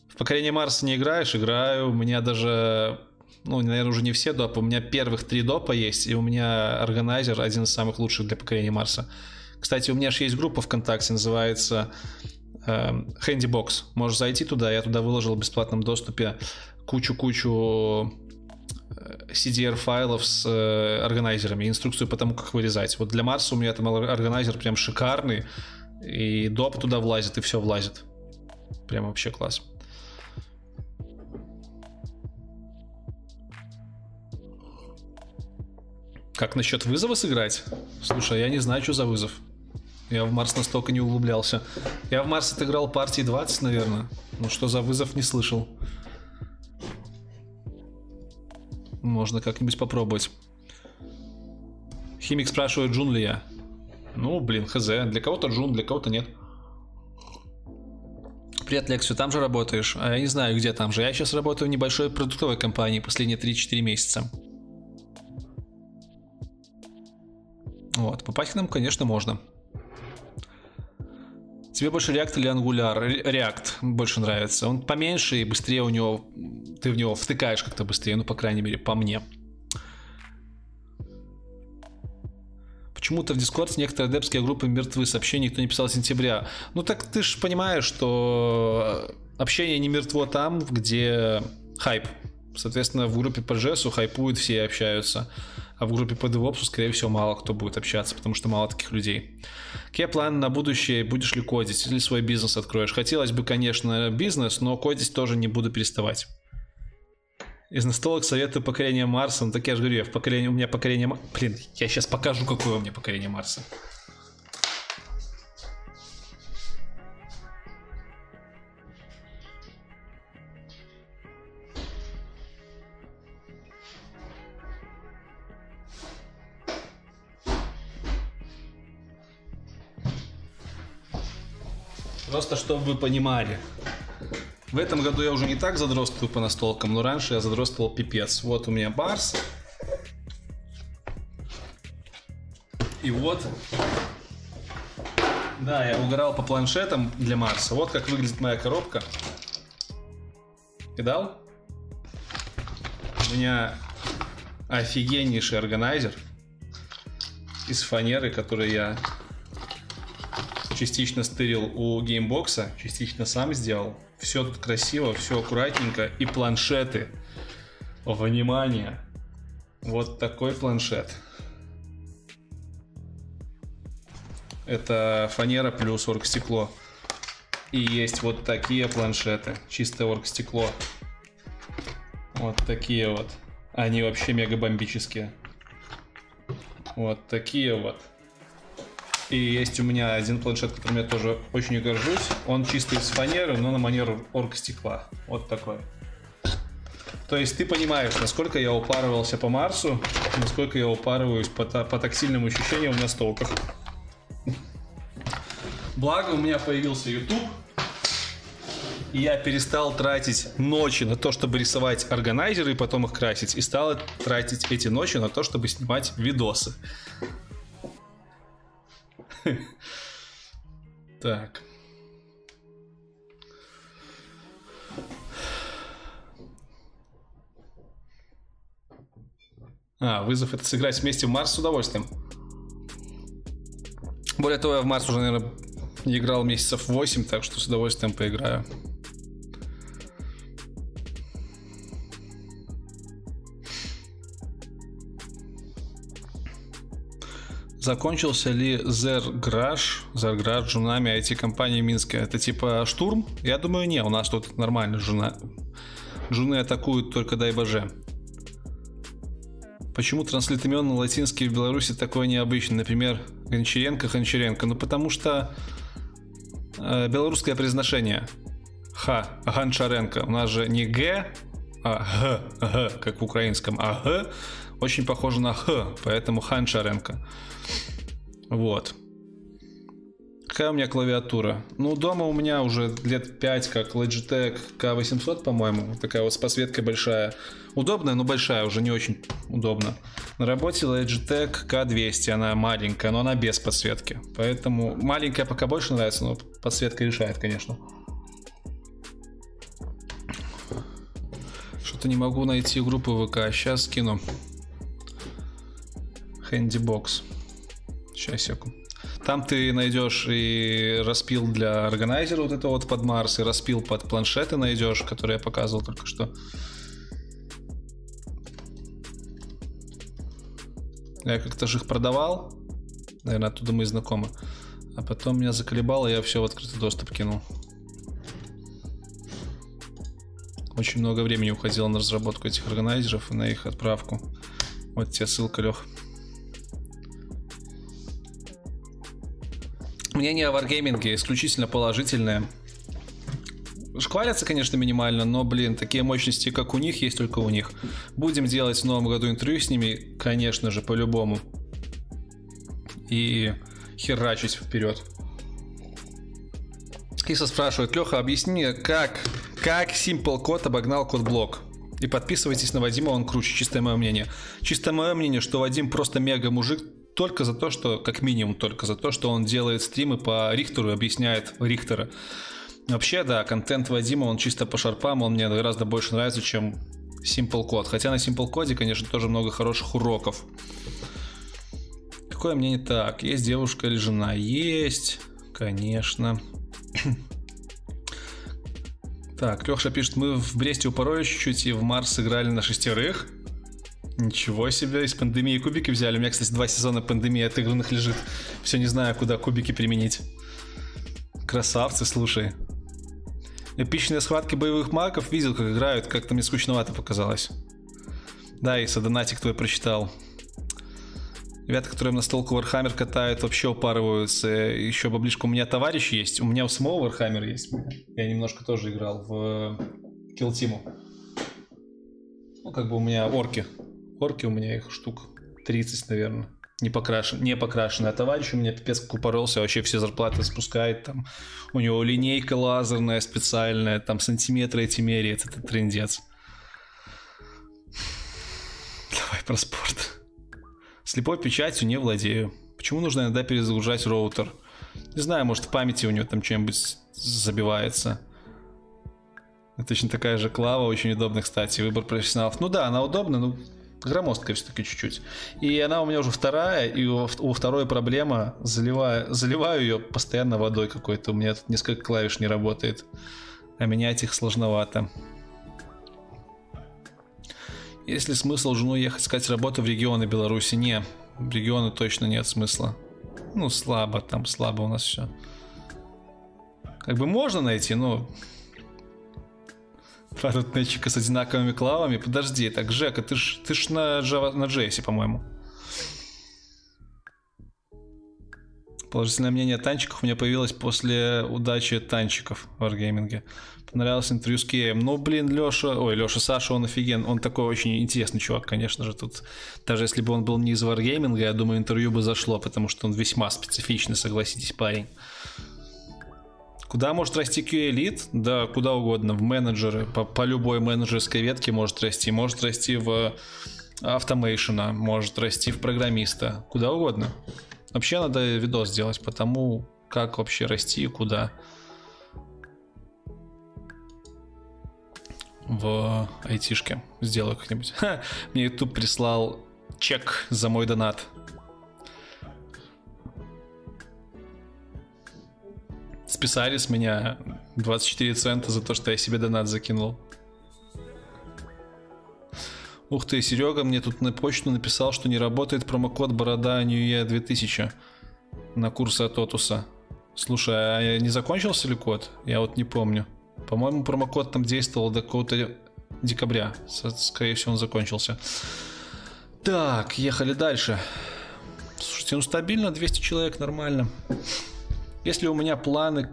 В покорение Марса не играешь? Играю. У меня даже, ну, наверное, уже не все допы. У меня первых три допа есть, и у меня органайзер один из самых лучших для покорения Марса. Кстати, у меня же есть группа ВКонтакте, называется э, Handybox. Можешь зайти туда, я туда выложил в бесплатном доступе кучу-кучу э, CDR файлов с э, органайзерами, инструкцию по тому, как вырезать. Вот для Марса у меня там органайзер прям шикарный, и доп туда влазит, и все влазит. Прям вообще класс. Как насчет вызова сыграть? Слушай, я не знаю, что за вызов. Я в Марс настолько не углублялся. Я в Марс отыграл партии 20, наверное. Ну что за вызов, не слышал. Можно как-нибудь попробовать. Химик спрашивает, джун ли я. Ну, блин, хз. Для кого-то джун, для кого-то нет. Привет, Лексию, там же работаешь? А я не знаю, где там же. Я сейчас работаю в небольшой продуктовой компании последние 3-4 месяца. Вот, попасть к нам, конечно, можно. Тебе больше React или Angular? React больше нравится. Он поменьше и быстрее у него... Ты в него втыкаешь как-то быстрее, ну, по крайней мере, по мне. Почему-то в Discord некоторые депские группы мертвы, сообщений никто не писал с сентября. Ну так ты же понимаешь, что общение не мертво там, где хайп. Соответственно, в группе по JS хайпуют, все общаются. А в группе по DevOps, скорее всего, мало кто будет общаться, потому что мало таких людей. Какие планы на будущее? Будешь ли кодить? Или свой бизнес откроешь? Хотелось бы, конечно, бизнес, но кодить тоже не буду переставать. Из настолок советую покорение Марса. Ну так я же говорю, я в покорении, у меня покорение... Блин, я сейчас покажу, какое у меня покорение Марса. Просто чтобы вы понимали. В этом году я уже не так задротствую по настолкам, но раньше я задротствовал пипец. Вот у меня Барс. И вот... Да, я угорал по планшетам для Марса. Вот как выглядит моя коробка. Видал? У меня офигеннейший органайзер из фанеры, который я частично стырил у геймбокса, частично сам сделал. Все тут красиво, все аккуратненько. И планшеты. Внимание! Вот такой планшет. Это фанера плюс оргстекло. И есть вот такие планшеты. Чистое оргстекло. Вот такие вот. Они вообще мега бомбические. Вот такие вот. И есть у меня один планшет, которым я тоже очень горжусь. Он чистый из фанеры, но на манер оргстекла. Вот такой. То есть ты понимаешь, насколько я упарывался по Марсу, насколько я упарываюсь по, по тактильным ощущениям в настолках. Благо у меня появился YouTube, и я перестал тратить ночи на то, чтобы рисовать органайзеры и потом их красить, и стал тратить эти ночи на то, чтобы снимать видосы. Так. А, вызов это сыграть вместе в Марс с удовольствием. Более того, я в Марс уже, наверное, играл месяцев 8, так что с удовольствием поиграю. Закончился ли Зерграш, Зерграш жунами IT-компании Минска? Это типа штурм? Я думаю, не, у нас тут нормально жуна. Жуны атакуют только дай боже. Почему транслит имен на латинский в Беларуси такое необычное? Например, Гончаренко, Гончаренко. Ну потому что э, белорусское произношение. Ха, Гончаренко. У нас же не Г, а Г, Г, как в украинском, а Г очень похоже на Х, поэтому Ханчаренко. Вот. Какая у меня клавиатура? Ну, дома у меня уже лет 5, как Logitech K800, по-моему. Такая вот с подсветкой большая. Удобная, но большая, уже не очень удобно. На работе Logitech K200, она маленькая, но она без подсветки. Поэтому маленькая пока больше нравится, но подсветка решает, конечно. Что-то не могу найти группу ВК. Сейчас скину. Handybox. Сейчас, секунду. Там ты найдешь и распил для органайзера вот это вот под Марс, и распил под планшеты найдешь, которые я показывал только что. Я как-то же их продавал. Наверное, оттуда мы знакомы. А потом меня заколебало, я все в открытый доступ кинул. Очень много времени уходило на разработку этих органайзеров и на их отправку. Вот тебе ссылка, Лех. Мнение о варгейминге исключительно положительное. Хвалятся, конечно, минимально, но, блин, такие мощности, как у них, есть только у них. Будем делать в новом году интервью с ними, конечно же, по-любому. И херачить вперед. Киса спрашивает, Леха, объясни, как, как Simple Code обогнал код-блок? И подписывайтесь на Вадима, он круче, чистое мое мнение. Чисто мое мнение, что Вадим просто мега мужик, только за то, что, как минимум, только за то, что он делает стримы по Рихтеру и объясняет Рихтера. Вообще, да, контент Вадима, он чисто по шарпам, он мне гораздо больше нравится, чем Simple Code. Хотя на Simple Code, конечно, тоже много хороших уроков. Какое мнение так? Есть девушка или жена? Есть, конечно. Так, Леша пишет, мы в Бресте упороли чуть-чуть и в Марс сыграли на шестерых. Ничего себе, из пандемии кубики взяли. У меня, кстати, два сезона пандемии отыгранных лежит. Все не знаю, куда кубики применить. Красавцы, слушай. Эпичные схватки боевых магов видел, как играют, как-то мне скучновато показалось. Да, и донатик твой прочитал. Ребята, которые настолку Вархаммер катают, вообще упарываются. Еще баблишка у меня товарищ есть. У меня у самого Вархаммер есть. Я немножко тоже играл в Kill Team. Ну, как бы у меня орки Орки у меня их штук 30, наверное. не, покрашен, не покрашенный. А товарищ у меня пипец как упоролся, вообще все зарплаты спускает. Там. У него линейка лазерная специальная, там сантиметры эти меряет. Это трендец. Давай про спорт. Слепой печатью не владею. Почему нужно иногда перезагружать роутер? Не знаю, может в памяти у него там что-нибудь забивается. Точно такая же клава, очень удобно, кстати, выбор профессионалов. Ну да, она удобна, но громоздкая все-таки чуть-чуть. И она у меня уже вторая, и у, у второй проблема, заливаю, заливаю ее постоянно водой какой-то, у меня тут несколько клавиш не работает, а менять их сложновато. Есть ли смысл жену ехать искать работу в регионы Беларуси? Не, в регионы точно нет смысла. Ну, слабо там, слабо у нас все. Как бы можно найти, но Пару нетчика с одинаковыми клавами. Подожди, так, Жека, ты ж, ты ж на, Java, на JS, по-моему. Положительное мнение о танчиках у меня появилось после удачи танчиков в Wargaming. Понравилось интервью с Кеем. Ну, блин, Леша, ой, Леша, Саша, он офиген. Он такой очень интересный чувак, конечно же. Тут даже если бы он был не из Wargaming, я думаю, интервью бы зашло, потому что он весьма специфичный, согласитесь, парень. Куда может расти QA-элит? Да, куда угодно. В менеджеры. По, по любой менеджерской ветке может расти. Может расти в автомейшена, может расти в программиста. Куда угодно. Вообще надо видос сделать по тому, как вообще расти и куда. В айтишке. Сделаю как-нибудь. Мне YouTube прислал чек за мой донат. Списали с меня 24 цента за то, что я себе донат закинул. Ух ты, Серега мне тут на почту написал, что не работает промокод Борода New 2000 на курсы от Отуса. Слушай, а не закончился ли код? Я вот не помню. По-моему, промокод там действовал до какого-то декабря. Скорее всего, он закончился. Так, ехали дальше. Слушайте, ну стабильно, 200 человек, нормально. Если у меня планы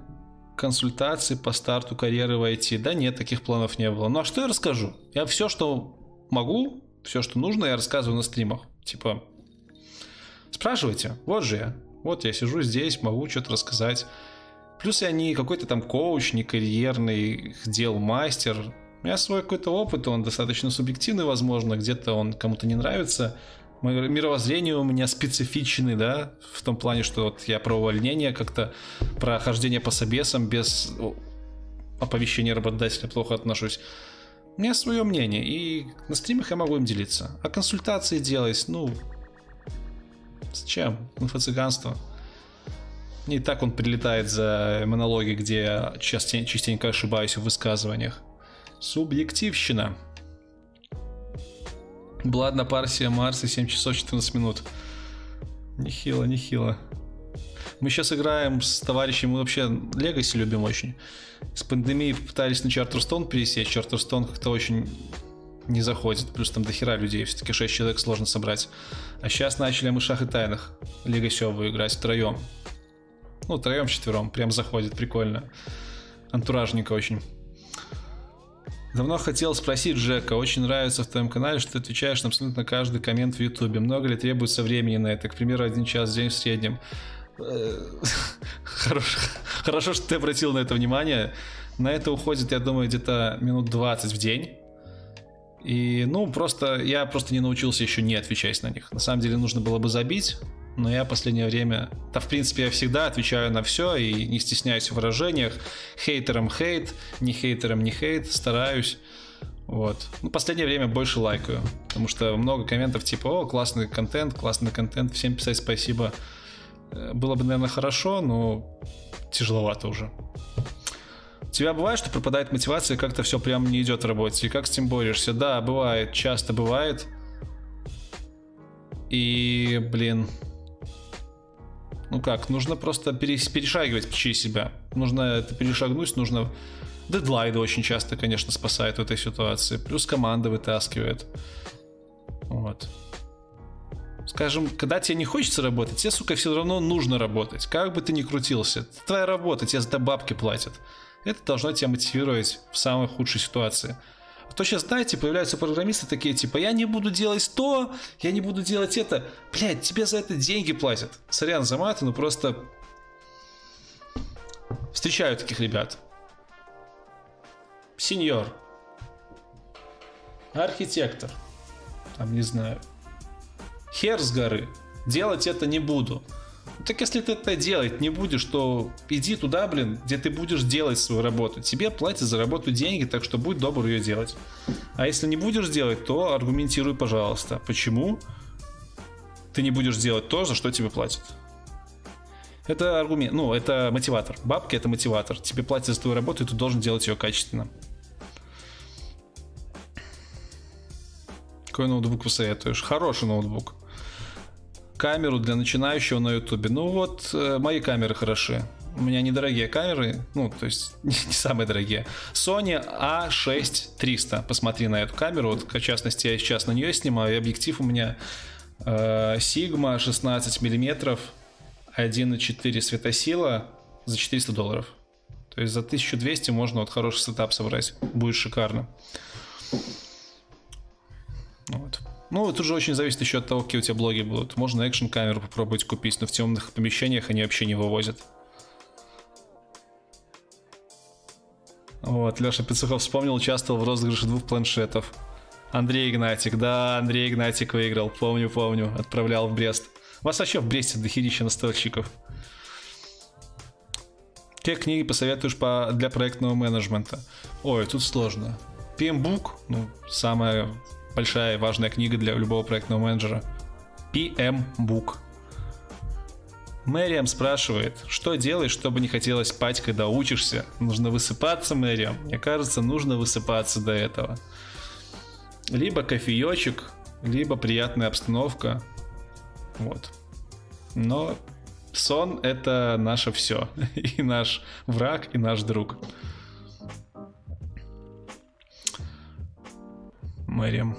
консультации по старту карьеры в IT, да нет, таких планов не было. Ну а что я расскажу? Я все, что могу, все, что нужно, я рассказываю на стримах. Типа, спрашивайте, вот же я. Вот я сижу здесь, могу что-то рассказать. Плюс я не какой-то там коуч, не карьерный дел мастер. У меня свой какой-то опыт, он достаточно субъективный, возможно, где-то он кому-то не нравится мировоззрение у меня специфичный, да, в том плане, что вот я про увольнение как-то, про хождение по собесам без оповещения работодателя плохо отношусь. У меня свое мнение, и на стримах я могу им делиться. А консультации делать, ну, зачем? Инфо-цыганство. Не так он прилетает за монологи, где я частенько ошибаюсь в высказываниях. Субъективщина. Бладна Парсия Марса 7 часов 14 минут. Нехило, нехило. Мы сейчас играем с товарищем, мы вообще Legacy любим очень. С пандемией пытались на Чартерстон пересечь, Чартерстон как-то очень не заходит, плюс там дохера людей, все-таки 6 человек сложно собрать. А сейчас начали мы шах и тайнах Легасевую играть втроем. Ну, втроем, четвером, прям заходит, прикольно. Антуражненько очень. Давно хотел спросить Джека, очень нравится в твоем канале, что ты отвечаешь на абсолютно каждый коммент в Ютубе. Много ли требуется времени на это? К примеру, один час в день в среднем. Э, хорошо, хорошо, что ты обратил на это внимание. На это уходит, я думаю, где-то минут 20 в день. И, ну, просто я просто не научился еще не отвечать на них. На самом деле нужно было бы забить, но я в последнее время, да, в принципе, я всегда отвечаю на все и не стесняюсь в выражениях. Хейтерам хейт, не хейтерам не хейт, стараюсь. Вот. Ну, последнее время больше лайкаю, потому что много комментов типа, о, классный контент, классный контент, всем писать спасибо. Э, было бы, наверное, хорошо, но тяжеловато уже. У тебя бывает, что пропадает мотивация, как-то все прям не идет в работе, и как с этим борешься? Да, бывает, часто бывает. И, блин, ну как, нужно просто перешагивать через себя. Нужно это перешагнуть, нужно... Дедлайды очень часто, конечно, спасает в этой ситуации. Плюс команда вытаскивает. Вот. Скажем, когда тебе не хочется работать, тебе, сука, все равно нужно работать. Как бы ты ни крутился. Это твоя работа, тебе за это бабки платят. Это должно тебя мотивировать в самой худшей ситуации. А то сейчас, знаете, появляются программисты такие, типа, я не буду делать то, я не буду делать это. Блядь, тебе за это деньги платят. Сорян за маты, ну просто... Встречаю таких ребят. Сеньор. Архитектор. Там, не знаю. Хер с горы. Делать это не буду. Так если ты это делать не будешь, то иди туда, блин, где ты будешь делать свою работу. Тебе платят за работу деньги, так что будь добр ее делать. А если не будешь делать, то аргументируй, пожалуйста. Почему ты не будешь делать то, за что тебе платят? Это аргумент, ну, это мотиватор. Бабки это мотиватор. Тебе платят за твою работу, и ты должен делать ее качественно. Какой ноутбук посоветуешь? Хороший ноутбук камеру для начинающего на ютубе. Ну вот, э, мои камеры хороши. У меня недорогие камеры, ну, то есть не самые дорогие. Sony A6300. Посмотри на эту камеру. Вот, в частности, я сейчас на нее снимаю. И объектив у меня э, Sigma 16 миллиметров 1.4 светосила за 400 долларов. То есть за 1200 можно вот хороший сетап собрать. Будет шикарно. Вот. Ну, тут же очень зависит еще от того, какие у тебя блоги будут. Можно экшн камеру попробовать купить, но в темных помещениях они вообще не вывозят. Вот, Леша Пиццухов вспомнил, участвовал в розыгрыше двух планшетов. Андрей Игнатик, да, Андрей Игнатик выиграл, помню, помню, отправлял в Брест. У вас вообще в Бресте дохерища настольщиков. Какие книги посоветуешь по, для проектного менеджмента? Ой, тут сложно. PMBook, ну, самая большая важная книга для любого проектного менеджера. PM Book. Мэриам спрашивает, что делаешь, чтобы не хотелось спать, когда учишься? Нужно высыпаться, Мэриам. Мне кажется, нужно высыпаться до этого. Либо кофеечек, либо приятная обстановка. Вот. Но сон это наше все. И наш враг, и наш друг. Мэриам.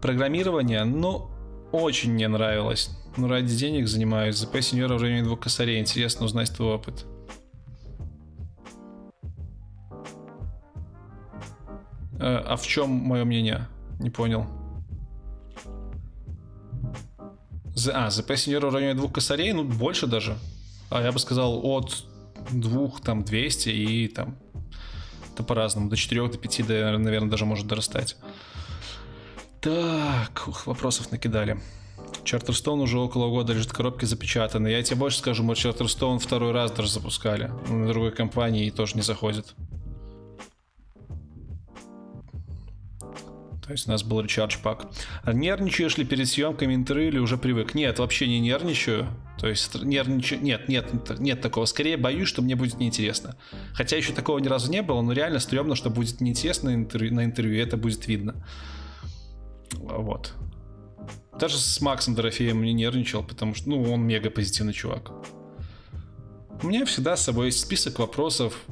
Программирование, ну, очень мне нравилось. Ну, ради денег занимаюсь. ЗП сеньора в районе двух косарей. Интересно узнать твой опыт. Э, а в чем мое мнение? Не понял. А, ЗП сеньора в районе двух косарей, ну, больше даже. А я бы сказал, от двух, там, 200 и там это по-разному. До 4, до 5, до, наверное, даже может дорастать. Так, ух, вопросов накидали. Чартерстоун уже около года лежит в коробке запечатанный. Я тебе больше скажу, мы Чартерстоун второй раз даже запускали. На другой компании и тоже не заходит. То есть у нас был речардж пак. А нервничаешь ли перед съемками интервью или уже привык? Нет, вообще не нервничаю. То есть нервничаю... Нет, нет, нет такого. Скорее боюсь, что мне будет неинтересно. Хотя еще такого ни разу не было, но реально стрёмно, что будет неинтересно на интервью, на интервью это будет видно. Вот. Даже с Максом Дорофеем не нервничал, потому что, ну, он мега позитивный чувак. У меня всегда с собой есть список вопросов.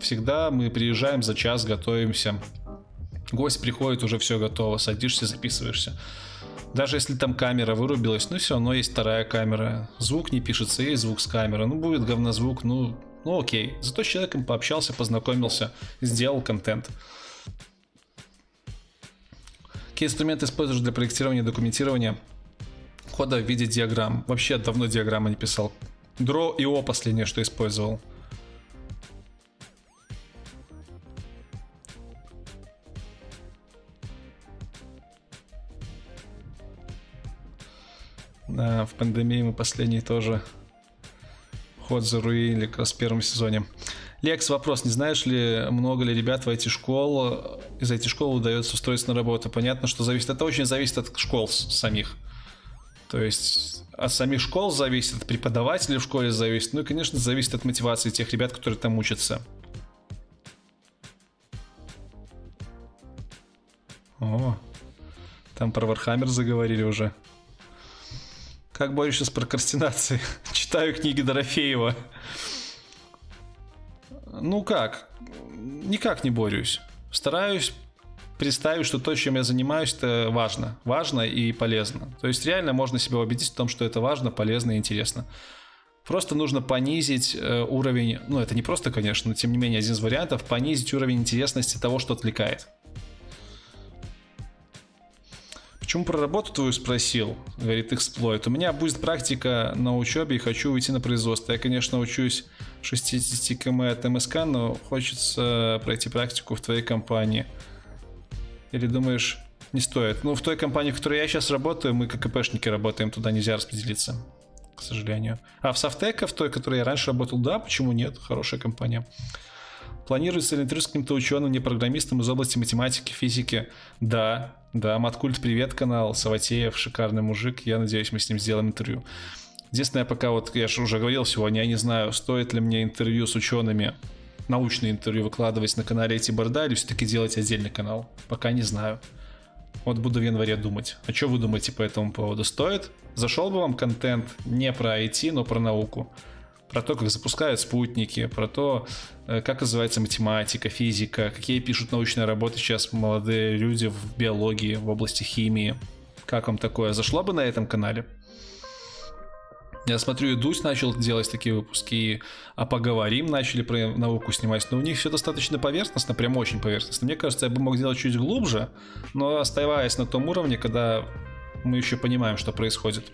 Всегда мы приезжаем за час, готовимся. Гость приходит, уже все готово, садишься, записываешься. Даже если там камера вырубилась, ну все равно есть вторая камера. Звук не пишется, есть звук с камеры. Ну будет говнозвук, ну, ну окей. Зато с человеком пообщался, познакомился, сделал контент. Какие инструменты используешь для проектирования, документирования кода в виде диаграмм? Вообще давно диаграммы не писал. Draw и O последнее, что использовал. Да, в пандемии мы последний тоже ход заруинили как раз в первом сезоне. Лекс, вопрос. Не знаешь ли, много ли ребят в IT-школ, из IT-школы удается устроиться на работу? Понятно, что зависит. Это очень зависит от школ самих. То есть от самих школ зависит, от преподавателей в школе зависит. Ну и, конечно, зависит от мотивации тех ребят, которые там учатся. О, там про Вархаммер заговорили уже. Как борешься с прокрастинацией? Читаю книги Дорофеева. Ну как? Никак не борюсь. Стараюсь представить, что то, чем я занимаюсь, это важно. Важно и полезно. То есть реально можно себя убедить в том, что это важно, полезно и интересно. Просто нужно понизить э, уровень, ну это не просто, конечно, но тем не менее один из вариантов, понизить уровень интересности того, что отвлекает. Почему про работу твою спросил? Говорит эксплойт. У меня будет практика на учебе и хочу уйти на производство. Я, конечно, учусь 60 км от МСК, но хочется пройти практику в твоей компании. Или думаешь, не стоит? Ну, в той компании, в которой я сейчас работаю, мы как ИПшники работаем, туда нельзя распределиться, к сожалению. А в Софтека, в той, в которой я раньше работал, да, почему нет? Хорошая компания. Планируется ли интервью с каким-то ученым, не программистом из области математики, физики? Да, да, Маткульт, привет, канал. Саватеев, шикарный мужик. Я надеюсь, мы с ним сделаем интервью. Единственное, пока вот, я же уже говорил сегодня, я не знаю, стоит ли мне интервью с учеными, научное интервью выкладывать на канале эти борда или все-таки делать отдельный канал. Пока не знаю. Вот буду в январе думать. А что вы думаете по этому поводу? Стоит? Зашел бы вам контент не про IT, но про науку? Про то, как запускают спутники, про то, э, как называется математика, физика, какие пишут научные работы сейчас молодые люди в биологии, в области химии. Как вам такое? Зашло бы на этом канале? Я смотрю, и Дусь начал делать такие выпуски, а поговорим начали про науку снимать, но у них все достаточно поверхностно, прям очень поверхностно. Мне кажется, я бы мог делать чуть глубже, но оставаясь на том уровне, когда мы еще понимаем, что происходит.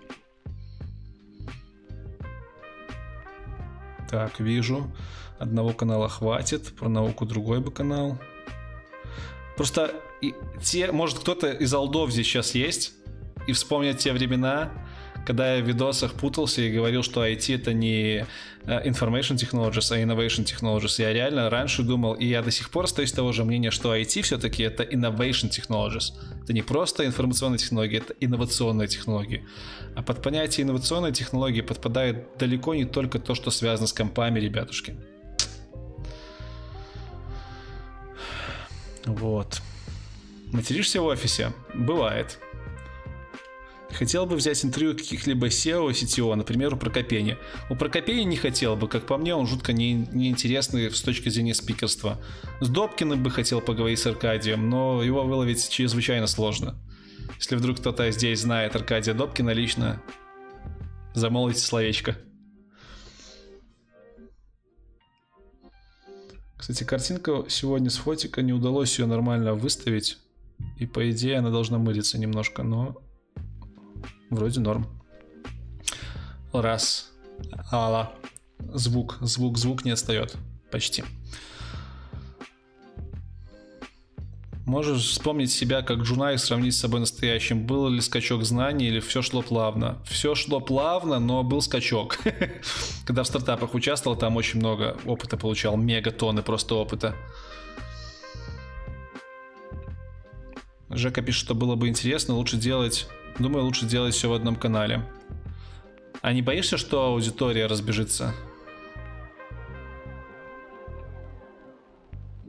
Так, вижу. Одного канала хватит. Про науку другой бы канал. Просто и те, может кто-то из алдов здесь сейчас есть и вспомнит те времена, когда я в видосах путался и говорил, что IT это не э, Information Technologies, а Innovation Technologies. Я реально раньше думал, и я до сих пор остаюсь того же мнения, что IT все-таки это Innovation Technologies. Это не просто информационные технологии, это инновационные технологии. А под понятие инновационные технологии подпадает далеко не только то, что связано с компами, ребятушки. Вот. Материшься в офисе? Бывает. Хотел бы взять интервью каких-либо SEO, CTO, например, у Прокопения. У Прокопения не хотел бы, как по мне, он жутко не, неинтересный с точки зрения спикерства. С Добкиным бы хотел поговорить с Аркадием, но его выловить чрезвычайно сложно. Если вдруг кто-то здесь знает Аркадия Добкина лично, замолвите словечко. Кстати, картинка сегодня с фотика, не удалось ее нормально выставить. И по идее она должна мыриться немножко, но Вроде норм. Раз. Ала. Звук, звук, звук не отстает. Почти. Можешь вспомнить себя как Джуна и сравнить с собой настоящим. Был ли скачок знаний или все шло плавно? Все шло плавно, но был скачок. Когда в стартапах участвовал, там очень много опыта получал. Мегатоны просто опыта. Жека пишет, что было бы интересно лучше делать Думаю, лучше делать все в одном канале. А не боишься, что аудитория разбежится?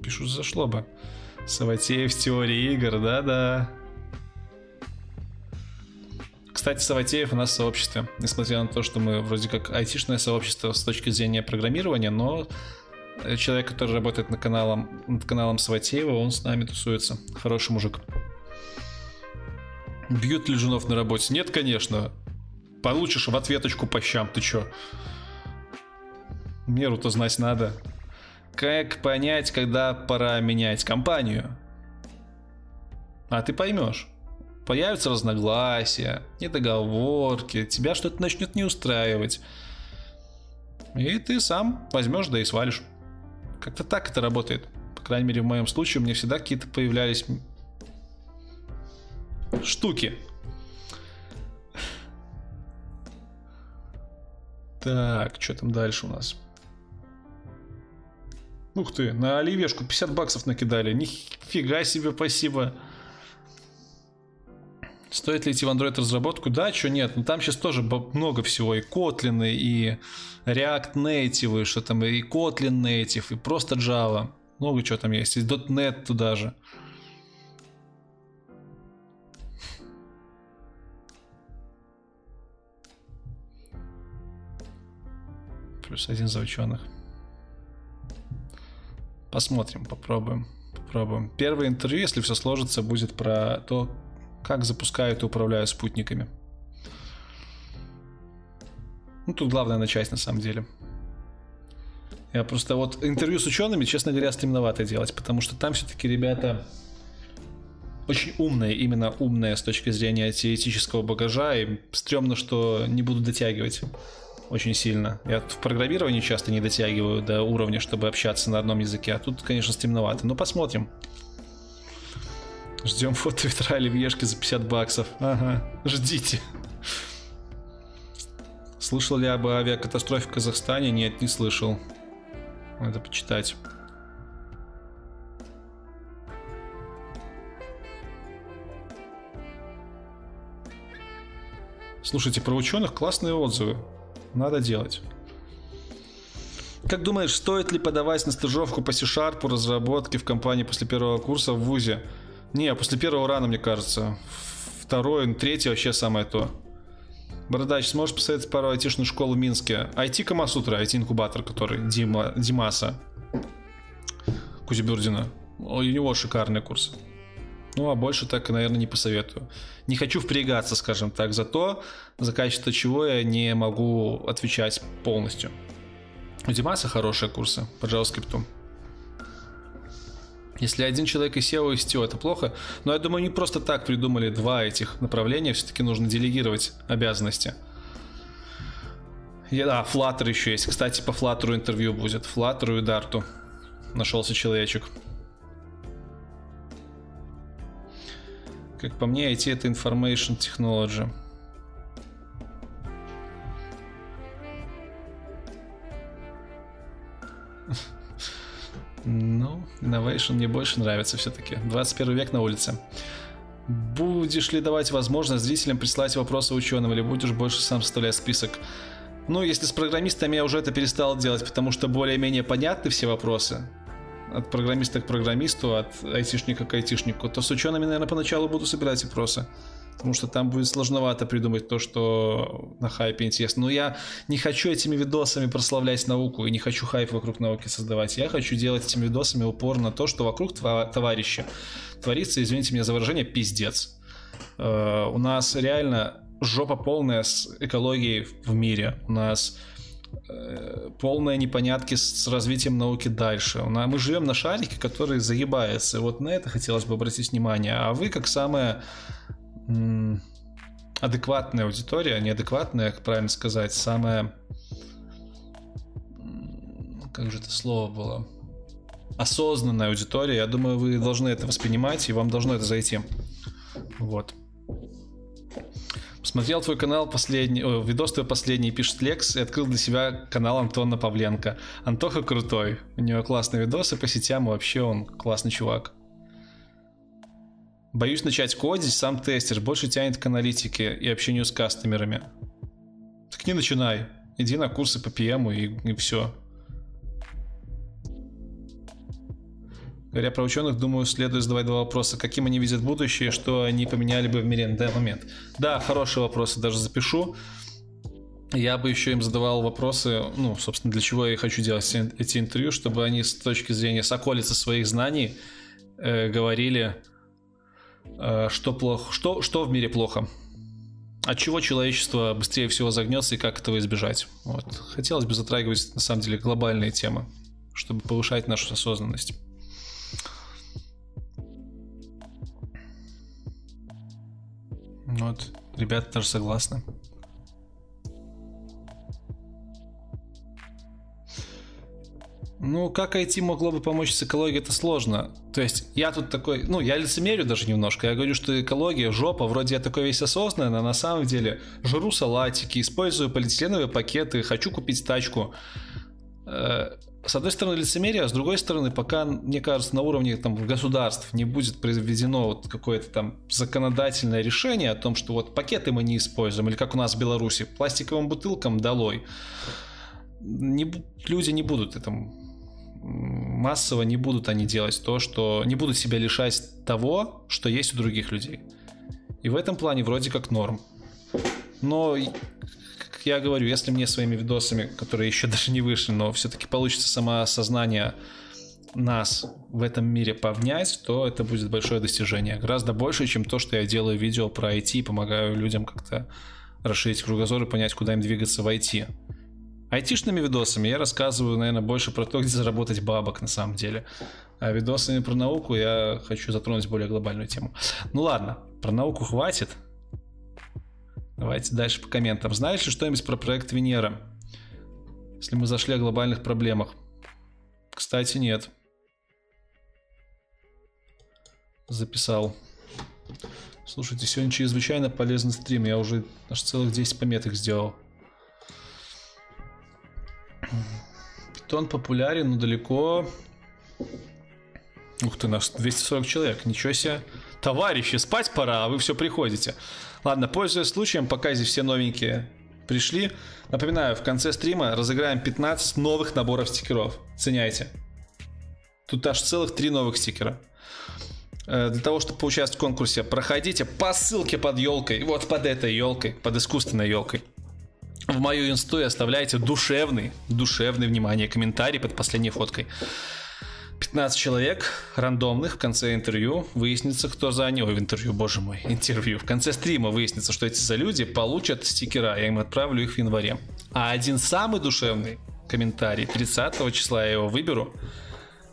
Пишу, зашло бы. Саватеев в теории игр, да-да. Кстати, Саватеев у нас в сообществе. Несмотря на то, что мы вроде как айтишное сообщество с точки зрения программирования, но человек, который работает над каналом, над каналом Саватеева, он с нами тусуется. Хороший мужик. Бьют ли женов на работе? Нет, конечно. Получишь в ответочку по щам, ты чё? Меру-то знать надо. Как понять, когда пора менять компанию? А ты поймешь. Появятся разногласия, недоговорки, тебя что-то начнет не устраивать. И ты сам возьмешь, да и свалишь. Как-то так это работает. По крайней мере, в моем случае у меня всегда какие-то появлялись штуки. Так, что там дальше у нас? Ух ты, на оливешку 50 баксов накидали. Нифига себе, спасибо. Стоит ли идти в Android разработку? Да, что нет. Но там сейчас тоже много всего. И Kotlin, и React Native, и что там, и Kotlin Native, и просто Java. Много чего там есть. И .NET туда же. Плюс один за ученых. Посмотрим, попробуем. Попробуем. Первое интервью, если все сложится, будет про то, как запускают и управляют спутниками. Ну, тут главная начать, на самом деле. Я просто вот интервью с учеными, честно говоря, стремновато делать, потому что там все-таки ребята очень умные, именно умные с точки зрения теоретического багажа, и стрёмно, что не буду дотягивать очень сильно. Я в программировании часто не дотягиваю до уровня, чтобы общаться на одном языке, а тут, конечно, стремновато. Но посмотрим. Ждем фото ветра оливьешки за 50 баксов. Ага, ждите. Слышал ли об авиакатастрофе в Казахстане? Нет, не слышал. Надо почитать. Слушайте, про ученых классные отзывы. Надо делать. Как думаешь, стоит ли подавать на стажировку по C-Sharp разработки в компании после первого курса в ВУЗе? Не, после первого рано, мне кажется. Второй, третий вообще самое то. Бородач, сможешь посоветовать пару айтишную школу в Минске? IT Камасутра, IT-инкубатор, который Дима, Димаса Кузибюрдина. У него шикарный курс. Ну, а больше так, наверное, не посоветую. Не хочу впрягаться, скажем так, за то, за качество чего я не могу отвечать полностью. У Димаса хорошие курсы по JavaScript. Если один человек из SEO и STO, это плохо. Но я думаю, не просто так придумали два этих направления. Все-таки нужно делегировать обязанности. И, да, Flutter еще есть. Кстати, по Flutter интервью будет. Flutter и Dart. Нашелся человечек. Как по мне, IT это Information Technology. Ну, Innovation мне больше нравится все-таки. 21 век на улице. Будешь ли давать возможность зрителям присылать вопросы ученым, или будешь больше сам составлять список? Ну, если с программистами я уже это перестал делать, потому что более-менее понятны все вопросы, от программиста к программисту, от айтишника к айтишнику, то с учеными, наверное, поначалу буду собирать вопросы. Потому что там будет сложновато придумать то, что на хайпе интересно. Но я не хочу этими видосами прославлять науку и не хочу хайп вокруг науки создавать. Я хочу делать этими видосами упор на то, что вокруг товарища творится, извините меня за выражение, пиздец. Uh, у нас реально жопа полная с экологией в мире. У нас Э, полные непонятки с развитием науки дальше. Мы живем на шарике, который загибается. Вот на это хотелось бы обратить внимание. А вы, как самая адекватная аудитория, а неадекватная, как правильно сказать, самая... Как же это слово было? Осознанная аудитория. Я думаю, вы должны это воспринимать, и вам должно это зайти. Вот. Смотрел твой канал последний, о, видос твой последний, пишет Лекс, и открыл для себя канал Антона Павленко. Антоха крутой, у него классные видосы по сетям, вообще он классный чувак. Боюсь начать кодить, сам тестер, больше тянет к аналитике и общению с кастомерами. Так не начинай, иди на курсы по PM и, и все. Говоря про ученых, думаю, следует задавать два вопроса. Каким они видят будущее, что они поменяли бы в мире на данный момент? Да, хорошие вопросы, даже запишу. Я бы еще им задавал вопросы, ну, собственно, для чего я хочу делать эти интервью, чтобы они с точки зрения соколицы своих знаний э, говорили, э, что плохо, что, что в мире плохо, от чего человечество быстрее всего загнется и как этого избежать. Вот. Хотелось бы затрагивать, на самом деле, глобальные темы, чтобы повышать нашу осознанность. Вот, ребята тоже согласны. Ну, как IT могло бы помочь с экологией, это сложно. То есть, я тут такой, ну, я лицемерю даже немножко. Я говорю, что экология, жопа, вроде я такой весь осознанный, а на самом деле жру салатики, использую полиэтиленовые пакеты, хочу купить тачку. С одной стороны лицемерие, а с другой стороны, пока, мне кажется, на уровне там, государств не будет произведено вот какое-то там законодательное решение о том, что вот пакеты мы не используем, или как у нас в Беларуси, пластиковым бутылкам долой, не, люди не будут этому массово не будут они делать то, что не будут себя лишать того, что есть у других людей. И в этом плане вроде как норм. Но я говорю, если мне своими видосами, которые еще даже не вышли, но все-таки получится самоосознание нас в этом мире повнять, то это будет большое достижение. Гораздо больше, чем то, что я делаю видео про IT и помогаю людям как-то расширить кругозор и понять, куда им двигаться в IT. Айтишными видосами я рассказываю, наверное, больше про то, где заработать бабок на самом деле. А видосами про науку я хочу затронуть более глобальную тему. Ну ладно, про науку хватит. Давайте дальше по комментам. Знаешь ли что-нибудь про проект Венера? Если мы зашли о глобальных проблемах. Кстати, нет. Записал. Слушайте, сегодня чрезвычайно полезный стрим. Я уже аж целых 10 пометок сделал. Питон популярен, но далеко... Ух ты, нас 240 человек. Ничего себе. Товарищи, спать пора, а вы все приходите. Ладно, пользуясь случаем, пока здесь все новенькие пришли, напоминаю, в конце стрима разыграем 15 новых наборов стикеров. Ценяйте. Тут аж целых три новых стикера. Э, для того, чтобы поучаствовать в конкурсе, проходите по ссылке под елкой, вот под этой елкой, под искусственной елкой. В мою инсту и оставляйте душевный, душевный, внимание, комментарий под последней фоткой. 15 человек рандомных в конце интервью выяснится, кто за него в интервью, боже мой, интервью. В конце стрима выяснится, что эти за люди получат стикера, я им отправлю их в январе. А один самый душевный комментарий 30 числа я его выберу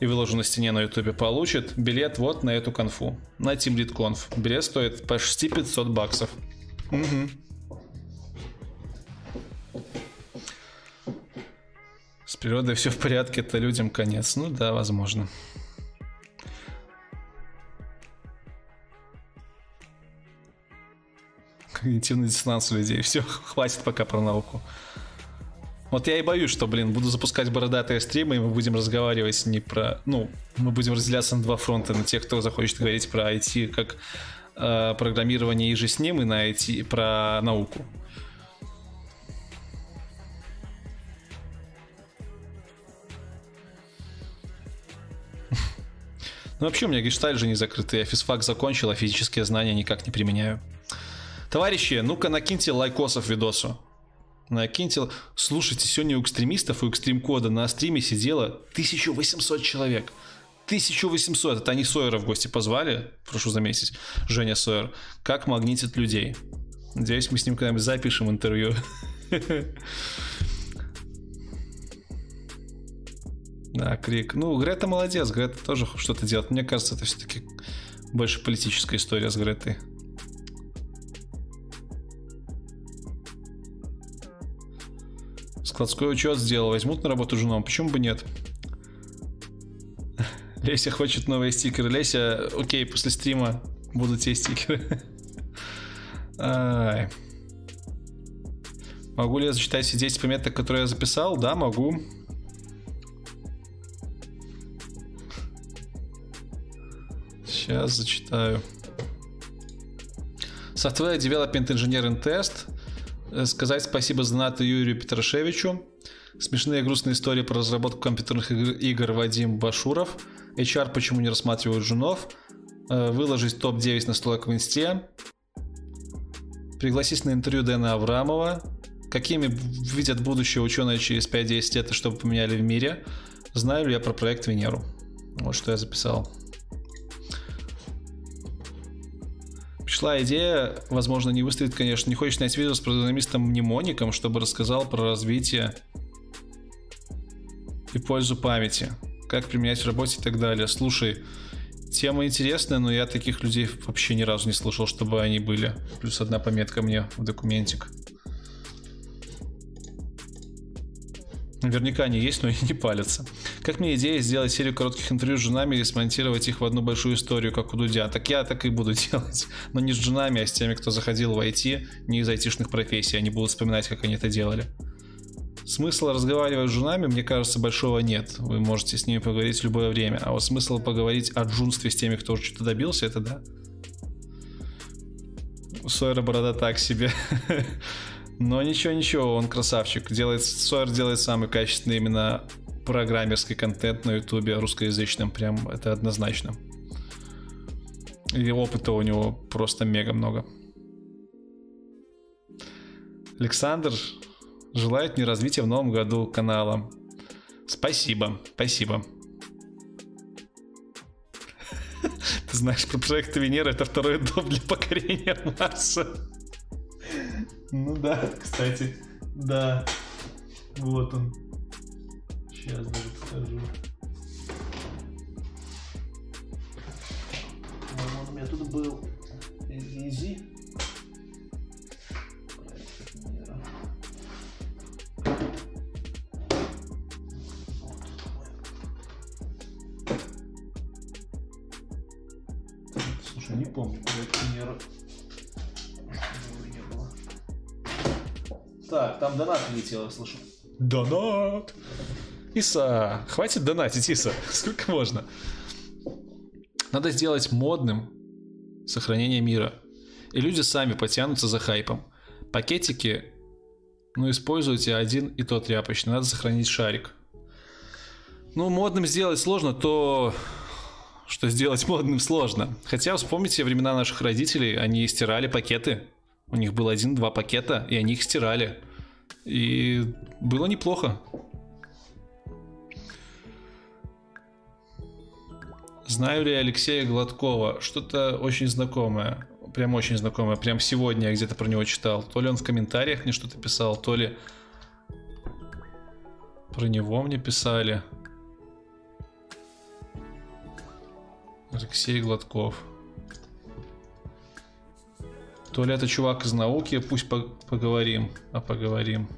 и выложу на стене на ютубе, получит билет вот на эту конфу, на Team Lead Conf. Билет стоит почти 500 баксов. Угу. С природой все в порядке, это людям конец. Ну да, возможно. Когнитивный диссонанс у людей. Все, хватит пока про науку. Вот я и боюсь, что, блин, буду запускать бородатые стримы, и мы будем разговаривать не про... Ну, мы будем разделяться на два фронта. На тех, кто захочет говорить про IT как э, программирование и же с ним, и на IT, про науку. Ну вообще у меня гешталь же не закрытый, я физфак закончил, а физические знания никак не применяю. Товарищи, ну-ка накиньте лайкосов видосу. Накиньте... Слушайте, сегодня у экстремистов и у экстрим-кода на стриме сидело 1800 человек. 1800. Это они Сойера в гости позвали, прошу заметить, Женя Сойер. Как магнитит людей. Надеюсь, мы с ним когда-нибудь запишем интервью. Да, Крик. Ну, Грета молодец, Грета тоже что-то делает. Мне кажется, это все-таки больше политическая история с Гретой. Складской учет сделал. Возьмут на работу женом. Почему бы нет? Леся хочет новые стикеры. Леся, окей, после стрима будут те стикеры. Ай. Могу ли я зачитать все 10 пометок, которые я записал? Да, могу. Сейчас зачитаю. Software Development Engineering Test. Э, сказать спасибо Знату Юрию Петрашевичу. Смешные и грустные истории про разработку компьютерных игр Вадим Башуров. HR почему не рассматривают женов. Э, выложить топ-9 настолок в инсте. Пригласить на интервью Дэна Аврамова. Какими видят будущее ученые через 5-10 лет, чтобы поменяли в мире. Знаю ли я про проект Венеру. Вот что я записал. Пришла идея, возможно, не выстрелит, конечно. Не хочешь снять видео с программистом-мнемоником, чтобы рассказал про развитие и пользу памяти, как применять в работе и так далее. Слушай, тема интересная, но я таких людей вообще ни разу не слышал, чтобы они были. Плюс одна пометка мне в документик. Наверняка они есть, но и не палятся. Как мне идея сделать серию коротких интервью с женами и смонтировать их в одну большую историю, как у Дудя? Так я так и буду делать. Но не с женами, а с теми, кто заходил в IT, не из айтишных профессий. Они будут вспоминать, как они это делали. Смысла разговаривать с женами, мне кажется, большого нет. Вы можете с ними поговорить в любое время. А вот смысл поговорить о джунстве с теми, кто уже что-то добился, это да. Сойера борода так себе. Но ничего-ничего, он красавчик. Делает, Сойер делает самый качественный именно программерский контент на ютубе русскоязычном. Прям это однозначно. И опыта у него просто мега много. Александр желает мне развития в новом году канала. Спасибо, спасибо. Ты знаешь, про проект Венера это второй дом для покорения Марса. Ну да, кстати, да. Вот он. Сейчас даже покажу. Он у меня тут был. Изи. Так, там донат летел, я слышу. Донат! Иса, хватит донатить, Иса. Сколько можно? Надо сделать модным сохранение мира. И люди сами потянутся за хайпом. Пакетики, ну, используйте один и тот тряпочный. Надо сохранить шарик. Ну, модным сделать сложно, то что сделать модным сложно. Хотя вспомните времена наших родителей, они стирали пакеты. У них было один-два пакета, и они их стирали. И было неплохо. Знаю ли Алексея Гладкова? Что-то очень знакомое. Прям очень знакомое. Прям сегодня я где-то про него читал. То ли он в комментариях мне что-то писал, то ли про него мне писали. Алексей Гладков. То ли это чувак из науки, пусть по поговорим, а поговорим.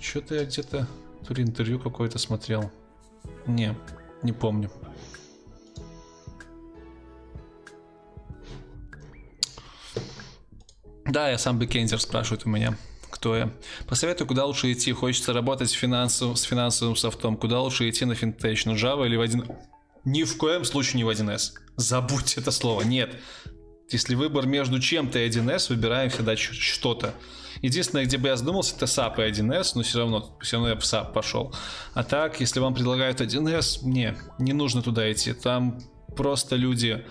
Что-то я где-то то ли интервью какое-то смотрел. Не, не помню. Да, я сам бэкендер спрашивает у меня, кто я. Посоветуй, куда лучше идти. Хочется работать финансов, с финансовым софтом. Куда лучше идти на финтех? Ну, Java или в один... Ни в коем случае не в 1С. Забудь это слово. Нет. Если выбор между чем-то и 1С, выбираем всегда что-то. Единственное, где бы я задумался, это SAP и 1С, но все равно, все равно я в SAP пошел. А так, если вам предлагают 1С, не, не нужно туда идти. Там просто люди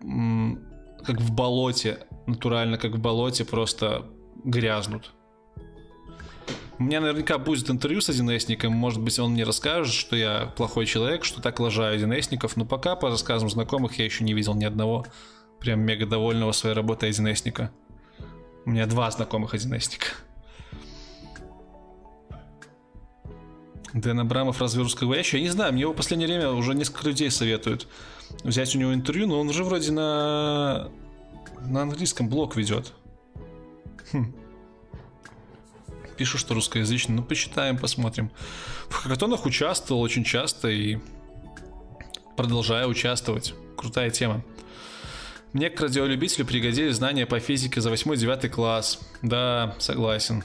как в болоте, натурально как в болоте, просто грязнут. У меня наверняка будет интервью с 1Сником, может быть, он мне расскажет, что я плохой человек, что так лажаю 1Сников, но пока, по рассказам знакомых, я еще не видел ни одного прям мега довольного своей работой 1Сника. У меня два знакомых 1Сника. Дэн Абрамов разве русскоговорящий? Я не знаю, мне его в последнее время уже несколько людей советуют взять у него интервью, но он уже вроде на, на английском блог ведет. Хм. Пишу, что русскоязычный. Ну, почитаем, посмотрим. В хакатонах участвовал очень часто и продолжаю участвовать. Крутая тема. Мне к радиолюбителю пригодились знания по физике за 8-9 класс. Да, согласен.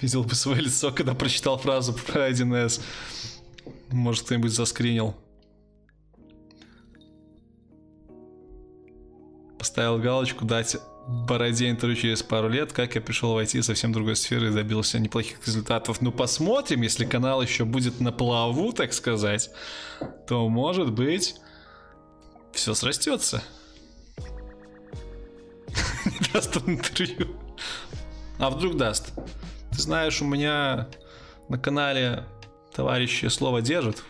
Видел бы свое лицо, когда прочитал фразу про 1С. Может, кто-нибудь заскринил. Поставил галочку дать Бороде интервью через пару лет, как я пришел в IT совсем другой сферы и добился неплохих результатов. Ну, посмотрим, если канал еще будет на плаву, так сказать, то, может быть, все срастется. Не даст он интервью. А вдруг даст? Ты знаешь, у меня на канале товарищи слово держат.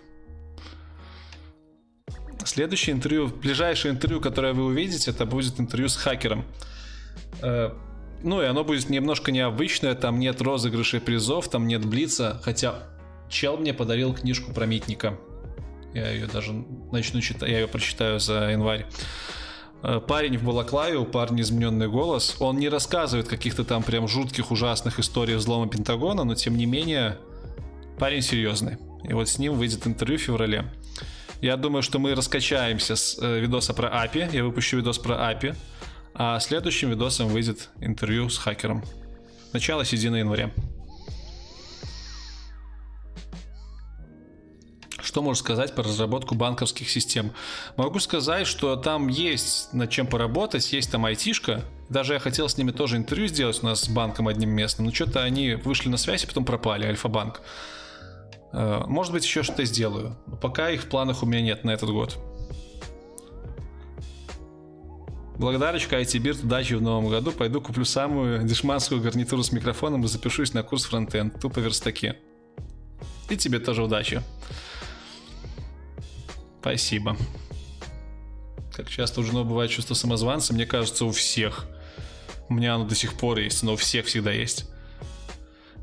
Следующее интервью, ближайшее интервью, которое вы увидите, это будет интервью с хакером. Э, ну и оно будет немножко необычное, там нет розыгрышей призов, там нет блица, хотя чел мне подарил книжку про Митника. Я ее даже начну читать, я ее прочитаю за январь. Э, парень в Балаклаве, у парня измененный голос. Он не рассказывает каких-то там прям жутких, ужасных историй взлома Пентагона, но тем не менее парень серьезный. И вот с ним выйдет интервью в феврале. Я думаю, что мы раскачаемся с э, видоса про API. Я выпущу видос про API. А следующим видосом выйдет интервью с хакером. Начало середины января. Что можешь сказать про разработку банковских систем? Могу сказать, что там есть над чем поработать, есть там айтишка. Даже я хотел с ними тоже интервью сделать у нас с банком одним местным, но что-то они вышли на связь и потом пропали, Альфа-банк. Э, может быть, еще что-то сделаю. Но пока их в планах у меня нет на этот год. Благодарочка IT-Бирт, удачи в новом году. Пойду куплю самую дешманскую гарнитуру с микрофоном и запишусь на курс фронтенд. Тупо верстаки. И тебе тоже удачи. Спасибо. Как часто уже бывает чувство самозванца, мне кажется, у всех. У меня оно до сих пор есть, но у всех всегда есть.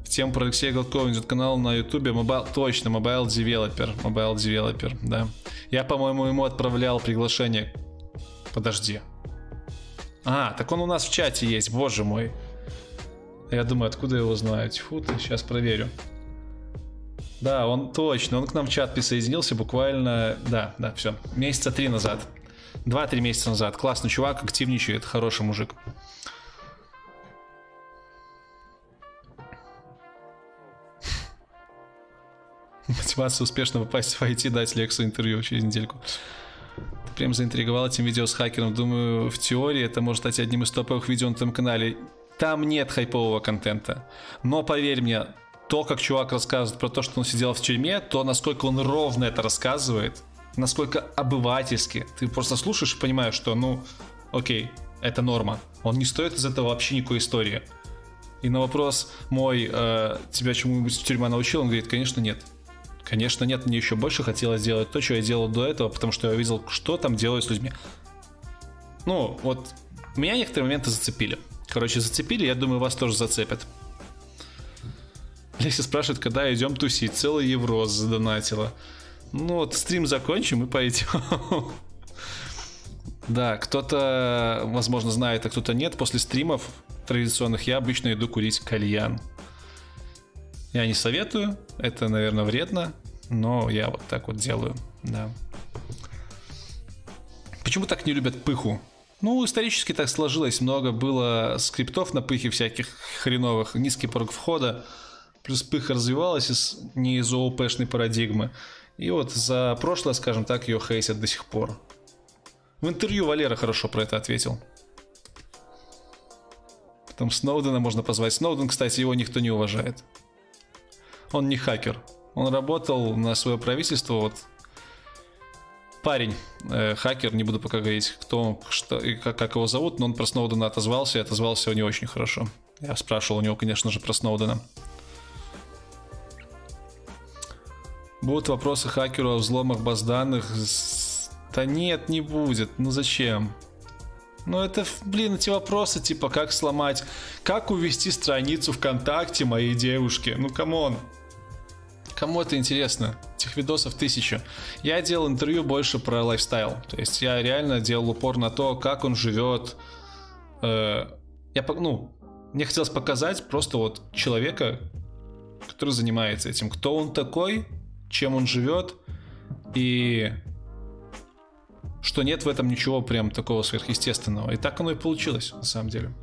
В тему про Алексея Голткова идет канал на ютубе Mobile, точно, Mobile Developer, Mobile Developer, да. Я, по-моему, ему отправлял приглашение. Подожди. А, так он у нас в чате есть, боже мой. Я думаю, откуда его знаю? Тьфу ты, сейчас проверю. Да, он точно, он к нам в чат присоединился буквально, да, да, все, месяца три назад. Два-три месяца назад. Классный чувак, активничает, хороший мужик. Мотивация успешно попасть в IT, дать лекцию, интервью через недельку. Прям заинтриговал этим видео с хакером. Думаю, в теории это может стать одним из топовых видео на этом канале. Там нет хайпового контента. Но поверь мне, то, как чувак рассказывает про то, что он сидел в тюрьме, то, насколько он ровно это рассказывает, насколько обывательски. Ты просто слушаешь и понимаешь, что, ну, окей, это норма. Он не стоит из этого вообще никакой истории. И на вопрос мой, э, тебя чему-нибудь тюрьма научил, он говорит, конечно, нет. Конечно, нет, мне еще больше хотелось сделать то, что я делал до этого, потому что я видел, что там делают с людьми. Ну, вот, меня некоторые моменты зацепили. Короче, зацепили, я думаю, вас тоже зацепят. Леся спрашивает, когда идем тусить. Целый евро задонатила. Ну вот, стрим закончим и пойдем. Да, кто-то, возможно, знает, а кто-то нет. После стримов традиционных я обычно иду курить кальян. Я не советую, это, наверное, вредно, но я вот так вот делаю, да. Почему так не любят пыху? Ну, исторически так сложилось. Много было скриптов на пыхе всяких хреновых, низкий порог входа. Плюс пыха развивалась из, не из ООПшной парадигмы. И вот за прошлое, скажем так, ее хейсят до сих пор. В интервью Валера хорошо про это ответил. Потом Сноудена можно позвать. Сноуден, кстати, его никто не уважает. Он не хакер. Он работал на свое правительство. Вот парень, э, хакер, не буду пока говорить, кто, что и как, как его зовут, но он про Сноудена отозвался и отозвался не очень хорошо. Я спрашивал у него, конечно же, про Сноудена. Будут вопросы хакеру о взломах баз данных? Да нет, не будет. Ну зачем? Ну это, блин, эти вопросы, типа, как сломать, как увести страницу ВКонтакте моей девушке. Ну, come on. Кому это интересно? Этих видосов тысячу. Я делал интервью больше про лайфстайл. То есть я реально делал упор на то, как он живет. Э, я, ну, мне хотелось показать просто вот человека, который занимается этим. Кто он такой, чем он живет, и что нет в этом ничего прям такого сверхъестественного. И так оно и получилось, на самом деле.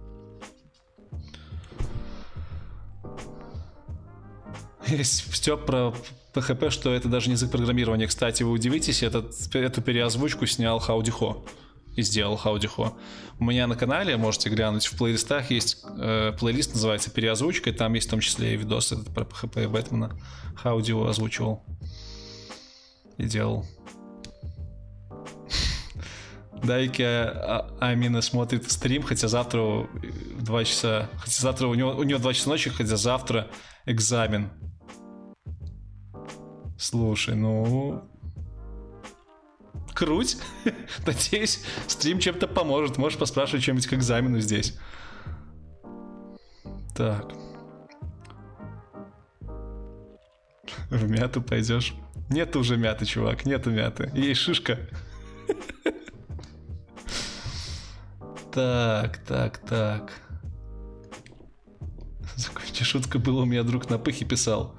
Есть Степ про PHP, что это даже язык программирования. Кстати, вы удивитесь, этот, эту переозвучку снял Хаудихо и сделал Хаудихо. У меня на канале, можете глянуть, в плейлистах есть э, плейлист, называется «Переозвучка», и там есть в том числе и видосы про PHP и Бэтмена. Хаудио озвучивал и делал. Дайки а, Амина смотрит стрим, хотя завтра в 2 часа... Хотя завтра у него, у него 2 часа ночи, хотя завтра экзамен. Слушай, ну... Круть. Надеюсь, стрим чем-то поможет. Можешь поспрашивать что-нибудь к экзамену здесь. Так. В мяту пойдешь? Нет уже мяты, чувак, нету мяты. Есть шишка. Так, так, так. Закончи шутка была, у меня друг на пыхе писал.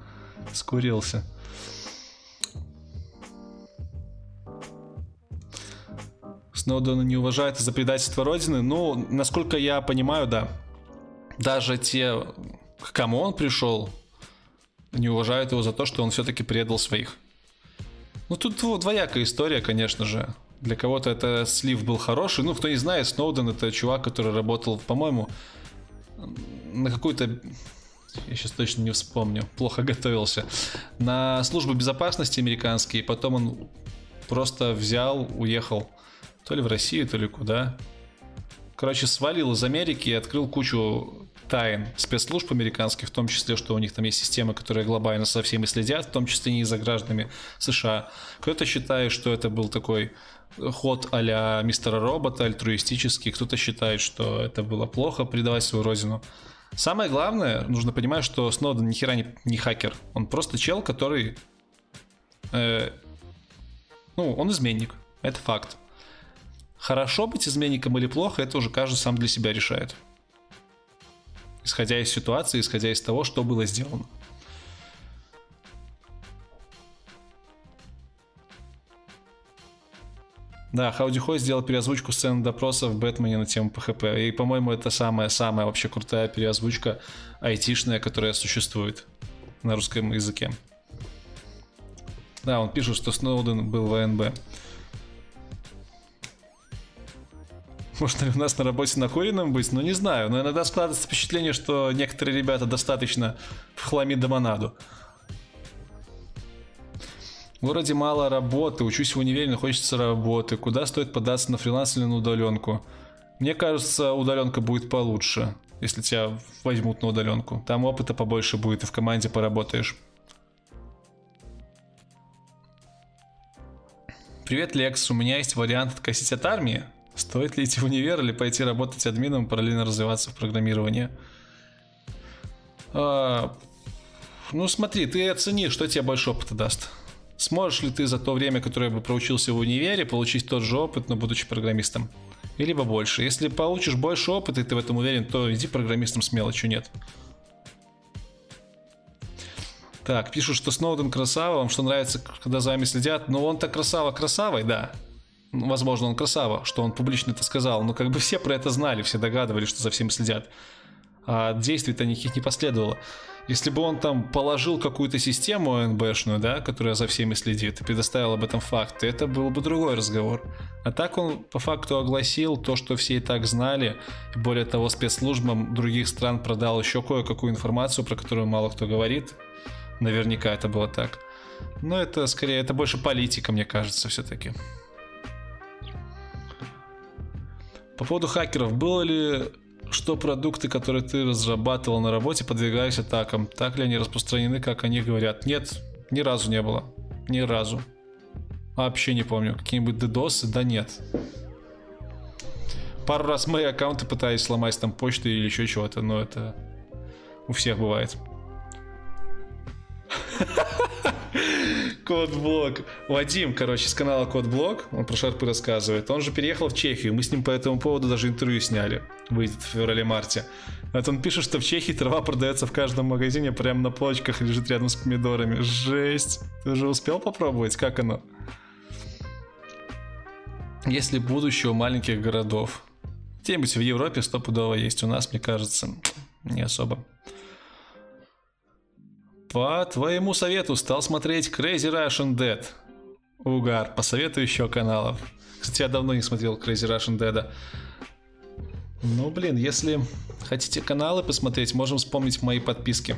Скурился. Сноудена не уважает из-за предательства Родины. Ну, насколько я понимаю, да. Даже те, к кому он пришел, не уважают его за то, что он все-таки предал своих. Ну, тут двоякая история, конечно же. Для кого-то это слив был хороший. Ну, кто не знает, Сноуден это чувак, который работал, по-моему, на какую-то... Я сейчас точно не вспомню, плохо готовился. На службу безопасности американские, потом он просто взял, уехал то ли в Россию, то ли куда. Короче, свалил из Америки и открыл кучу тайн спецслужб американских, в том числе, что у них там есть системы, которые глобально со всеми следят, в том числе не за гражданами США. Кто-то считает, что это был такой ход а-ля мистера робота, альтруистический, кто-то считает, что это было плохо предавать свою родину. Самое главное, нужно понимать, что Сноуден ни хера не, не хакер. Он просто чел, который... Э, ну, он изменник. Это факт. Хорошо быть изменником или плохо, это уже каждый сам для себя решает. Исходя из ситуации, исходя из того, что было сделано. Да, Хауди Хой сделал переозвучку сцены допроса в Бэтмене на тему ПХП. И, по-моему, это самая-самая вообще крутая переозвучка айтишная, которая существует на русском языке. Да, он пишет, что Сноуден был в АНБ. Можно ли у нас на работе накуренным быть? Ну, не знаю. Но иногда складывается впечатление, что некоторые ребята достаточно в хламид монаду. В городе мало работы, учусь в универе, но хочется работы. Куда стоит податься на фриланс или на удаленку? Мне кажется, удаленка будет получше, если тебя возьмут на удаленку. Там опыта побольше будет, и в команде поработаешь. Привет, Лекс. У меня есть вариант откосить от армии. Стоит ли идти в универ или пойти работать админом, параллельно развиваться в программировании? А, ну смотри, ты оцени, что тебе больше опыта даст. Сможешь ли ты за то время, которое бы проучился в универе, получить тот же опыт, но будучи программистом? И либо больше. Если получишь больше опыта, и ты в этом уверен, то иди программистом смело, что нет. Так, пишут, что Сноуден красава, вам что нравится, когда за вами следят. Но он-то красава красавой, да. Возможно, он красава, что он публично это сказал. Но как бы все про это знали, все догадывались, что за всем следят. А действий-то никаких не последовало. Если бы он там положил какую-то систему ОНБшную, да, которая за всеми следит, и предоставил об этом факты, это был бы другой разговор. А так он по факту огласил то, что все и так знали, и более того, спецслужбам других стран продал еще кое-какую информацию, про которую мало кто говорит. Наверняка это было так. Но это скорее, это больше политика, мне кажется, все-таки. По поводу хакеров, было ли что продукты, которые ты разрабатывал на работе, подвигались атакам. Так ли они распространены, как они говорят? Нет, ни разу не было. Ни разу. Вообще не помню. Какие-нибудь DDoS? Да нет. Пару раз мои аккаунты пытались сломать там почту или еще чего-то, но это у всех бывает. Кодблок. Вадим, короче, с канала Кодблок, он про шарпы рассказывает. Он же переехал в Чехию, мы с ним по этому поводу даже интервью сняли. Выйдет в феврале-марте. Вот он пишет, что в Чехии трава продается в каждом магазине, прямо на полочках лежит рядом с помидорами. Жесть. Ты уже успел попробовать? Как оно? Если будущее у маленьких городов. Где-нибудь в Европе стопудово есть. У нас, мне кажется, не особо. По твоему совету стал смотреть Crazy Russian Dead. Угар, посоветую еще каналов. Кстати, я давно не смотрел Crazy Russian Dead. Ну, блин, если хотите каналы посмотреть, можем вспомнить мои подписки.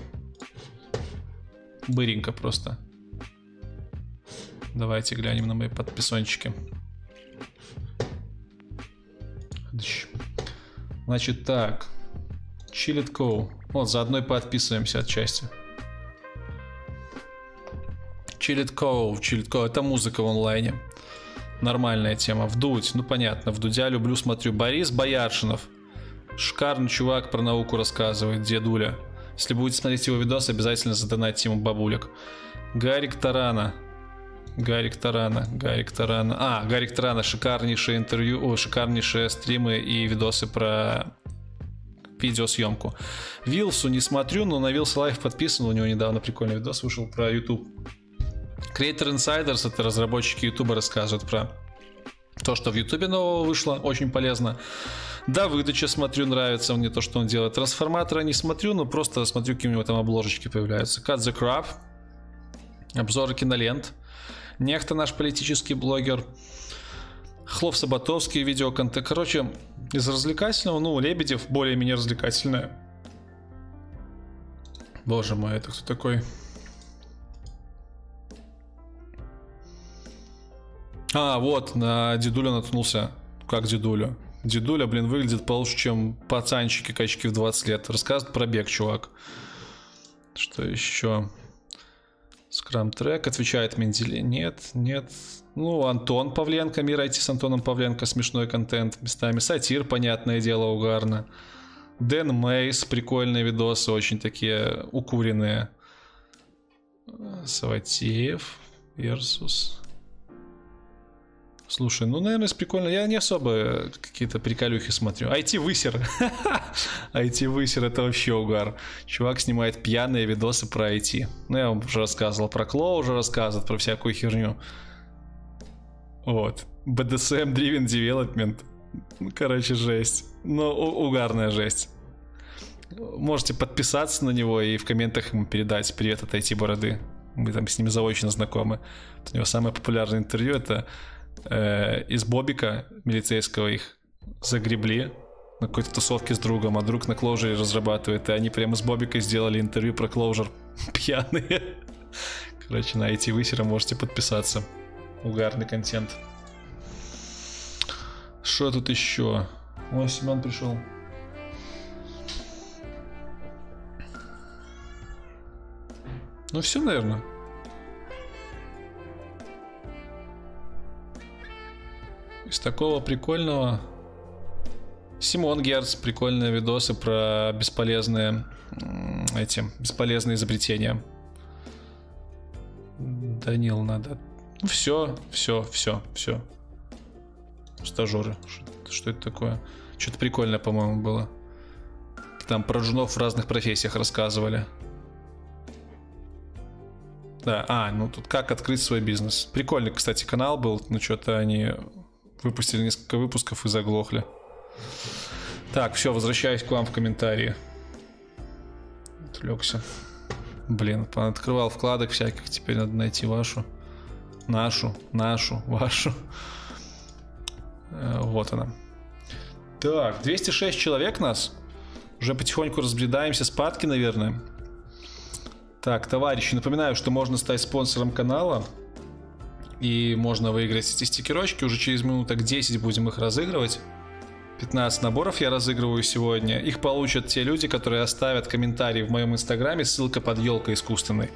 Быренько просто. Давайте глянем на мои подписончики. Значит так. Chillit Co. Вот, заодно и подписываемся отчасти. Chillit Cove, это музыка в онлайне. Нормальная тема. Вдуть, ну понятно, в Дудя люблю, смотрю. Борис Бояршинов. Шикарный чувак про науку рассказывает, дедуля. Если будете смотреть его видос, обязательно задонайте ему бабулек. Гарик Тарана. Гарик Тарана, Гарик Тарана. А, Гарик Тарана, шикарнейшее интервью, о, шикарнейшие стримы и видосы про видеосъемку. Вилсу не смотрю, но на Wylsa Life подписан, у него недавно прикольный видос вышел про YouTube. Creator Insiders, это разработчики YouTube рассказывают про то, что в YouTube нового вышло, очень полезно. Да, вДудя смотрю, нравится мне то, что он делает. Трансформатора не смотрю, но просто смотрю, какие у него там обложечки появляются. Cut the Crap, обзоры кинолент. Нехта наш политический блогер. Хлов Саботовский, видеоконтент. Короче, из развлекательного, ну, Лебедев более-менее развлекательное. Боже мой, это кто такой? А, вот, на дедулю наткнулся. Как дедулю? Дедуля, блин, выглядит получше, чем пацанчики качки в 20 лет. Рассказывает про бег, чувак. Что еще? Скрам трек, отвечает Менделе. Нет, нет. Ну, Антон Павленко, мир IT с Антоном Павленко, смешной контент местами. Сатир, понятное дело, угарно. Дэн Мейс, прикольные видосы, очень такие укуренные. Саватеев versus... Слушай, ну, наверное, прикольно. Я не особо какие-то приколюхи смотрю. IT-высер. IT-высер это вообще угар. Чувак снимает пьяные видосы про IT. Ну, я вам уже рассказывал. Про Кло уже рассказывал, про всякую херню. Вот. BDSM Driven Development. Ну, короче, жесть. Ну, угарная жесть. Можете подписаться на него и в комментах ему передать привет от IT-бороды. Мы там с ними заочно знакомы. У него самое популярное интервью это э, из Бобика милицейского их загребли на какой-то тусовке с другом, а друг на Clojure разрабатывает, и они прямо с Бобикой сделали интервью про Clojure пьяные. Короче, на эти высера можете подписаться. Угарный контент. Что тут еще? Ой, Семен пришел. Ну все, наверное. Из такого прикольного... Симон Герц, прикольные видосы про бесполезные эти бесполезные изобретения. Данил, надо. Ну все, все, все, все. Стажеры. Что, что это такое? Что-то прикольное, по-моему, было. Там про жунов в разных профессиях рассказывали. Да, а, ну тут как открыть свой бизнес. Прикольный, кстати, канал был, но что-то они Выпустили несколько выпусков и заглохли. Так, все, возвращаюсь к вам в комментарии. Отвлекся. Блин, открывал вкладок всяких, теперь надо найти вашу. Нашу, нашу, вашу. Э, вот она. Так, 206 человек нас. Уже потихоньку разбредаемся. Спадки, наверное. Так, товарищи, напоминаю, что можно стать спонсором канала. И можно выиграть эти стикерочки. Уже через минуток 10 будем их разыгрывать. 15 наборов я разыгрываю сегодня. Их получат те люди, которые оставят комментарий в моем инстаграме, ссылка под елкой искусственной.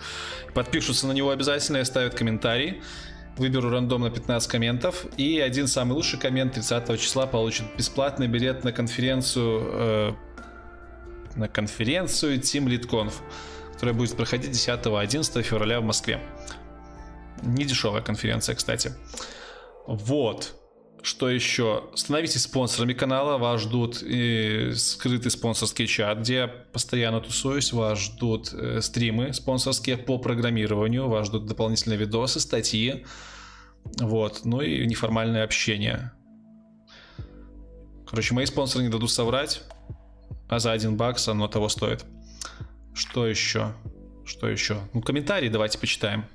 Подпишутся на него обязательно и оставят комментарий. Выберу рандомно 15 комментов. И один самый лучший коммент 30 числа получит бесплатный билет на конференцию э, на конференцию Team LeadConf, которая будет проходить 10-11 февраля в Москве. Не дешевая конференция, кстати. Вот. Что еще? Становитесь спонсорами канала, вас ждут и скрытый спонсорский чат, где я постоянно тусуюсь, вас ждут э, стримы спонсорские по программированию, вас ждут дополнительные видосы, статьи, вот, ну и неформальное общение. Короче, мои спонсоры не дадут соврать, а за один бакс оно того стоит. Что еще? Что еще? Ну, комментарии давайте почитаем.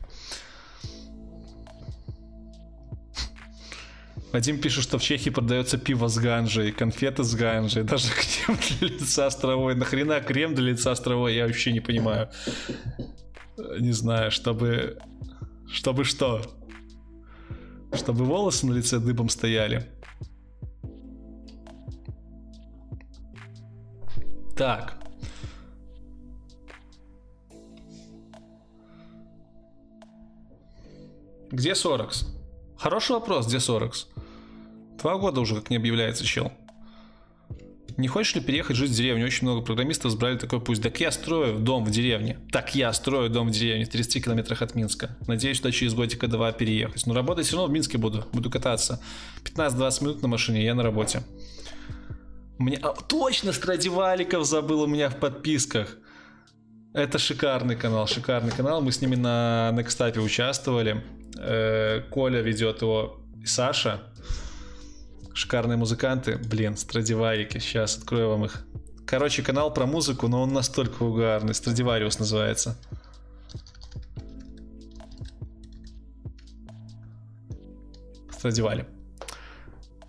Вадим пишет, что в Чехии продается пиво с ганжей, конфеты с ганжей, даже крем для лица островой. Нахрена крем для лица островой, я вообще не понимаю. Не знаю, чтобы... Чтобы что? Чтобы волосы на лице дыбом стояли. Так. Где Соракс? Хороший вопрос, где Соракс? Два года уже как не объявляется чел. Не хочешь ли переехать жить в деревню? Очень много программистов избрали такой путь. Так я строю дом в деревне. Так я строю дом в деревне в 30 километрах от Минска. Надеюсь, что через годика два переехать. Но работать все равно в Минске буду. Буду кататься. 15-20 минут на машине, я на работе. Мне... А, точно Страдиваликов забыл у меня в подписках. Это шикарный канал, шикарный канал. Мы с ними на Nextapе участвовали. Э, Коля ведет его и Саша шикарные музыканты. Блин, Страдиварики, сейчас открою вам их. Короче, канал про музыку, но он настолько угарный. Страдивариус называется. Страдивали.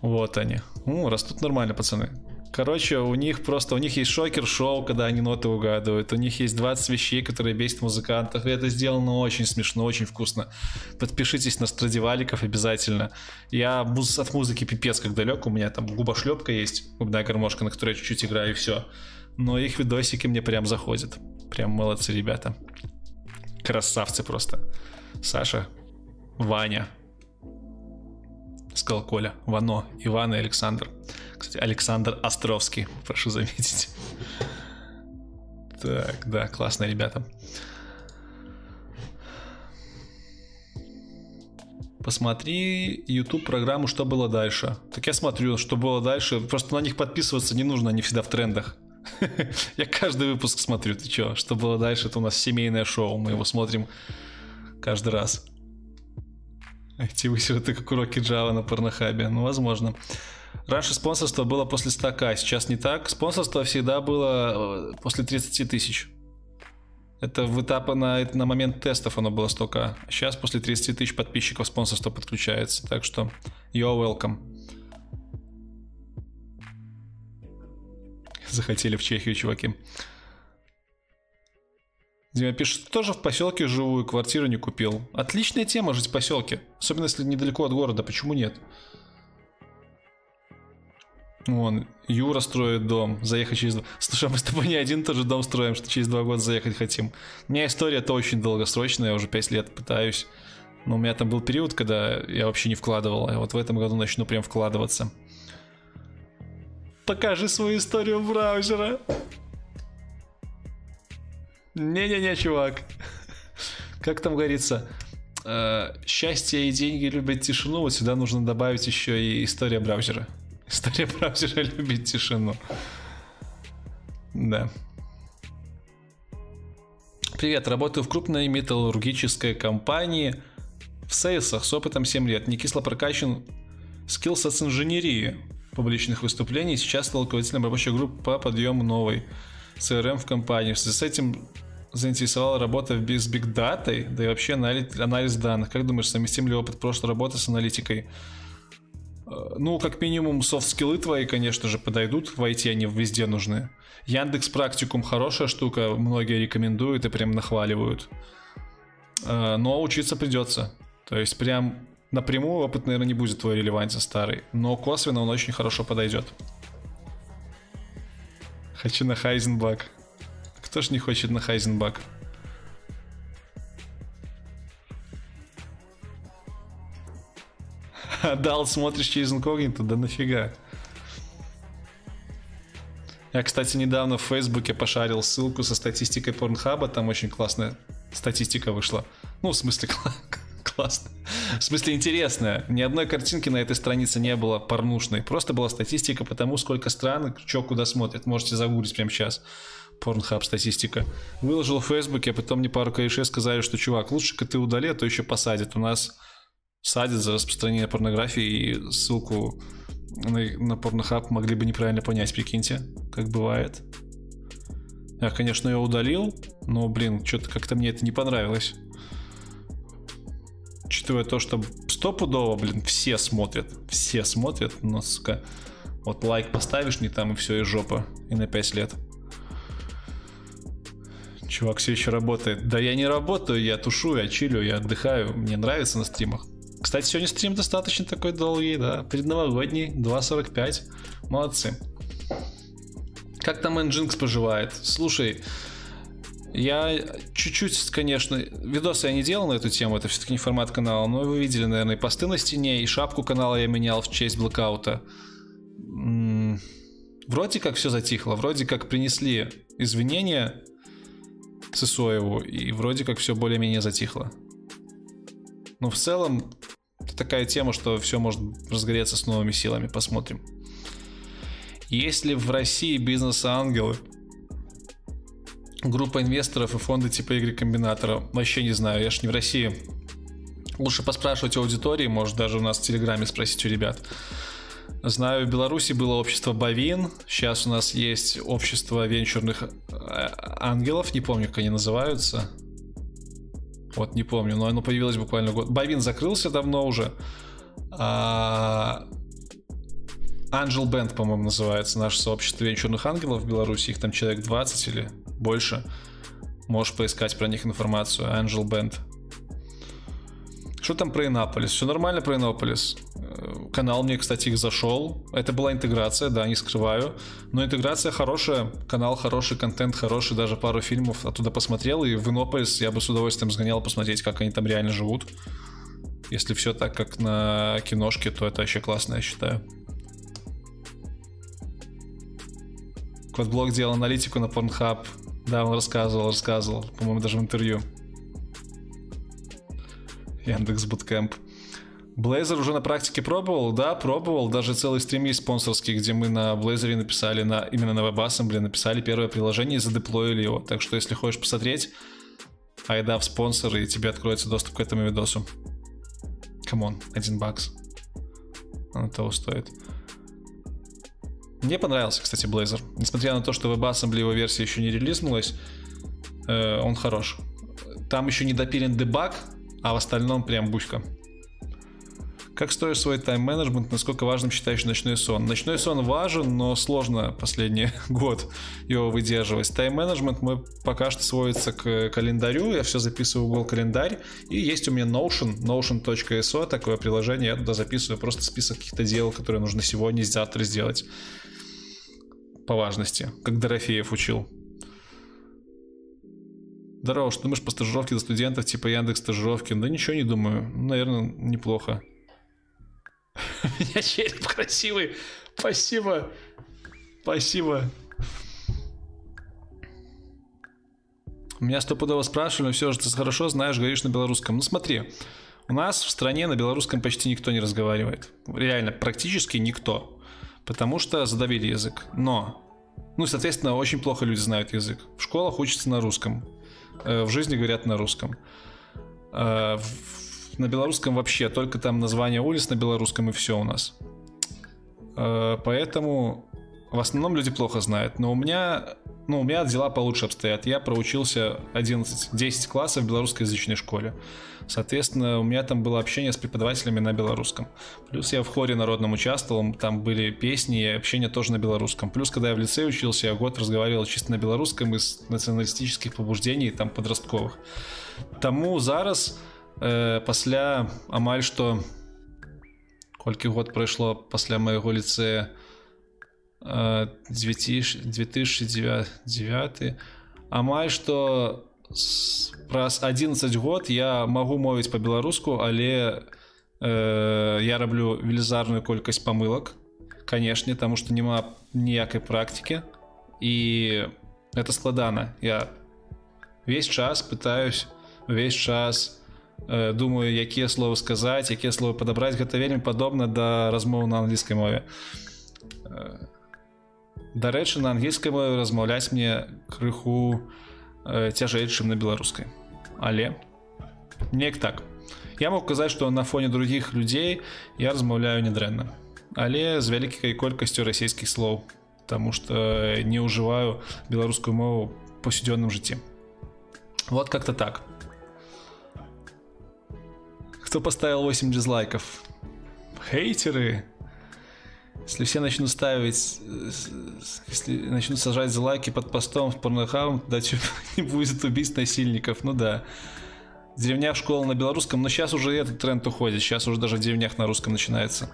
Вот они. У, растут нормально, пацаны. Короче, у них просто, у них есть шокер-шоу, когда они ноты угадывают. У них есть 20 вещей, которые бесят музыкантов. И это сделано очень смешно, очень вкусно. Подпишитесь на Страдиваликов обязательно. Я от музыки пипец как далек. У меня там губошлепка есть, губная гармошка, на которой я чуть-чуть играю и все. Но их видосики мне прям заходят. Прям молодцы ребята. Красавцы просто. Саша, Ваня, сказал Коля. Вано, Иван и Александр. Кстати, Александр Островский, прошу заметить. Так, да, классные ребята. Посмотри YouTube программу «Что было дальше». Так я смотрю, что было дальше. Просто на них подписываться не нужно, они всегда в трендах. Я каждый выпуск смотрю, ты чё? Что было дальше? Это у нас семейное шоу, мы его смотрим каждый раз. Эти высеры как уроки Java на порнохабе. Ну, возможно. Раньше спонсорство было после 100к, сейчас не так. Спонсорство всегда было э, после 30 тысяч. Это в этапе на, на момент тестов оно было 100к. Сейчас после 30 тысяч подписчиков спонсорство подключается. Так что you're welcome. Захотели в Чехию, чуваки. Дима пишет, тоже в поселке живу и квартиру не купил. Отличная тема жить в поселке. Особенно если недалеко от города. Почему нет? Вон, Юра строит дом, заехать через... Слушай, а мы с тобой не один тоже дом строим, что через два года заехать хотим. У меня история-то очень долгосрочная, я уже пять лет пытаюсь. Но у меня там был период, когда я вообще не вкладывал, а вот в этом году начну прям вкладываться. Покажи свою историю браузера. Не-не-не, чувак. Как там говорится, э, счастье и деньги любят тишину, вот сюда нужно добавить еще и история браузера. История браузера любит тишину. Да. Привет, работаю в крупной металлургической компании в сейлсах с опытом 7 лет. Не кисло прокачан skills с инженерии публичных выступлений. Сейчас стал руководителем рабочей группы по подъему новой CRM в компании. С этим заинтересовала работа с Big Data, да и вообще анализ данных. Как думаешь, совместим ли опыт прошлой работы с аналитикой? Э, ну, как минимум, софт-скиллы твои, конечно же, подойдут. В IT они везде нужны. Яндекс Практикум хорошая штука, многие рекомендуют и прям нахваливают. Э, но учиться придется. То есть прям напрямую опыт, наверное, не будет твой релевантен старый. Но косвенно он очень хорошо подойдет. Хочу на Хайзенбак. Кто ж не хочет на Хайзенбак? Дал, смотришь через инкогнито, да нафига? Я, кстати, недавно в Фейсбуке пошарил ссылку со статистикой Порнхаба, там очень классная статистика вышла. Ну, в смысле, классно. В смысле, интересная. Ни одной картинки на этой странице не было порнушной. Просто была статистика по тому, сколько стран, что куда смотрят. Можете загуглить прямо сейчас. Pornhub статистика. Выложил в Фейсбуке, а потом мне пару корешей сказали, что, чувак, лучше-ка ты удали, а то еще посадят. У нас садят за распространение порнографии и ссылку на, на Pornhub могли бы неправильно понять, прикиньте, как бывает. Я, конечно, ее удалил, но, блин, что-то как-то мне это не понравилось. Учитывая то, что стопудово, блин, все смотрят. Все смотрят, но, сука, вот лайк поставишь не там, и все, и жопа. И на 5 лет. Чувак все еще работает. Да я не работаю, я тушу, я чилю, я отдыхаю. Мне нравится на стримах. Кстати, сегодня стрим достаточно такой долгий, да. Предновогодний, 2.45. Молодцы. Как там Nginx поживает? Слушай, я чуть-чуть, конечно, видосы я не делал на эту тему, это все-таки не формат канала, но вы видели, наверное, посты на стене, и шапку канала я менял в честь блокаута. Вроде как все затихло, вроде как принесли извинения Сысоеву, и вроде как все более-менее затихло. Но в целом, это такая тема, что все может разгореться с новыми силами, посмотрим. Есть ли в России бизнес-ангелы? Группа инвесторов и фонды типа Y Комбинатора. Вообще не знаю, я ж не в России. Лучше поспрашивать у аудитории, может даже у нас в Телеграме спросить у ребят. Знаю, в Беларуси было общество Бавин, сейчас у нас есть общество венчурных э, ангелов, не помню, как они называются. Вот, не помню, но оно появилось буквально год. Бавин закрылся давно уже. А Angel Band, по-моему, называется наше сообщество венчурных ангелов в Беларуси. Их там человек 20 или больше. Можешь поискать про них информацию. Angel Band. Что там про Иннополис? Все нормально про Иннополис. Э, канал мне, кстати, их зашел. Это была интеграция, да, не скрываю. Но интеграция хорошая, канал хороший, контент хороший, даже пару фильмов оттуда посмотрел. И в Иннополис я бы с удовольствием сгонял посмотреть, как они там реально живут. Если все так, как на киношке, то это вообще классно, я считаю. Кодблок делал аналитику на Pornhub. Да, он рассказывал, рассказывал, по-моему, даже в интервью. Яндекс Буткэмп. Blazor уже на практике пробовал? Да, пробовал. Даже целый стрим есть спонсорский, где мы на Blazor написали, на, именно на WebAssembly написали первое приложение и задеплоили его. Так что, если хочешь посмотреть, айда в спонсор, и тебе откроется доступ к этому видосу. Come on, один бакс. Он того стоит. Мне понравился, кстати, Blazor. Несмотря на то, что WebAssembly его версия еще не релизнулась, э, он хорош. Там еще не допилен дебаг, а в остальном прям пушка. Как строишь свой тайм-менеджмент, насколько важным считаешь ночной сон? Ночной сон важен, но сложно последний год его выдерживать. Тайм-менеджмент мой пока что сводится к календарю, я все записываю в Google календарь, и есть у меня Notion, notion.so, такое приложение, я туда записываю просто список каких-то дел, которые нужно сегодня, завтра сделать по важности, как Дорофеев учил. Здорово, что думаешь по стажировке для студентов типа Яндекс стажировки? Да ничего не думаю. Наверное, неплохо. У меня череп красивый. Спасибо. Спасибо. Меня стопудово спрашивали, но все же ты хорошо знаешь, говоришь на белорусском. Ну смотри, у нас в стране на белорусском почти никто не разговаривает. Реально, практически никто. Потому что задавили язык. Но, ну, соответственно, очень плохо люди знают язык. В школах учатся на русском. Э, в жизни говорят на русском. Э, на белорусском вообще только там название улиц на белорусском и все у нас. Э, поэтому в основном люди плохо знают. Но у меня, ну, у меня дела получше обстоят. Я проучился 11-10 классов в белорусскоязычной школе. Соответственно, у меня там было общение с преподавателями на белорусском. Плюс я в хоре народном участвовал, там были песни и общение тоже на белорусском. Плюс, когда я в лице учился, я год разговаривал чисто на белорусском из националистических побуждений, там, подростковых. Тому зараз, э, пасля амаль что колькі год прайшло пасля майго ліцея 2009 амаль что праз 11 год я магу мовіць по-беларуску але э, я раблю велізарную колькасць памылак канешне таму что няма ніякай практики і это складана я весь час пытаюсь весь час э, думаю якія словы сказаць якія словы падабраць гэта вельмі падобна да размовы на англійскай мове э, дарэчы на ангельскай мове размаўляць мне крыху у э, цяжэй чым на беларускай але неяк так я мог казаць что на фоне других людзей я размаўляю недрэнна але з вялікай колькасцю расійскіх слоў потому что не ўжываю беларускую мову паўсядзённым жыцці вот как-то так кто поставил 8 дизлайков хейтеры если все начнут ставить, если начнут сажать за лайки под постом в порнохаум, да, не будет убийств насильников, ну да. Деревнях школа на белорусском, но сейчас уже этот тренд уходит, сейчас уже даже в деревнях на русском начинается.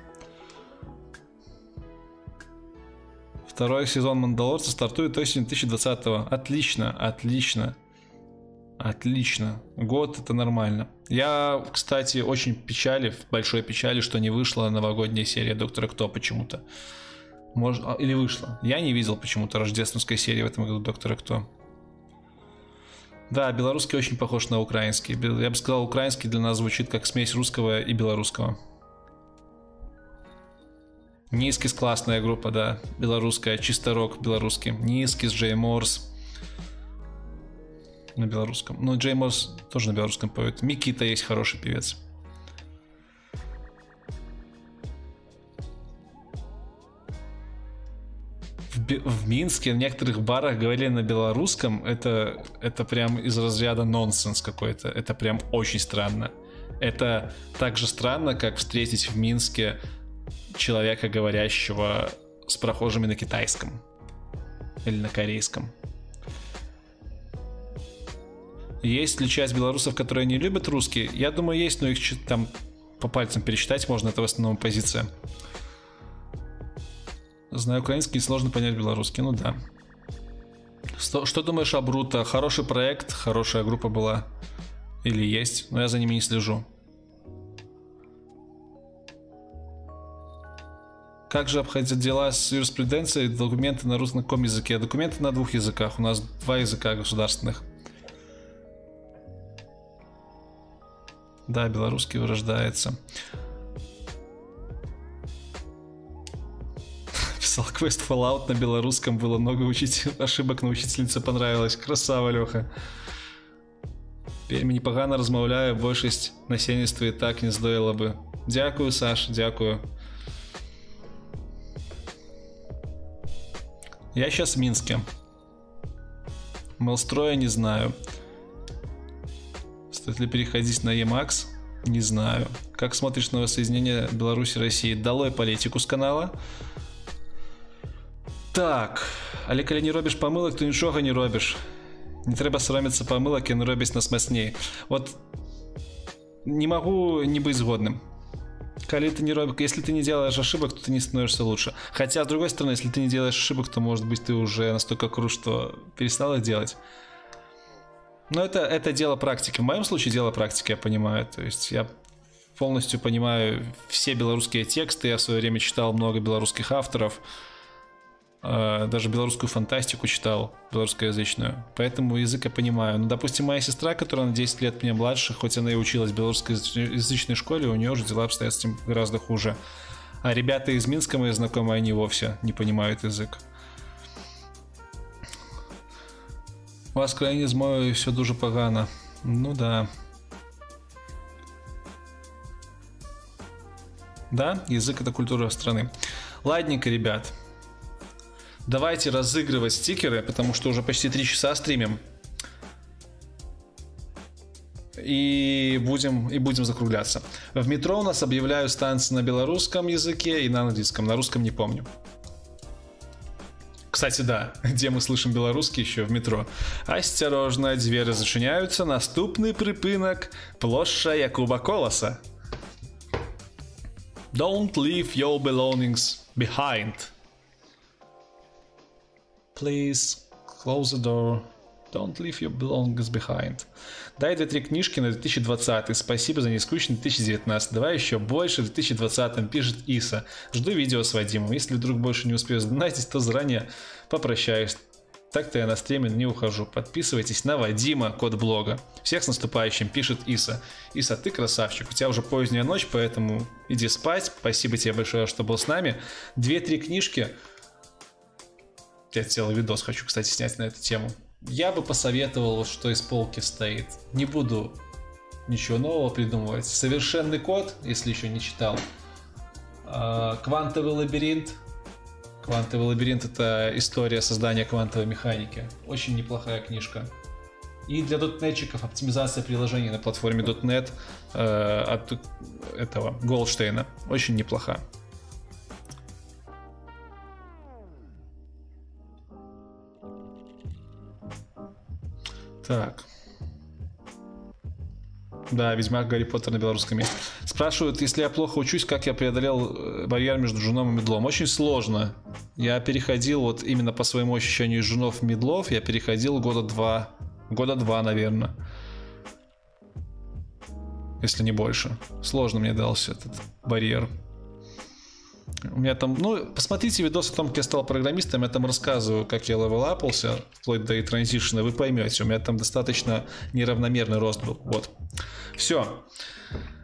Второй сезон Мандалорца стартует осенью 2020 -го. Отлично, отлично. Отлично. Год это нормально. Я, кстати, очень печали, в большой печали, что не вышла новогодняя серия Доктора Кто почему-то. Может, а, или вышла. Я не видел почему-то рождественской серии в этом году Доктора Кто. Да, белорусский очень похож на украинский. Я бы сказал, украинский для нас звучит как смесь русского и белорусского. Низкис классная группа, да, белорусская, чисто рок белорусский. Низкис, Джей Морс, на белорусском. Ну, Джей Мосс тоже на белорусском поет. Микита есть хороший певец. В, в Минске в некоторых барах говорили на белорусском. Это, это прям из разряда нонсенс какой-то. Это прям очень странно. Это так же странно, как встретить в Минске человека, говорящего с прохожими на китайском или на корейском. Есть ли часть белорусов, которые не любят русский? Я думаю, есть, но их там по пальцам пересчитать можно, это в основном позиция. Знаю украинский, сложно понять белорусский, ну да. Что, что думаешь о Бруто? Хороший проект, хорошая группа была. Или есть, но я за ними не слежу. Как же обходят дела с юриспруденцией, документы на русском языке? Документы на двух языках. У нас два языка государственных. Да, белорусский вырождается. Писал квест Fallout на белорусском, было много учить ошибок, но учительнице понравилось. Красава, Леха. Вельмі непогано размаўляю, большасць насельніцтва і так не здоіла бы. Дякую, Саш, дякую. Я сейчас в Минске. Мелстроя не знаю. Стоит ли переходить на Emax? Не знаю. Как смотришь на воссоединение Беларуси и России? Долой политику с канала. Так, але калі не робіш памылак, то нічога не робіш. Не трэба саромецца памылак і робіць нас мацней. Вот не могу не быть згодным. Коли ты не робишь, если ты не делаешь ошибок, то ты не становишься лучше. Хотя, с другой стороны, если ты не делаешь ошибок, то, может быть, ты уже настолько крут, что перестал их делать. Но это, это дело практики. В моем случае дело практики, я понимаю. То есть я полностью понимаю все белорусские тексты. Я в свое время читал много белорусских авторов. Э, даже белорусскую фантастику читал, белорусскоязычную. Поэтому язык я понимаю. Ну, допустим, моя сестра, которая на 10 лет мне младше, хоть она и училась в белорусскоязычной школе, у нее уже дела обстоят с этим гораздо хуже. А ребята из Минска, мои знакомые, они вовсе не понимают язык. У вас в країні з мовою все дуже погано. Ну да. Да, язык это культура страны. Ладненько, ребят. Давайте разыгрывать стикеры, потому что уже почти три часа стримим. И будем, и будем закругляться. В метро у нас объявляют станции на белорусском языке и на английском. На русском не помню. Кстати, да, где мы слышим белорусский еще в метро. Осторожно, двери зачиняются, наступный припынок, площадь Якуба Колоса. Don't leave your belongings behind. Please close the door. Don't leave your belongings behind. Дай две-три книжки на 2020. Спасибо за нескучный 2019. Давай еще больше в 2020, пишет Иса. Жду видео с Вадимом. Если вдруг больше не успею задонатить, то заранее попрощаюсь. Так-то я на стриме не ухожу. Подписывайтесь на Вадима, код блога. Всех с наступающим, пишет Иса. Иса, ты красавчик. У тебя уже поздняя ночь, поэтому иди спать. Спасибо тебе большое, что был с нами. Две-три книжки. Я целый видос хочу, кстати, снять на эту тему я бы посоветовал, что из полки стоит. Не буду ничего нового придумывать. Совершенный код, если еще не читал. А, квантовый лабиринт. Квантовый лабиринт это история создания квантовой механики. Очень неплохая книжка. И для дотнетчиков оптимизация приложений на платформе .NET э, от этого Голдштейна. Очень неплохая. Так. Да, Ведьмак Гарри Поттер на белорусском месте. Спрашивают, если я плохо учусь, как я преодолел э, барьер между женом и медлом. Очень сложно. Я переходил вот именно по своему ощущению из женов в медлов, я переходил года два, года два, наверное. Если не больше. Сложно мне дался этот барьер. У меня там, ну, посмотрите видос о том, как я стал программистом, я там рассказываю, как я левелапался, вплоть до транзишена, вы поймете, у меня там достаточно неравномерный рост был, вот. Все.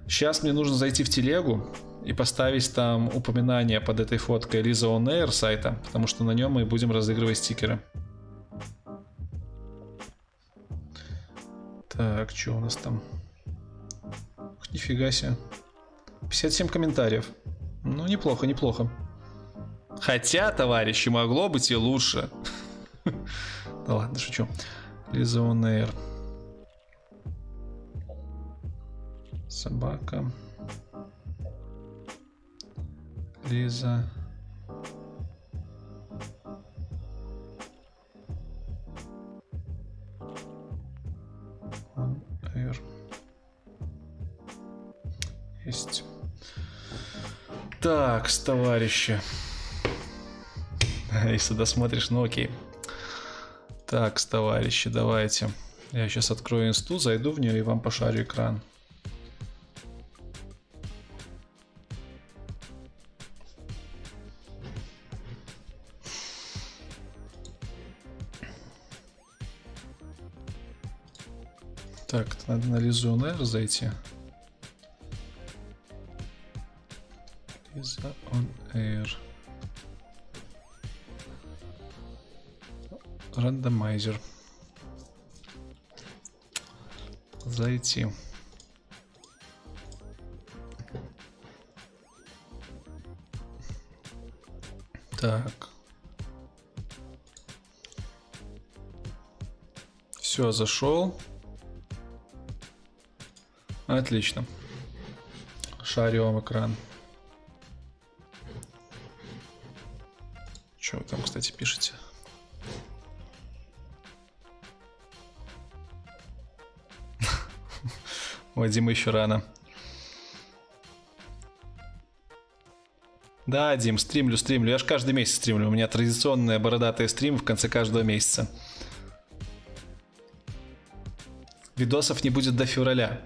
Сейчас мне нужно зайти в телегу и поставить там упоминание под этой фоткой Лиза On Air сайта, потому что на нем мы будем разыгрывать стикеры. Так, что у нас там? Нифига себе. 57 комментариев. Ну, неплохо, неплохо. Хотя, товарищи, могло быть и лучше. Да ладно, шучу. Air. Собака. Лиза. Есть. Так, товарищи. Если досмотришь, ну окей. Так, товарищи, давайте. Я сейчас открою инсту, зайду в нее и вам пошарю экран. Так, надо на Лизу on зайти. Лиза on air. Рандомайзер. Зайти. Так. Все, зашел. Отлично. Шарю вам экран. Что вы там, кстати, пишете? Ой, Дима, еще рано. Да, Дим, стримлю, стримлю. Я же каждый месяц стримлю. У меня традиционная бородатая стрим в конце каждого месяца. Видосов не будет до февраля.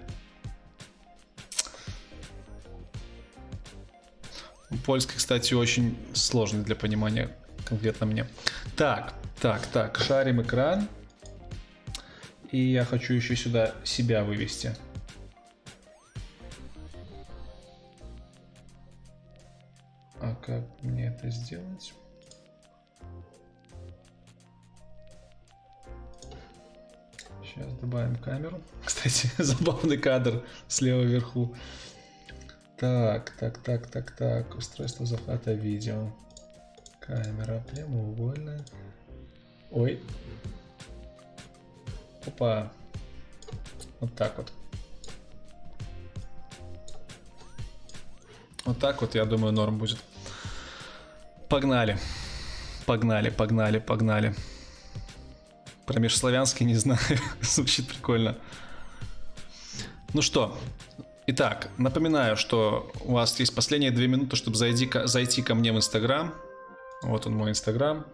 Польский, кстати, очень сложный для понимания конкретно мне. Так, так, так, шарим экран. И я хочу еще сюда себя вывести. А как мне это сделать? Сейчас добавим камеру. Кстати, забавный кадр слева вверху. Так, так, так, так, так. Устройство захвата видео. Камера прямоугольная. Ой. Опа. Вот так вот. Вот так вот, я думаю, норм будет. Погнали. Погнали, погнали, погнали. Про межславянский не знаю. Звучит прикольно. Ну что, Итак, напоминаю, что у вас есть последние две минуты, чтобы зайти, зайти ко мне в Инстаграм. Вот он мой Инстаграм.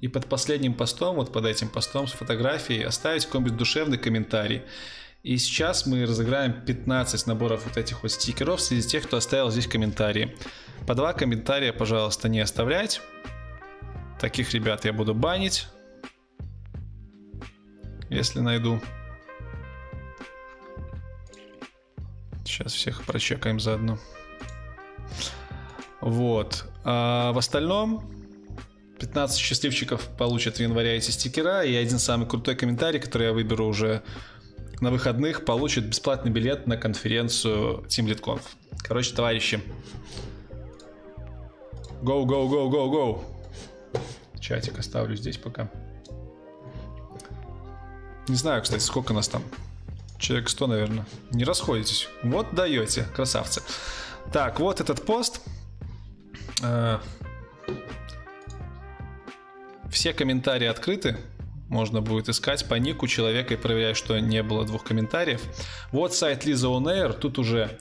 И под последним постом, вот под этим постом с фотографией оставить какой-нибудь душевный комментарий. И сейчас мы разыграем 15 наборов вот этих вот стикеров среди тех, кто оставил здесь комментарии. По два комментария, пожалуйста, не оставлять. Таких ребят я буду банить. Если найду. Сейчас всех прочекаем заодно. Вот. А в остальном 15 счастливчиков получат в январе эти стикера, и один самый крутой комментарий, который я выберу уже на выходных, получит бесплатный билет на конференцию Team TeamLeadConf. Короче, товарищи, go, go, go, go, go. Чатик оставлю здесь пока. Не знаю, кстати, сколько нас там. Человек 100, наверное. Не расходитесь. Вот даете, красавцы. Так, вот этот пост. Э, все комментарии открыты. Можно будет искать по нику человека и проверять, что не было двух комментариев. Вот сайт Лиза On Air. Тут уже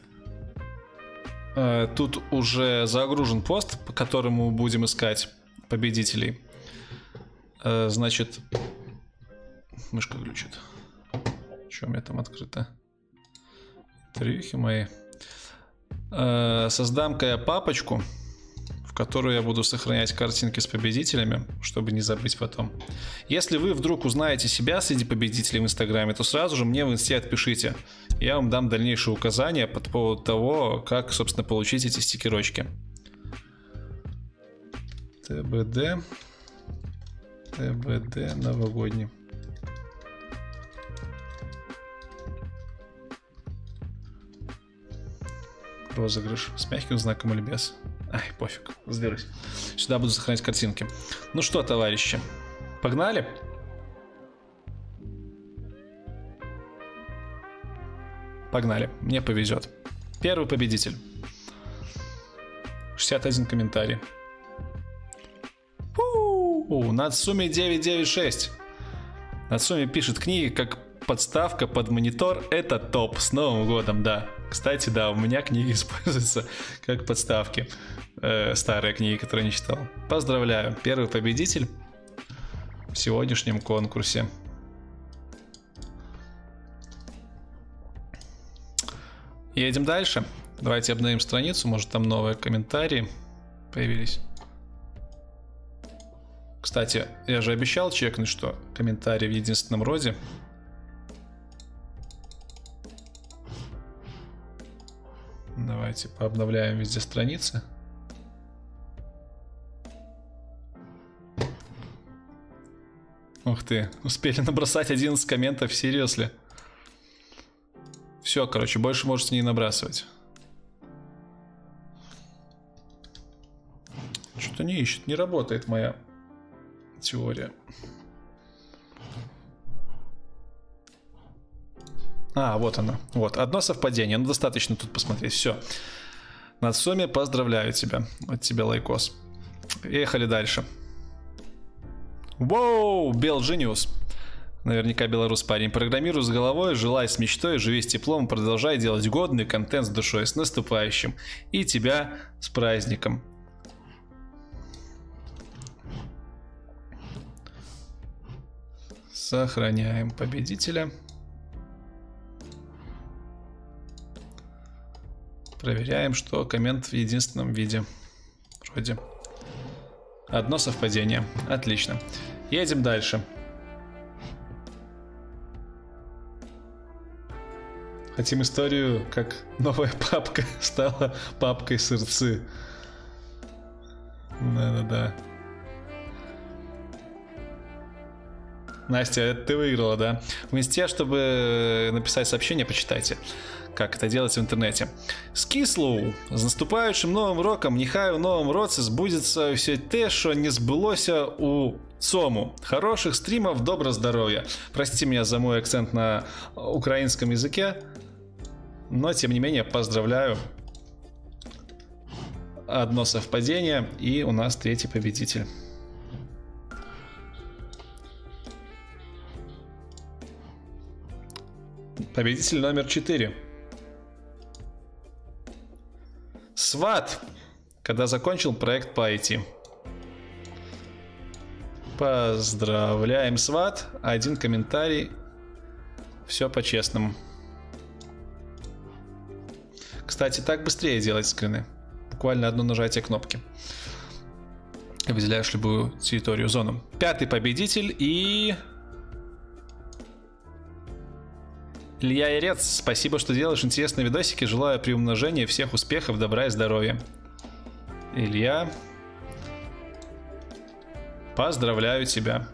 э, тут уже загружен пост, по которому будем искать победителей. Э, значит, мышка глючит. Что у меня там открыто? Трюхи мои. Создам-ка я папочку, в которую я буду сохранять картинки с победителями, чтобы не забыть потом. Если вы вдруг узнаете себя среди победителей в Инстаграме, то сразу же мне в Инсте отпишите. Я вам дам дальнейшие указания по поводу того, как, собственно, получить эти стикерочки. ТБД. ТБД новогодний. розыгрыш с мягким знаком или без. Ай, пофиг, разберусь. Сюда буду сохранять картинки. Ну что, товарищи, погнали? Погнали, мне повезет. Первый победитель. 61 комментарий. У, Нацуми 996. Нацуми пишет книги как подставка под монитор. Это топ. С Новым годом, да. Кстати, да, у меня книги используются как подставки. Э, старые книги, которые не читал. Поздравляю. Первый победитель в сегодняшнем конкурсе. Едем дальше. Давайте обновим страницу, может там новые комментарии появились. Кстати, я же обещал чекнуть, что комментарии в единственном роде. Давайте пообновляем везде страницы. Ух ты, успели набросать 11 комментов, серьезно. Все, короче, больше можете не набрасывать. Что-то не ищет, не работает моя теория. А, вот она. Вот, одно совпадение. Ну, достаточно тут посмотреть. Все. Нацуми, поздравляю тебя. От тебя лайкос. Ехали дальше. Воу, Bel Genius. Наверняка белорус парень. Программируй с головой, желай с мечтой, живи с теплом, продолжай делать годный контент с душой. С наступающим. И тебя с праздником. Сохраняем победителя. Проверяем, что коммент в единственном виде. Вроде. Одно совпадение. Отлично. Едем дальше. Хотим историю, как новая папка стала папкой сырцы. Да-да-да. Настя, ты выиграла, да? В инсте, чтобы написать сообщение, почитайте, как это делать в интернете. Скислоу, з наступаючим новым роком, нехай у новом році збудеться все те, що не збулося у цому. Хороших стримов, доброго здоровья. Простите меня за мой акцент на украинском языке, но тем не менее поздравляю. Одно совпадение, и у нас третий победитель. Победитель номер 4. Сват, когда закончил проект по IT. Поздравляем, Сват. Один комментарий. Все по-честному. Кстати, так быстрее делать скрины. Буквально одно нажатие кнопки. Выделяешь любую территорию, зону. Пятый победитель и... Илья Ирец, спасибо, что делаешь интересные видосики. Желаю приумножения, всех успехов, добра и здоровья. Илья, поздравляю тебя.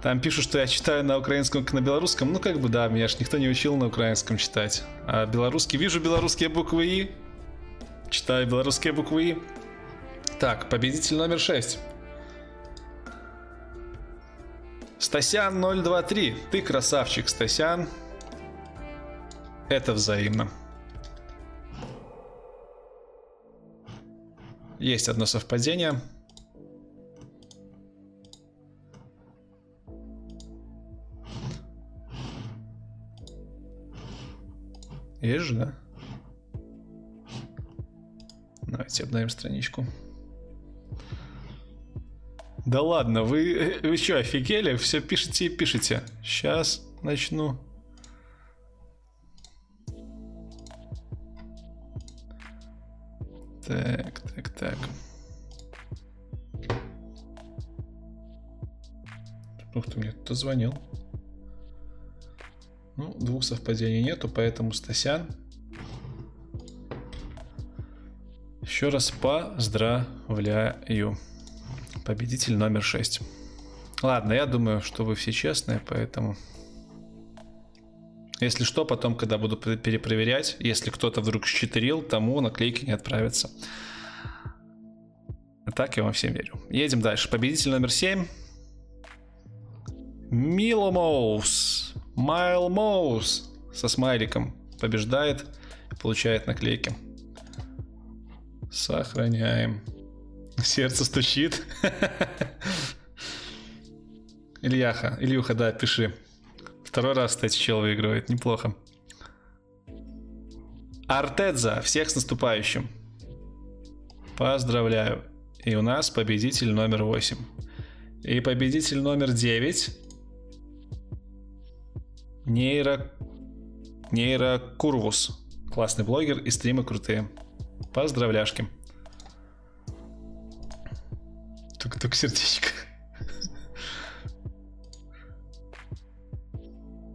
Там пишут, что я читаю на украинском, как на белорусском. Ну, как бы, да, меня ж никто не учил на украинском читать. А белорусский... Вижу белорусские буквы И. Читаю белорусские буквы И. Так, победитель номер 6. Стасян 023. Ты красавчик, Стасян. Это взаимно. Есть одно совпадение. Есть же, да? Давайте обновим страничку. Да ладно, вы, вы что, офигели? Все пишете и пишете. Сейчас начну. Так, так, так. Ух ты, мне кто звонил. Ну, двух совпадений нету, поэтому Стасян. Еще раз поздравляю. Победитель номер 6. Ладно, я думаю, что вы все честные, поэтому... Если что, потом, когда буду перепроверять, если кто-то вдруг считерил, тому наклейки не отправятся. Так я вам всем верю. Едем дальше. Победитель номер 7. Мило Моус. Майл Моус со смайликом побеждает получает наклейки. Сохраняем. Сердце стучит. Ильяха, Ильюха, да, пиши. Второй раз, кстати, чел выигрывает. Неплохо. Артедза, всех с наступающим. Поздравляю. И у нас победитель номер 8. И победитель номер 9. Нейро... Нейро Курвус. Классный блогер и стримы крутые. Поздравляшки. Только сердечко.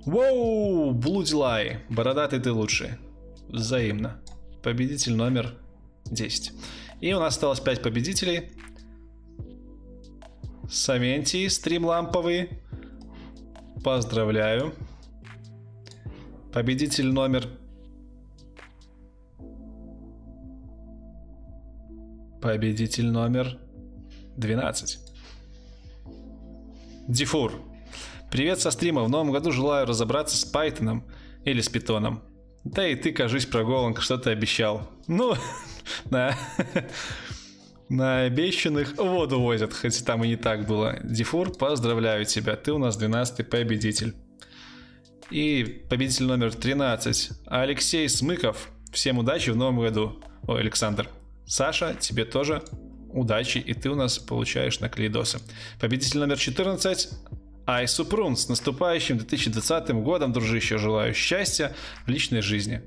Воу, Блудилай. Бородатый ты лучший. Взаимно. Победитель номер 10. И у нас осталось 5 победителей. Савентий, стрим ламповый. Поздравляю. Победитель номер... Победитель номер 12. Дифур. Привет со стрима. В новом году желаю разобраться с Пайтоном или с Питоном. Да и ты, кажись, про Голанг что ты обещал. Ну, на, на обещанных воду возят, хоть там и не так было. Дифур, поздравляю тебя, ты у нас 12-й победитель. И победитель номер 13, Алексей Смыков. Всем удачи в новом году. Ой, Александр. Саша, тебе тоже удачи, и ты у нас получаешь наклейдосы. Победитель номер 14, Ай, Супрун, с наступающим 2020 годом, дружище, желаю счастья в личной жизни.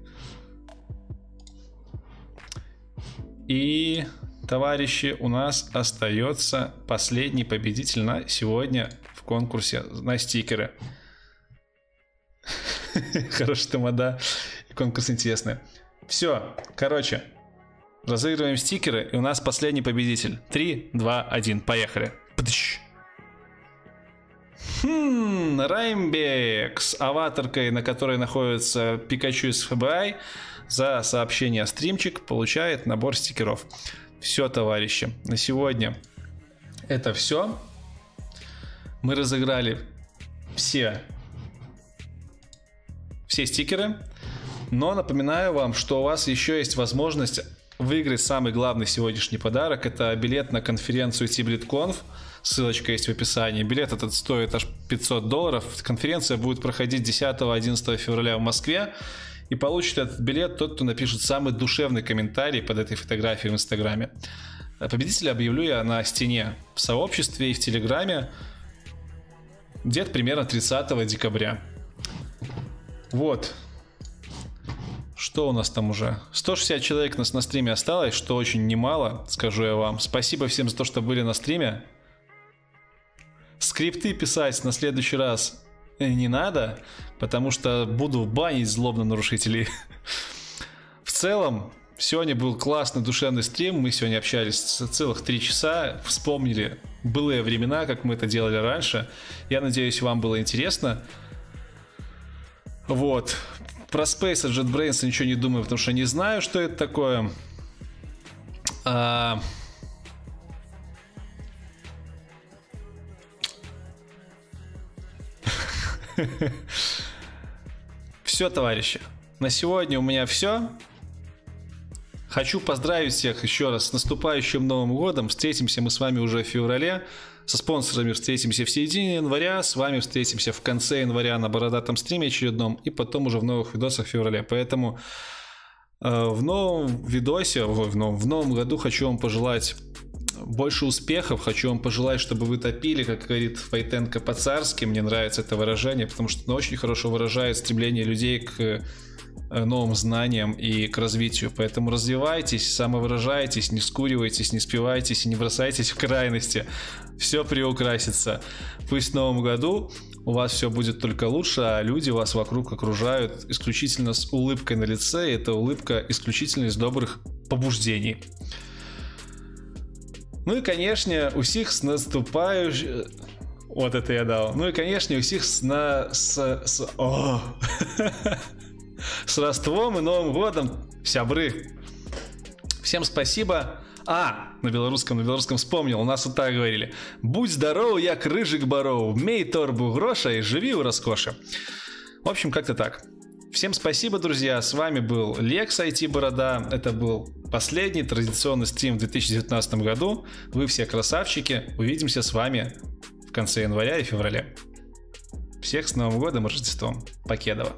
И, товарищи, у нас остается последний победитель на сегодня в конкурсе на стикеры. Хорошая тамада. Конкурс интересный. Все, короче, разыгрываем стикеры, и у нас последний победитель. 3, 2, 1, поехали. Пдыщ. Хм, Раймбек аватаркой, на которой находится Пикачу из ФБИ, за сообщение стримчик получает набор стикеров. Все, товарищи, на сегодня это все. Мы разыграли все, все стикеры. Но напоминаю вам, что у вас еще есть возможность выиграть самый главный сегодняшний подарок. Это билет на конференцию TibletConf. Ссылочка есть в описании. Билет этот стоит аж 500 долларов. Конференция будет проходить 10-11 февраля в Москве. И получит этот билет тот, кто напишет самый душевный комментарий под этой фотографией в Инстаграме. Победителя объявлю я на стене в сообществе и в Телеграме где-то примерно 30 декабря. Вот. Что у нас там уже? 160 человек нас на стриме осталось, что очень немало, скажу я вам. Спасибо всем за то, что были на стриме скрипты писать на следующий раз не надо, потому что буду банить злобно нарушителей. В целом, сегодня был классный душевный стрим. Мы сегодня общались целых три часа, вспомнили былые времена, как мы это делали раньше. Я надеюсь, вам было интересно. Вот. Про Space и JetBrains ничего не думаю, потому что не знаю, что это такое. А, Все, товарищи. На сегодня у меня все. Хочу поздравить всех еще раз с наступающим Новым Годом. Встретимся мы с вами уже в феврале. Со спонсорами встретимся в середине января. С вами встретимся в конце января на бородатом стриме очередном. И потом уже в новых видосах в феврале. Поэтому э, в новом видосе, в новом, в новом году хочу вам пожелать больше успехов. Хочу вам пожелать, чтобы вы топили, как говорит Файтенко по-царски. Мне нравится это выражение, потому что оно очень хорошо выражает стремление людей к э, новым знаниям и к развитию. Поэтому развивайтесь, самовыражайтесь, не скуривайтесь, не спивайтесь и не бросайтесь в крайности. Все приукрасится. Пусть в новом году у вас все будет только лучше, а люди вас вокруг окружают исключительно с улыбкой на лице, и эта улыбка исключительно из добрых побуждений. Ну и, конечно, усіх з наступаючим... Вот это я дал. Ну и, конечно, усіх с на... С... с... О! с Рождеством и Новым годом, сябры. Всем спасибо. А, на белорусском, на белорусском вспомнил, у нас вот так говорили. Будь здоров, як рыжик баров, мей торбу гроша и живи в роскоши. В общем, как-то так. Всем спасибо, друзья. С вами был Лекс IT Борода. Это был Последний традиционный стрим в 2019 году. Вы все красавчики. Увидимся с вами в конце января и февраля. Всех с Новым годом и Рождеством. Покедова.